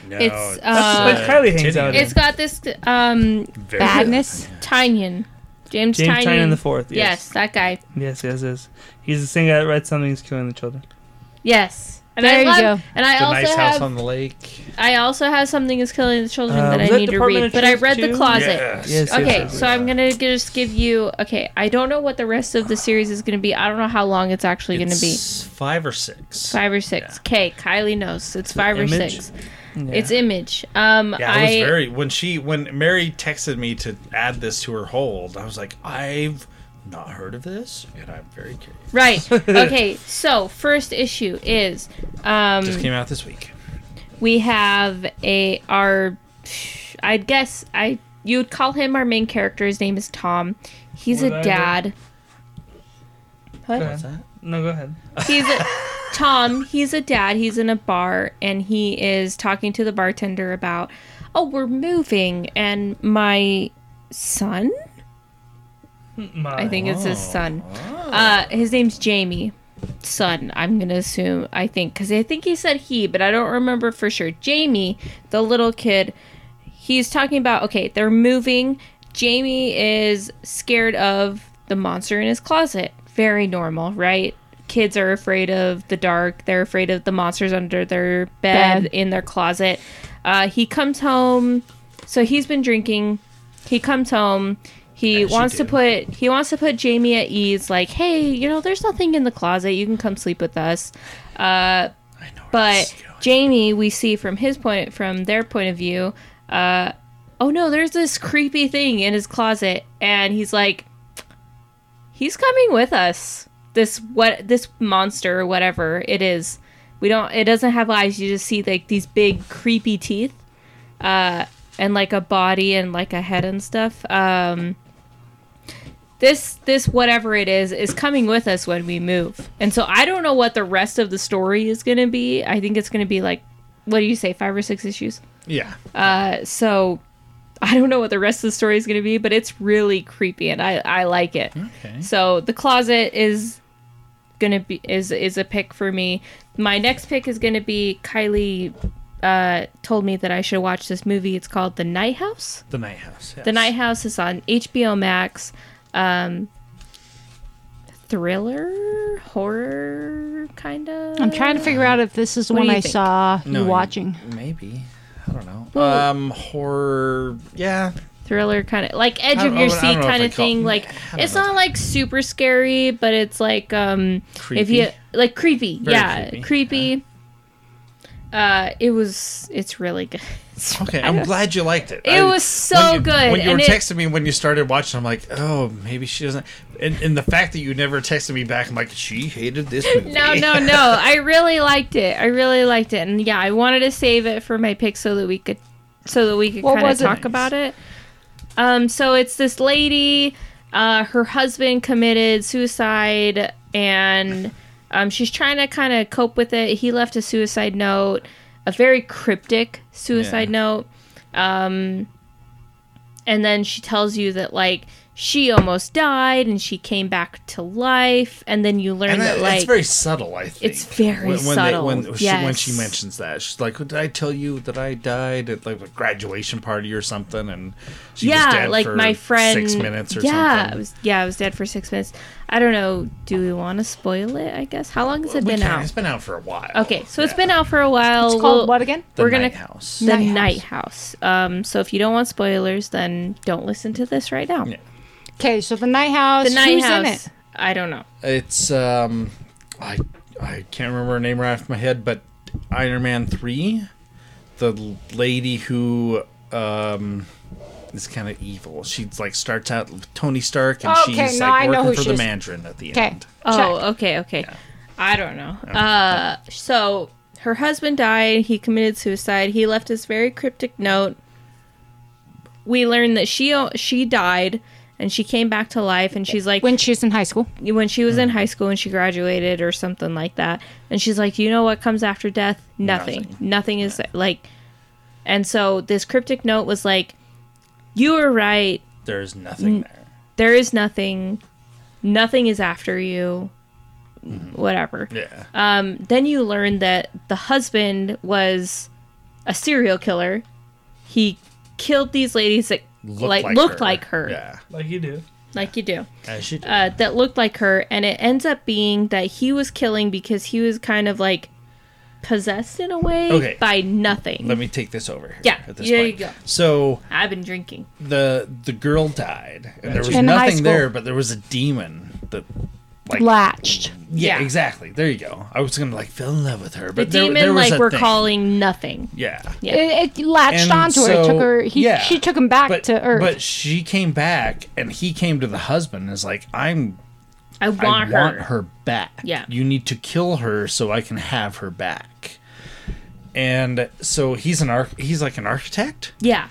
No, It's, That's uh, what Kylie hangs out in. It's got this um very Badness. Tynion. James, James Tynion. Tynion the fourth. Yes. Yes. that guy. Yes, yes, yes. He's the same guy that read something is killing the children. Yes. And There I you love, go. And I The also nice have house on the lake. I also have something is killing the children Uh, that I that need to read. But I Truth read the closet. Yes. Yes, yes, Okay, yes. so I'm gonna just give you. Okay, I don't know what the rest of the series is gonna be. I don't know how long it's actually gonna be. Five or six. Five or six. Okay, Kylie knows it's five or Image? six. Yeah. It's image. Um, Yeah, I I was very when she when Mary texted me to add this to her hold. I was like, I've not heard of this, and I'm very curious. right. Okay, so first issue is um, Just came out this week. we have a our. I'd guess I you would call him our main character. His name is Tom. He's Would a I, dad. What? Go What's that? No, go ahead. he's a Tom. He's a dad. He's in a bar and he is talking to the bartender about, oh, we're moving, and my son. My, I think it's his son. Uh, his name's Jamie. Son, I'm gonna assume. I think because I think he said he, but I don't remember for sure. Jamie, the little kid, he's talking about. Okay, they're moving. Jamie is scared of the monster in his closet. Very normal, right? Kids are afraid of the dark. They're afraid of the monsters under their bed, Bed. in their closet. Uh, he comes home. So he's been drinking. He comes home. He As wants to put he wants to put Jamie at ease. Like, hey, you know, there's nothing in the closet. You can come sleep with us. Uh, I know. But. Jamie, we see from his point, from their point of view, uh, oh no, there's this creepy thing in his closet, and he's like, he's coming with us. This what this monster or whatever it is. We don't. It doesn't have eyes. You just see like these big creepy teeth, uh, and like a body and like a head and stuff. Um, this this whatever it is is coming with us when we move and so i don't know what the rest of the story is going to be i think it's going to be like what do you say five or six issues yeah, uh so i don't know what the rest of the story is going to be but it's really creepy and i i like it okay. so the closet is gonna be is is a pick for me my next pick is gonna be kylie uh told me that i should watch this movie it's called the night house The Night House. the. Night House is on HBO Max. Um, thriller, horror, kind of. I'm trying to figure out if this is the What one I think? saw No, you you- watching. Maybe. I don't know. Well- um, horror. Yeah. thriller, kind of like edge of your seat kind of thing. Like it's not like super scary, but it's like um if you like creepy, Very yeah, creepy, creepy. Uh, it was. It's really good. It's- Okay, I I'm glad you liked it. It was so when you, good, When you were it- texting me when you started watching, I'm like, oh, maybe she doesn't. And, and the fact that you never texted me back, I'm like, she hated this movie. No, no, no. I really liked it. I really liked it, and yeah, I wanted to save it for my pick so that we could, so that we could kind of was it? talk about it. Um, so it's this lady. Uh, her husband committed suicide, and um, she's trying to kind of cope with it. He left a suicide note, a very cryptic suicide Yeah. note. Um, and then she tells you that like she almost died and she came back to life, and then you learn And that that, like it's very subtle, I think. It's very when, when subtle, They, when, she, when she mentions that, she's like, "Did I tell you that I died at like a graduation party or something?" And she was yeah, dead like for my friend. six minutes or yeah, I something. was yeah, I was dead for six minutes. I don't know. Do we want to spoil it? I guess. How long has it We been can- out? It's been out for a while. Okay, so it's been out for a while. It's called We'll- what again? The we're gonna- Night House. The Night Night, House. House. Um, so if you don't want spoilers, then don't listen to this right now. Yeah. Okay, so the night house. The Night who's House. in it? I don't know. It's um, I I can't remember her name right off my head, but Iron Man three, the lady who um is kind of evil. She's like starts out with Tony Stark, and Okay, she's no, like I know working who for the is. Mandarin at the Okay. end. Oh, okay, okay. I don't know. Uh, so her husband died. He committed suicide. He left this very cryptic note. We learned that she she died and she came back to life and she's like When she was in high school. when she was in high school and she graduated or something like that and she's like you know what comes after death nothing nothing, Nothing. is like and so this cryptic note was like you were right There's nothing there. there is nothing nothing is after you Mm-hmm. whatever Yeah. um, then you learn that the husband was a serial killer he killed these ladies that like, looked like her Yeah. Like you do. like you do As she did. uh, that looked like her, and it ends up being that he was killing because he was kind of like possessed in a way Okay. by nothing. Let me take this over here. Yeah, At this there point. you go. So I've been drinking. the the girl died, and there was In nothing there, but there was a demon that. Like, Latched. yeah, Yeah. exactly. There you go. I was gonna like fell in love with her, The but there, demon, there was like a we're thing. calling nothing. Yeah, Yeah. It, it latched And onto her. It took her. He, yeah. She took him back but to Earth. but she came back, and he came to the husband and is like, "I'm I want I her. want her back. Yeah. You need to kill her so I can have her back. And so he's an arch- he's like an architect, Yeah.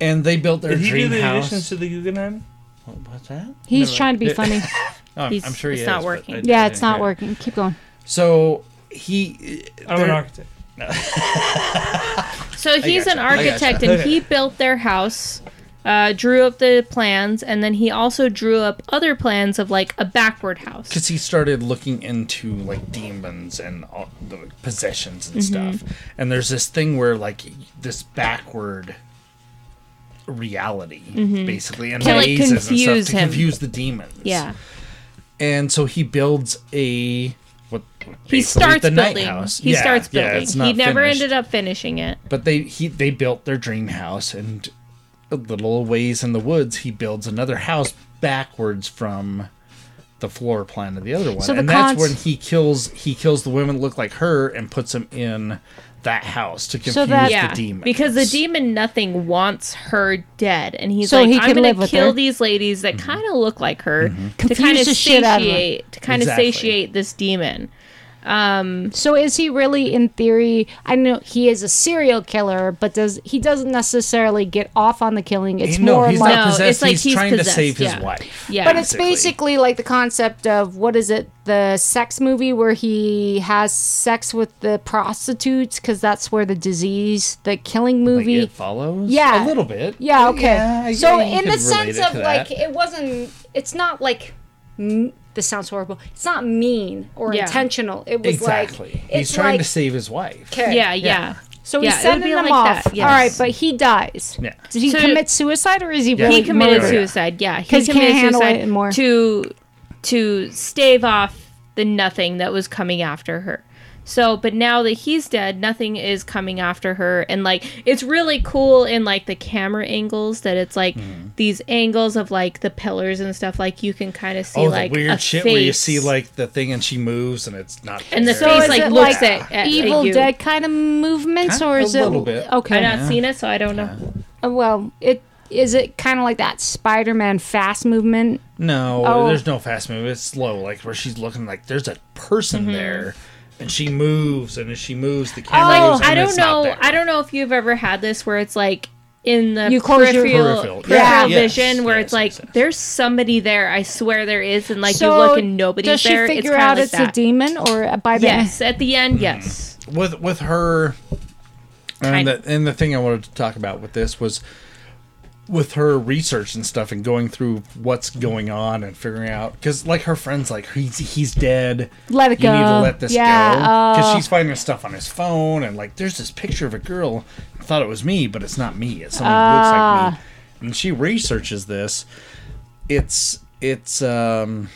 and they built their Did he do dream the house. additions to the Guggenheim? What- What's that? He's Never- trying to be funny. Oh, I'm, He's- I'm sure he it's is, not but working. I- yeah, I it's not didn't- working. Keep going. So he. I'm there- an architect. So he's gotcha, an I gotcha. architect, and Okay. he built their house, uh, drew up the plans, and then he also drew up other plans of like a backward house. because he started looking into like demons and all the possessions and Mm-hmm. stuff and there's this thing where like this backward reality basically and Mm-hmm. To, like, mazes and stuff to him. confuse the demons Yeah. and so he builds a what He starts the night building. house He Yeah, starts building. it's he never finished. ended up finishing it. but they he they built their dream house and a little ways in the woods he builds another house backwards from the floor plan of the other one So the and that's cons- when he kills he kills the women that look like her and puts them in that house to confuse that- Yeah, the demons because the demon nothing wants her dead, and he's So like, he "I'm gonna kill her." these ladies that mm-hmm. kind of look like her to kind of the shit out of her. satiate, to kind of Exactly. satiate this demon." Um, so is he really, in theory? I know he is a serial killer, but does he doesn't necessarily get off on the killing? It's no more he's like, not No, it's like he's, he's trying possessed, to save his yeah. wife Yeah, but it's basically. basically like the concept of what is it? The sex movie where he has sex with the prostitutes because that's where the disease, the killing like movie. it follows Yeah. a little bit Yeah, okay. Yeah, so yeah, in the sense of like it wasn't it's not like m- this sounds horrible. It's not mean or Yeah. intentional. It was exactly like he's trying like, to save his wife okay. yeah, yeah. So Yeah, he's it would sending them like off. that, yes. All right, but he dies. Yeah. Did he So- commit suicide or is he really he committed murdered? suicide. Yeah, he 'Cause he committed can't suicide it anymore. to to stave off the nothing that was coming after her. So, but now that he's dead, nothing is coming after her, and like it's really cool in like the camera angles that it's like Mm-hmm. these angles of like the pillars and stuff. Like you can kind of see oh like the weird a shit face. where you see like the thing and she moves and it's not And the there. So face is like it looks like at, at Evil you. Dead kind of movements, Kind- or a is it little bit. okay? I've not seen it, so I don't know. Uh, well, it is it kind of like that Spider-Man fast movement. No, Oh. there's no fast move. It's slow, like where she's looking like there's a person Mm-hmm. there, and she moves, and as she moves, the camera Oh, moves. I and don't it's not know. there. I don't know if you've ever had this where it's like in the You close your- peripheral, Peripheral. peripheral Yeah. Yes, vision where yes, it's like yes, yes. there's somebody there. I swear there is, and like so you look and nobody's does she there. figure it's out like it's that. a demon, or by the Yes, at the end, Mm-hmm. yes. with with her. And the, and the thing I wanted to talk about with this was with her research and stuff and going through what's going on and figuring out because like her friends like he's he's dead Let it you need to go. let this Yeah, go because oh. she's finding stuff on his phone and like there's this picture of a girl I thought it was me but it's not me it's someone who looks like Ah. me and she researches this it's it's um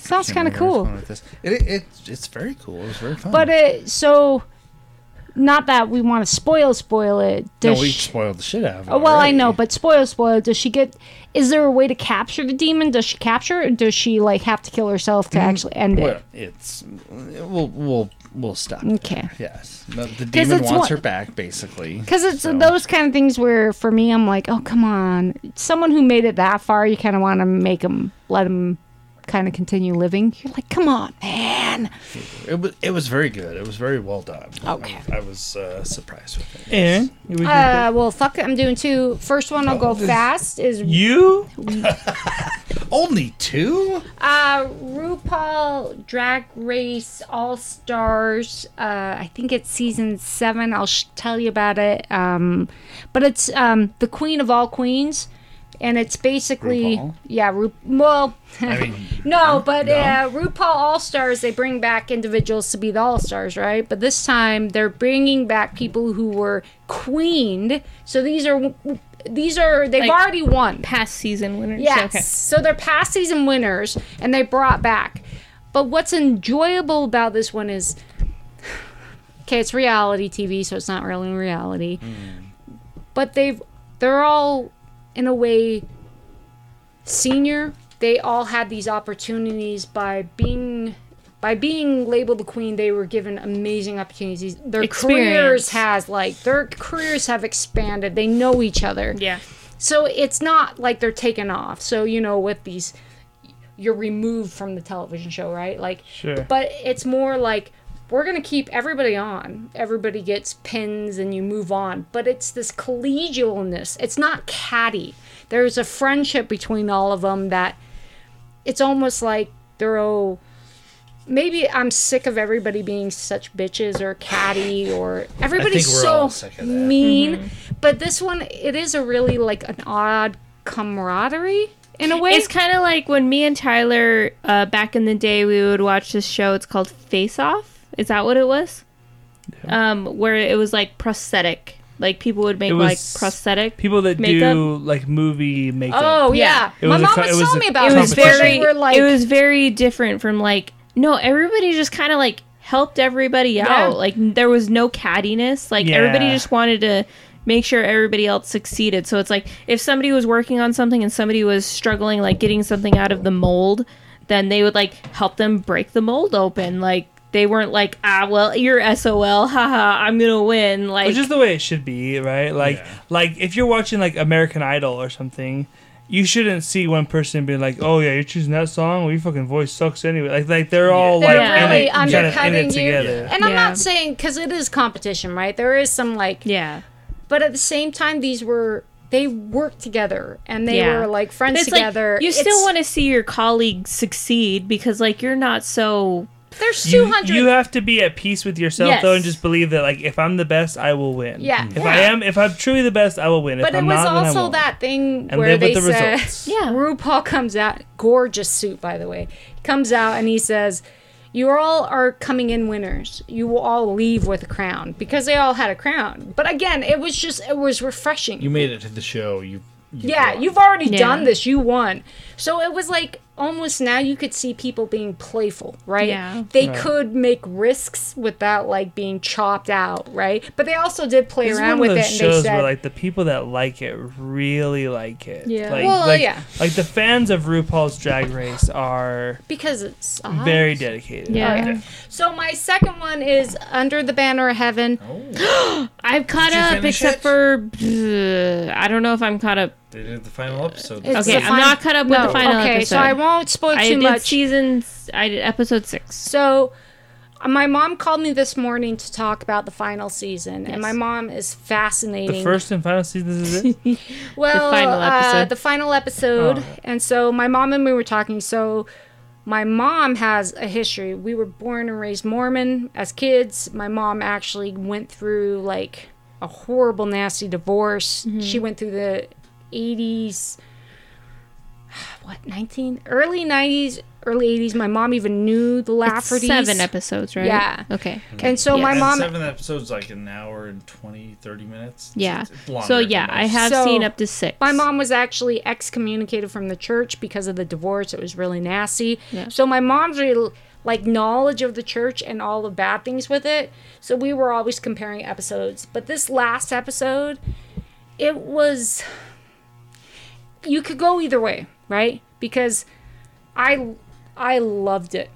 sounds kind of remember where I was cool. going with this. It, it, it's it's very cool it was very fun But it so not that we want to spoil spoil it. No, Does we she- spoiled the shit out of it. Oh, well, I know, but spoil, spoil. Does she get? Is there a way to capture the demon? Does she capture it? Or does she like have to kill herself to mm, actually end Well, it? it's we'll we'll we'll stop. Okay. There. Yes, the, the demon wants one- her back, basically. Because it's So- those kind of things where, for me, I'm like, oh come on, someone who made it that far, you kind of want to make them, let them, kind of continue living. You're like, come on, man. It was it was very good. It was very well done. Okay. I, I was uh, surprised with it. Aaron, you would Uh, well, fuck it. I'm doing two. First one, I'll go fast. Is you? Only two? Uh, RuPaul Drag Race All Stars. Uh, I think it's season seven. I'll sh- tell you about it. Um, but it's um the Queen of All Queens, and it's basically RuPaul? yeah. Ru- well, I mean, no, but no. Uh, RuPaul All Stars they bring back individuals to be the All Stars, right? But this time they're bringing back people who were queened. So these are these are they've Like- already won. Past season winners. Yes. Okay. So they're past season winners and they brought back. But what's enjoyable about this one is okay, it's reality TV, so it's not really reality. But they've they're all in a way senior. They all had these opportunities by being by being labeled the queen, they were given amazing opportunities. Their careers has like their careers have expanded. They know each other. Yeah. So it's not like they're taken off. So you know, with these, you're removed from the television show, right? Like, Sure. but it's more like we're gonna keep everybody on. Everybody gets pins, and you move on. But it's this collegialness. It's not catty. There's a friendship between all of them that it's almost like they're all. Maybe I'm sick of everybody being such bitches or catty or everybody's so all sick of that. mean. But this one, it is a really like an odd camaraderie in a way. It's kind of like when me and Tyler, uh, back in the day, we would watch this show. It's called Face Off. Is that what it was? Um, where it was like prosthetic. Like people would make like prosthetic. People that Makeup? do like movie makeup. oh yeah, It my mom co- was telling me about it it. was very. Were like, it was very different from like no. Everybody just kind of like helped everybody out. Like there was no cattiness. Like everybody just wanted to make sure everybody else succeeded. So it's like if somebody was working on something and somebody was struggling like getting something out of the mold, then they would like help them break the mold open. Like they weren't like ah well you're SOL haha I'm gonna win like Which is the way it should be, right? Like, Yeah. like if you're watching like American Idol or something, you shouldn't see one person being like, "Oh yeah, you're choosing that song. Well, your fucking voice sucks anyway." Like, like they're all they're like Yeah. really in it, kind of in undercutting it you. together. And I'm not saying because it is competition, right? There is some like, yeah. but at the same time, these were they worked together and they Yeah. were like friends It's together. like you still want to see your colleagues succeed because like you're not so There's 200. you have to be at peace with yourself Yes. though, and just believe that like if I'm the best, I will win. Yeah. If I am, if I'm truly the best, I will win. If but it I'm was not, then I also that thing And where they with the said, results. Yeah. RuPaul comes out, gorgeous suit by the way, comes out and he says, "You all are coming in winners. You will all leave with a crown because they all had a crown." But again, it was just it was refreshing. You made it to the show. You. you yeah, won. you've already Yeah. done this. You won. So it was like almost now you could see people being playful, right? Yeah. They Right. could make risks without like being chopped out, right? But they also did play It's around one with of it those and they shows said where like the people that like it really like it. Yeah. Like, Well, like, yeah. Like the fans of RuPaul's Drag Race are because it's odd. very dedicated. Yeah. Okay. So my second one is Under the Banner of Heaven. Oh. I've caught up except it? for uh, I don't know if I'm caught up. They did the final episode. It's Okay, the I'm not caught up with the final okay, episode. so I won't spoil I too did much. season s- I did episode 6. So, uh, my mom called me this morning to talk about the final season, and my mom is fascinating. The first and final season is it? well, the final Uh, episode. the final episode, Oh. and so my mom and me were talking. So, my mom has a history. We were born and raised Mormon as kids. My mom actually went through like a horrible, nasty divorce. Mm-hmm. She went through the 80s. What 19 early 90s early 80s my mom even knew the It's Laffertys 7 episodes, right? Yeah. Okay. and so Yeah. my And mom seven episodes like an hour and 20, 30 minutes. It's- Yeah. it's longer So yeah, I have So, seen up to 6. My mom was actually excommunicated from the church because of the divorce. It was really nasty. Yeah. So my mom's re- like knowledge of the church and all the bad things with it. So we were always comparing episodes. But this last episode, it was you could go either way, right? Because I I loved it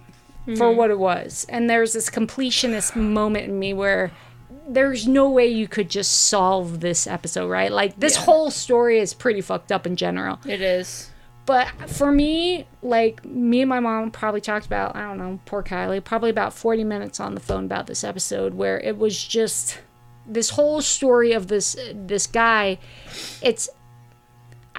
for mm-hmm. what it was. And there's this completionist moment in me where there's no way you could just solve this episode, right? Like this Yeah. whole story is pretty fucked up in general. It is. But for me, like me and my mom probably talked about, I don't know, poor Kylie, probably about 40 minutes on the phone about this episode where it was just this whole story of this this guy. It's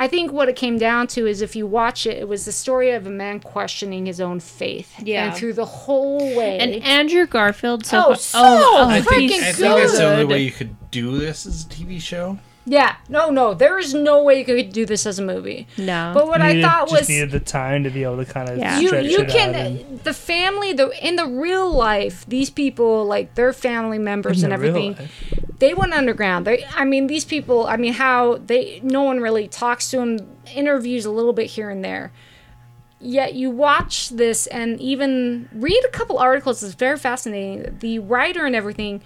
I think what it came down to is if you watch it, it was the story of a man questioning his own faith. Yeah. And through the whole way. And Andrew Garfield. So Oh, fa- oh, so I think, freaking I think that's the only way you could do this as a TV show. Yeah, no, no, there is no way you could do this as a movie. No. But what I Needed- thought just was needed the time to be able to kind of Yeah. you stretch you it can out and- the family the in the real life these people like their family members In and the real everything life. they went underground they i mean these people i mean how they no one really talks to them interviews a little bit here and there yet you watch this and even read a couple articles it's very fascinating the writer and everything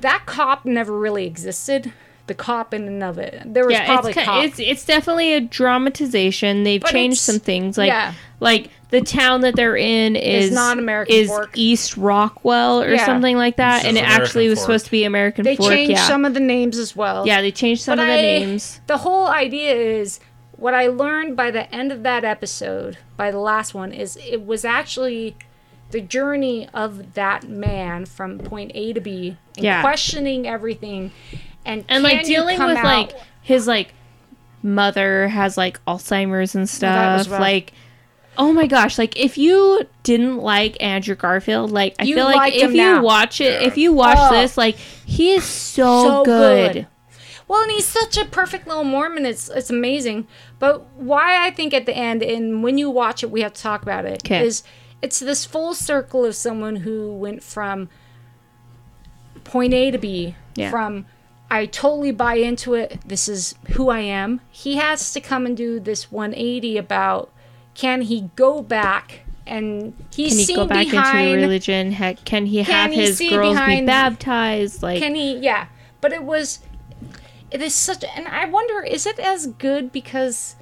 that cop never really existed the cop in and of it there was yeah, probably it's, ki- cop it's it's definitely a dramatization. They've But changed some things, like yeah. like the town that they're in is not American is Fork. East Rockwell or Yeah. something like that, It's and it American actually was Fork. supposed to be American they Fork. changed yeah, some of the names as well yeah, they changed some But of the I- names. The whole idea is what I learned by the end of that episode, by the last one, is it was actually the journey of that man from point A to B and Yeah. questioning everything and and like dealing with out- like his like mother has like Alzheimer's and stuff. like, oh my gosh! Like if you didn't like Andrew Garfield, like I You feel like if you now. watch it, if you watch Oh. this, like he is so, So good. good. Well, and he's such a perfect little Mormon. It's it's amazing. But why I think at the end, and when you watch it, we have to talk about it. 'Kay. Is it's this full circle of someone who went from point A to B. Yeah. From I totally buy into it. This is who I am. He has to come and do this 180 about can he go back and he's Can he go back behind into religion? Ha- Can he have he his girls be baptized? Like can he yeah but it was it is such and i wonder is it as good because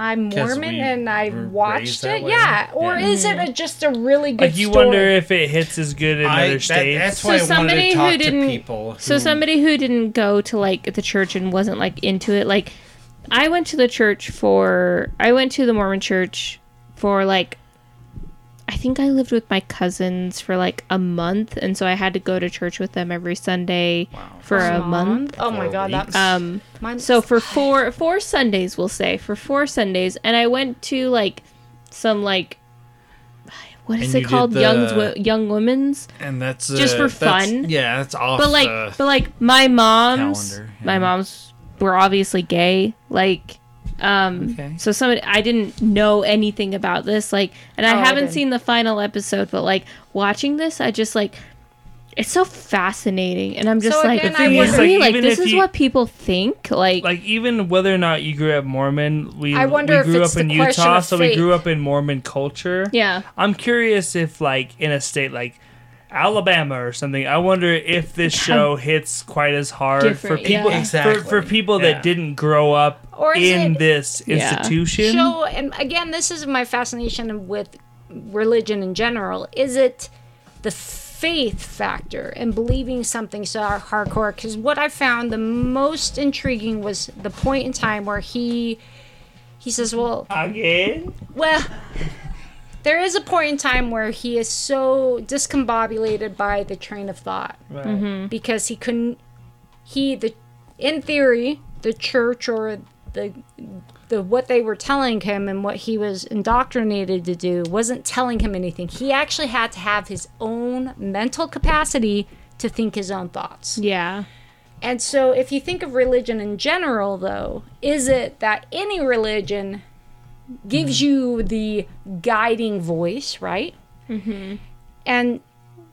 i'm 'Cause mormon and i watched it way? yeah or Yeah. is it a, mm-hmm. just a really good Like you story? wonder if it hits as good in I, other that, states. that's So I wanted somebody to who talk to didn't- people. So somebody who didn't go to like the church and wasn't like into it, like I went to the church for I went to the Mormon church for like I think I lived with my cousins for like a month and so I had to go to church with them every Sunday for a month. oh my god that's Um mine so for four four Sundays we'll say for four Sundays and I went to like some like what is And it you called the- young young women's and that's just uh, for that's- fun. Yeah, that's off. but like the- but like my mom's calendar, my mom's were obviously gay like um Okay. so somebody i didn't know anything about this like and i Oh, haven't didn't. seen the final episode but like watching this i just like it's so fascinating and i'm just So like again, I really wonder- like, this is you- what people think like, like even whether or not you grew up Mormon, we I wonder we if grew it's up in the question Utah, so we grew up in Mormon culture. yeah I'm curious if like in a state like Alabama or something, I wonder if this show hits quite as hard for people yeah. Exactly. for, for people Yeah. that didn't grow up Or in it- this Yeah. institution. show and again this is my fascination with religion in general is it the faith factor and believing something so hardcore because what i found the most intriguing was the point in time where he he says well Again? well there is a point in time where he is so discombobulated by the train of thought. Right. Mm-hmm. because he couldn't he the in theory the church or the the what they were telling him and what he was indoctrinated to do wasn't telling him anything. He actually had to have his own mental capacity to think his own thoughts. Yeah. And so if you think of religion in general though is it that any religion gives you the guiding voice right mm-hmm. and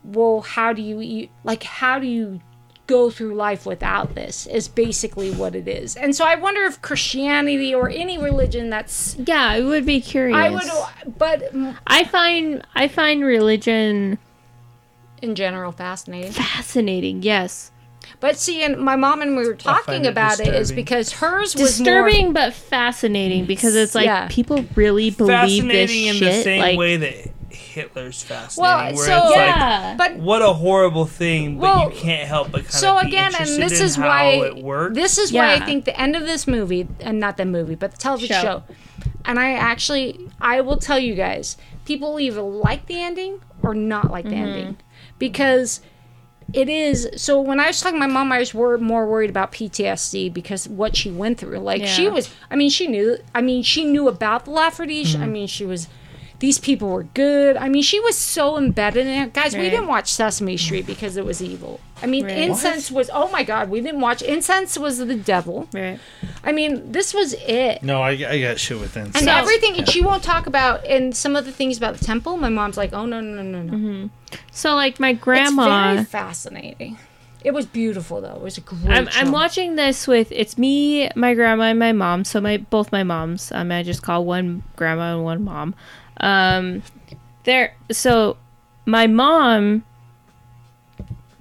well how do you e- like how do you go through life without this is basically what it is and so i wonder if christianity or any religion that's Yeah, I would be curious. i would but I find I find religion in general fascinating fascinating. Yes, but see and my mom and we were talking find it about it is because hers was disturbing but fascinating because it's like Yeah. people really believe this fascinating in shit. the same like, way that Hitler's fascinating. Well, where so- it's yeah, but what a horrible thing, but Well, you can't help but kind so of be again and interested this in is how why it works. this is why i think the end of this movie and not the movie but the television Show. show. and i actually i will tell you guys people either like the ending or not like the Mm-hmm. ending because it is so when i was talking to my mom i was wor- more worried about ptsd because what she went through like she was i mean she knew i mean she knew about the laffertys Mm-hmm. i mean she was these people were good. I mean, she was so embedded in it. Guys, we didn't watch Sesame Street because it was evil. I mean, Right. incense was, oh my God, we didn't watch. Incense was the devil. right. I mean, this was it. No, I, I got shit with incense. And incense. everything, and she won't talk about, and some of the things about the temple, my mom's like, oh, no, no, no, no, no. So like my grandma, It's very fascinating. It was beautiful, though. It was a great I'm, show. I'm watching this with it's me, my grandma, and my mom. So my both my moms. Um, I just call one grandma and one mom. Um, there. So my mom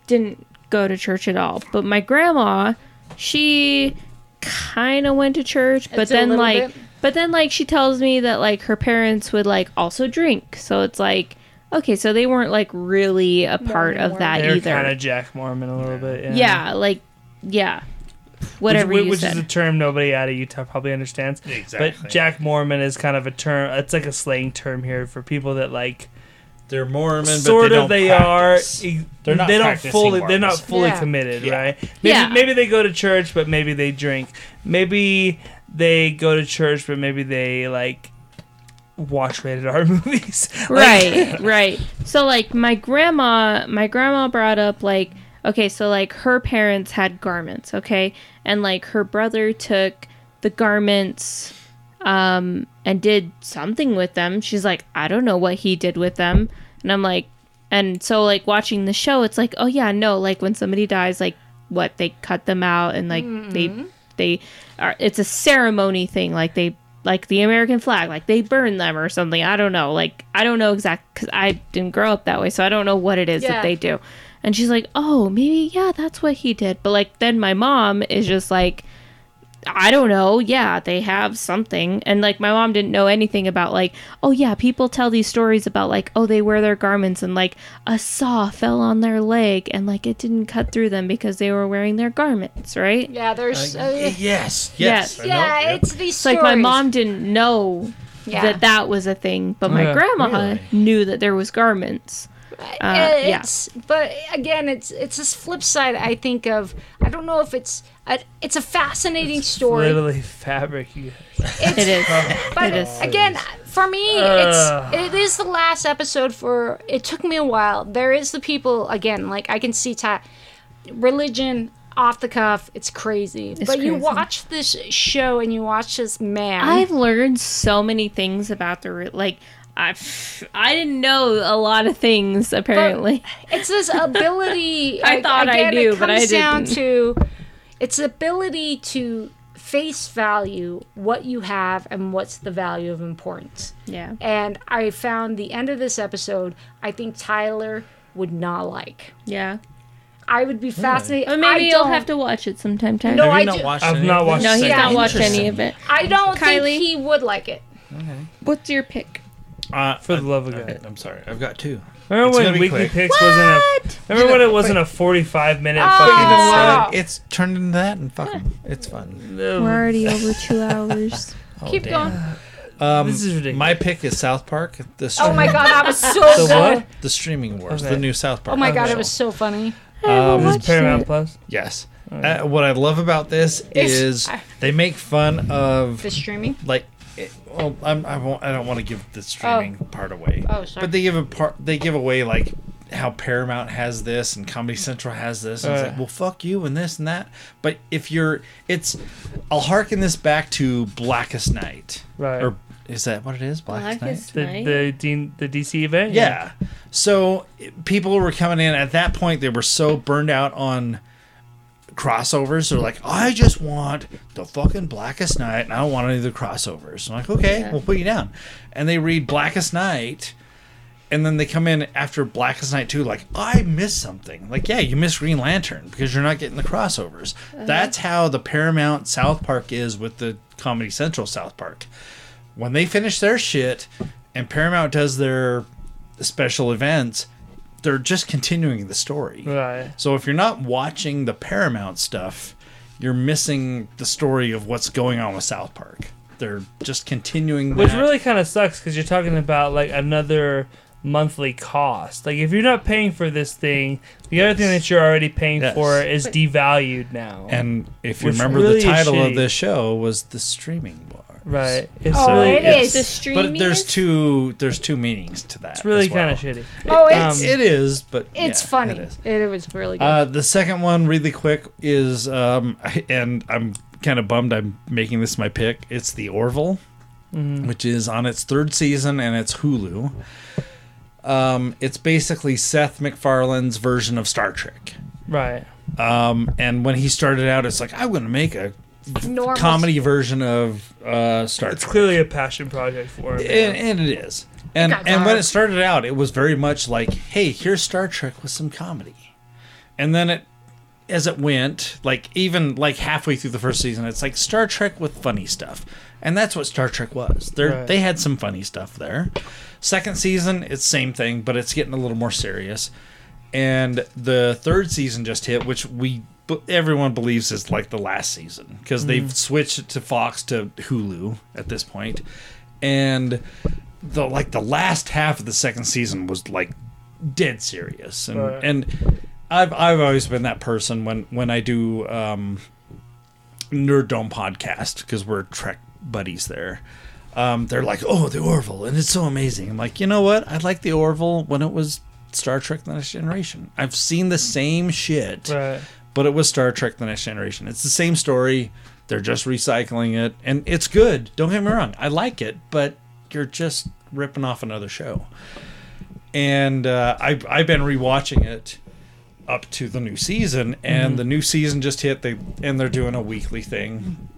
didn't go to church at all, but my grandma, she kind of went to church, but It's then like, bit. but then like she tells me that like her parents would like also drink. So it's like. Okay, so they weren't like really a part of that They're either. kind of Jack Mormon a little bit. Yeah. yeah, like yeah, whatever which, you which said. is a term nobody out of Utah probably understands. Exactly. But Jack Mormon is kind of a term. It's like a slang term here for people that like They're Mormon, but sort they of don't they practice. are. They're not They don't practicing fully. They're not fully Yeah. committed, Yeah. right? Maybe, Yeah. Maybe they go to church, but maybe they drink. Maybe they go to church, but maybe they like watch rated R movies. Like, right right so like my grandma my grandma brought up like okay so like her parents had garments okay and like her brother took the garments um and did something with them. She's like i don't know what he did with them. And i'm like and so like watching the show it's like oh yeah no like when somebody dies like what they cut them out and like they they are it's a ceremony thing like they like the american flag like they burn them or something. I don't know like i don't know exact because i didn't grow up that way so i don't know what it is Yeah. that they do. And she's like oh maybe yeah that's what he did. But like then my mom is just like I don't know. Yeah, they have something. And like my mom didn't know anything about like, oh yeah, people tell these stories about like, oh they wear their garments and like a saw fell on their leg and like it didn't cut through them because they were wearing their garments, right? yeah, there's. Uh, Uh, yes, Yes. yes. I know, yeah, yep. it's these It's like my mom didn't know Yeah. that that was a thing, but my Yeah, grandma really? knew that there was garments. Uh, yeah. But again, it's it's this flip side. I think of. I don't know if it's. A, it's a fascinating story. Literally fabric. You guys. It is. But It is. again, for me, Ugh. it's it is the last episode. For it took me a while. There is the people again. Like I can see ta- religion off the cuff. It's crazy. but you watch this show and you watch this man. I've learned so many things about the re- like. I I didn't know a lot of things apparently. it's this ability. I like, thought I knew, it but I down didn't. to its ability to face value what you have and what's the value of importance. yeah. And I found the end of this episode. I think Tyler would not like. Yeah. I would be fascinated. Or maybe I you'll don't- have to watch it sometime. Tyler. No, Have I you not do- watched I've any not watched this? No, he's Yeah. not watched any of it. I don't Kylie? think he would like it. Okay. What's your pick? Uh, For the love of okay, God. I'm sorry. I've got two. Remember It's when Weekly quick. Picks wasn't a. Remember when it wasn't a forty-five minute Oh, fucking. wow. It's turned into that, and fuck 'em. It's fun. We're already over two hours. Oh, Keep damn. going. Um, This is ridiculous. My pick is South Park. The Oh my god, that was so The good. what? The streaming wars. Okay. The new South Park. Oh my god, show. it was so funny. Um, This is Paramount it. Plus. Yes. Uh, what I love about this It's- is I- they make fun of The streaming. like. It, well, I'm, I won't. I don't want to give the streaming part away. Oh, sorry. But they give a part. They give away like how Paramount has this and Comedy Central has this. And it's Uh. like, well, fuck you and this and that. But if you're, it's. I'll harken this back to Blackest Night. Right. Or is that what it is? Blackest, Blackest Night. Night. The the D, the DC event. Yeah. So people were coming in at that point. They were so burned out on crossovers. They're like, I just want the fucking Blackest Night, and I don't want any of the crossovers. I'm like, okay, Yeah. we'll put you down. And they read Blackest Night, and then they come in after Blackest Night 2, like, I missed something. Like, yeah, you missed Green Lantern because you're not getting the crossovers. Uh-huh. That's how the Paramount South Park is with the Comedy Central South Park. When they finish their shit and Paramount does their special events, they're just continuing the story. Right. So if you're not watching the Paramount stuff, you're missing the story of what's going on with South Park. They're just continuing Which that. really kind of sucks because you're talking about like another monthly cost. Like if you're not paying for this thing, the other thing that you're already paying Yes. for is devalued now. and if you remember really the title of this show was the streaming bar. Right. It's Oh, really it it's, The is. streaming. But there's two there's two meanings to that. it's really well. kind of shitty. Oh, it's Um, It is, but it's yeah, funny. it is. It, was really good. Uh, the second one, really quick, is um, and I'm kind of bummed I'm making this my pick. It's the Orville, Mm-hmm. which is on its third season and it's Hulu. Um, it's basically Seth MacFarlane's version of Star Trek. Right. Um, and when he started out, it's like I'm going to make a Normal comedy version of uh, Star Trek. It's clearly a passion project for him. and, and it is. And got and when it started out, it was very much like, hey, here's Star Trek with some comedy. And then it as it went, like even like halfway through the first season, it's like Star Trek with funny stuff. And that's what Star Trek was. They Right. they had some funny stuff there. Second season, it's same thing, but it's getting a little more serious. And the third season just hit, which we b- everyone believes is like the last season because they've switched it to Fox to Hulu at this point, and the like the last half of the second season was like dead serious, and Right. and I've I've always been that person when when I do um, Nerd Dome podcast because we're Trek buddies there. Um, they're like, oh, the Orville, and it's so amazing. I'm like, you know what? I like the Orville when it was Star Trek: The Next Generation. I've seen the same shit, Right. But it was Star Trek: The Next Generation. It's the same story. They're just recycling it, and it's good. Don't get me wrong. I like it, but you're just ripping off another show. And uh, I I've been rewatching it up to the new season, and the new season just hit. They and they're doing a weekly thing.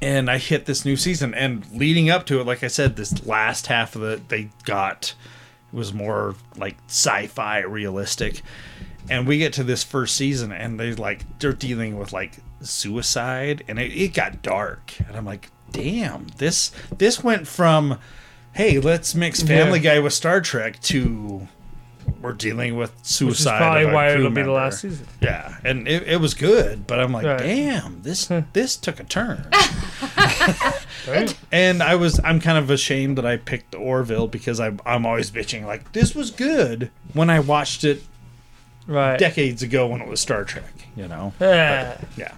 and I hit this new season, and leading up to it, like I said, this last half of it, they got was more like sci-fi realistic and we get to this first season and they like they're dealing with like suicide and it, it got dark and i'm like damn this this went from hey let's mix family Yeah. guy with star trek to we're dealing with suicide Which is suicide probably why crew it'll be the last season. yeah and it, it was good but i'm like Right. damn this this took a turn Right? and I was I'm kind of ashamed that I picked the Orville because I'm I'm always bitching like this was good when I watched it Right. decades ago when it was Star Trek, you know. Yeah. Yeah.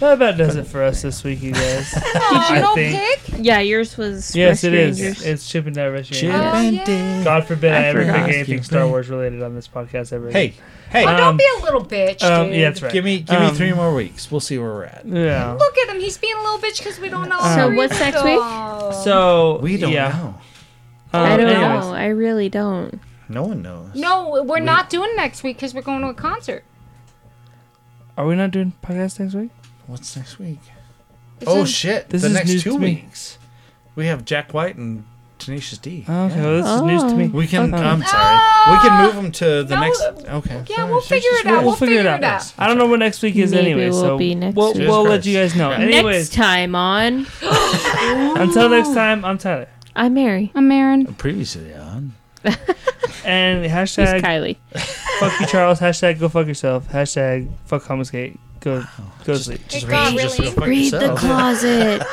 That about does it for us this week, you guys. Did you I go pick? Yeah, yours was. yes, it is. Rescue. Rangers. It's Chip and Dale Rescue Chip Rangers. Oh, and yeah. Dale. God forbid I, I ever forgot. pick anything Skip Star. Wars related on this podcast ever. Hey, hey, Oh, Um, don't be a little bitch, um, dude. yeah, that's right. give me give me Um, three more weeks. We'll see where we're at. Yeah. Look at him. He's being a little bitch because we don't know. So everything. what's next week? Oh. So We don't yeah. know. Um, I don't anyways. know. I really don't. No one knows. No, we're not doing next week because we're going to a concert. Are we not doing podcast next week? What's next week? It's oh in- shit! This the is next news two to me. weeks, we have Jack White and Tenacious D. Oh, okay, Yeah. well, this is news to me. We can. Okay. I'm sorry. we can move them to the No, next. uh, Okay. Yeah, sorry, we'll just- figure just it out. We'll figure it out. I don't know what next week is Maybe anyway, we'll so be next we'll, week. we'll let you guys know. Yeah. Anyways, Next time on, until next time, I'm Tyler. I'm Mary. I'm Aaron. Previously on. And She's hashtag Kylie. fuck you, Charles. Hashtag go fuck yourself. Hashtag fuck Comicsgate. Go, go Just- sleep. Just It got read- just really- go fuck Read the closet.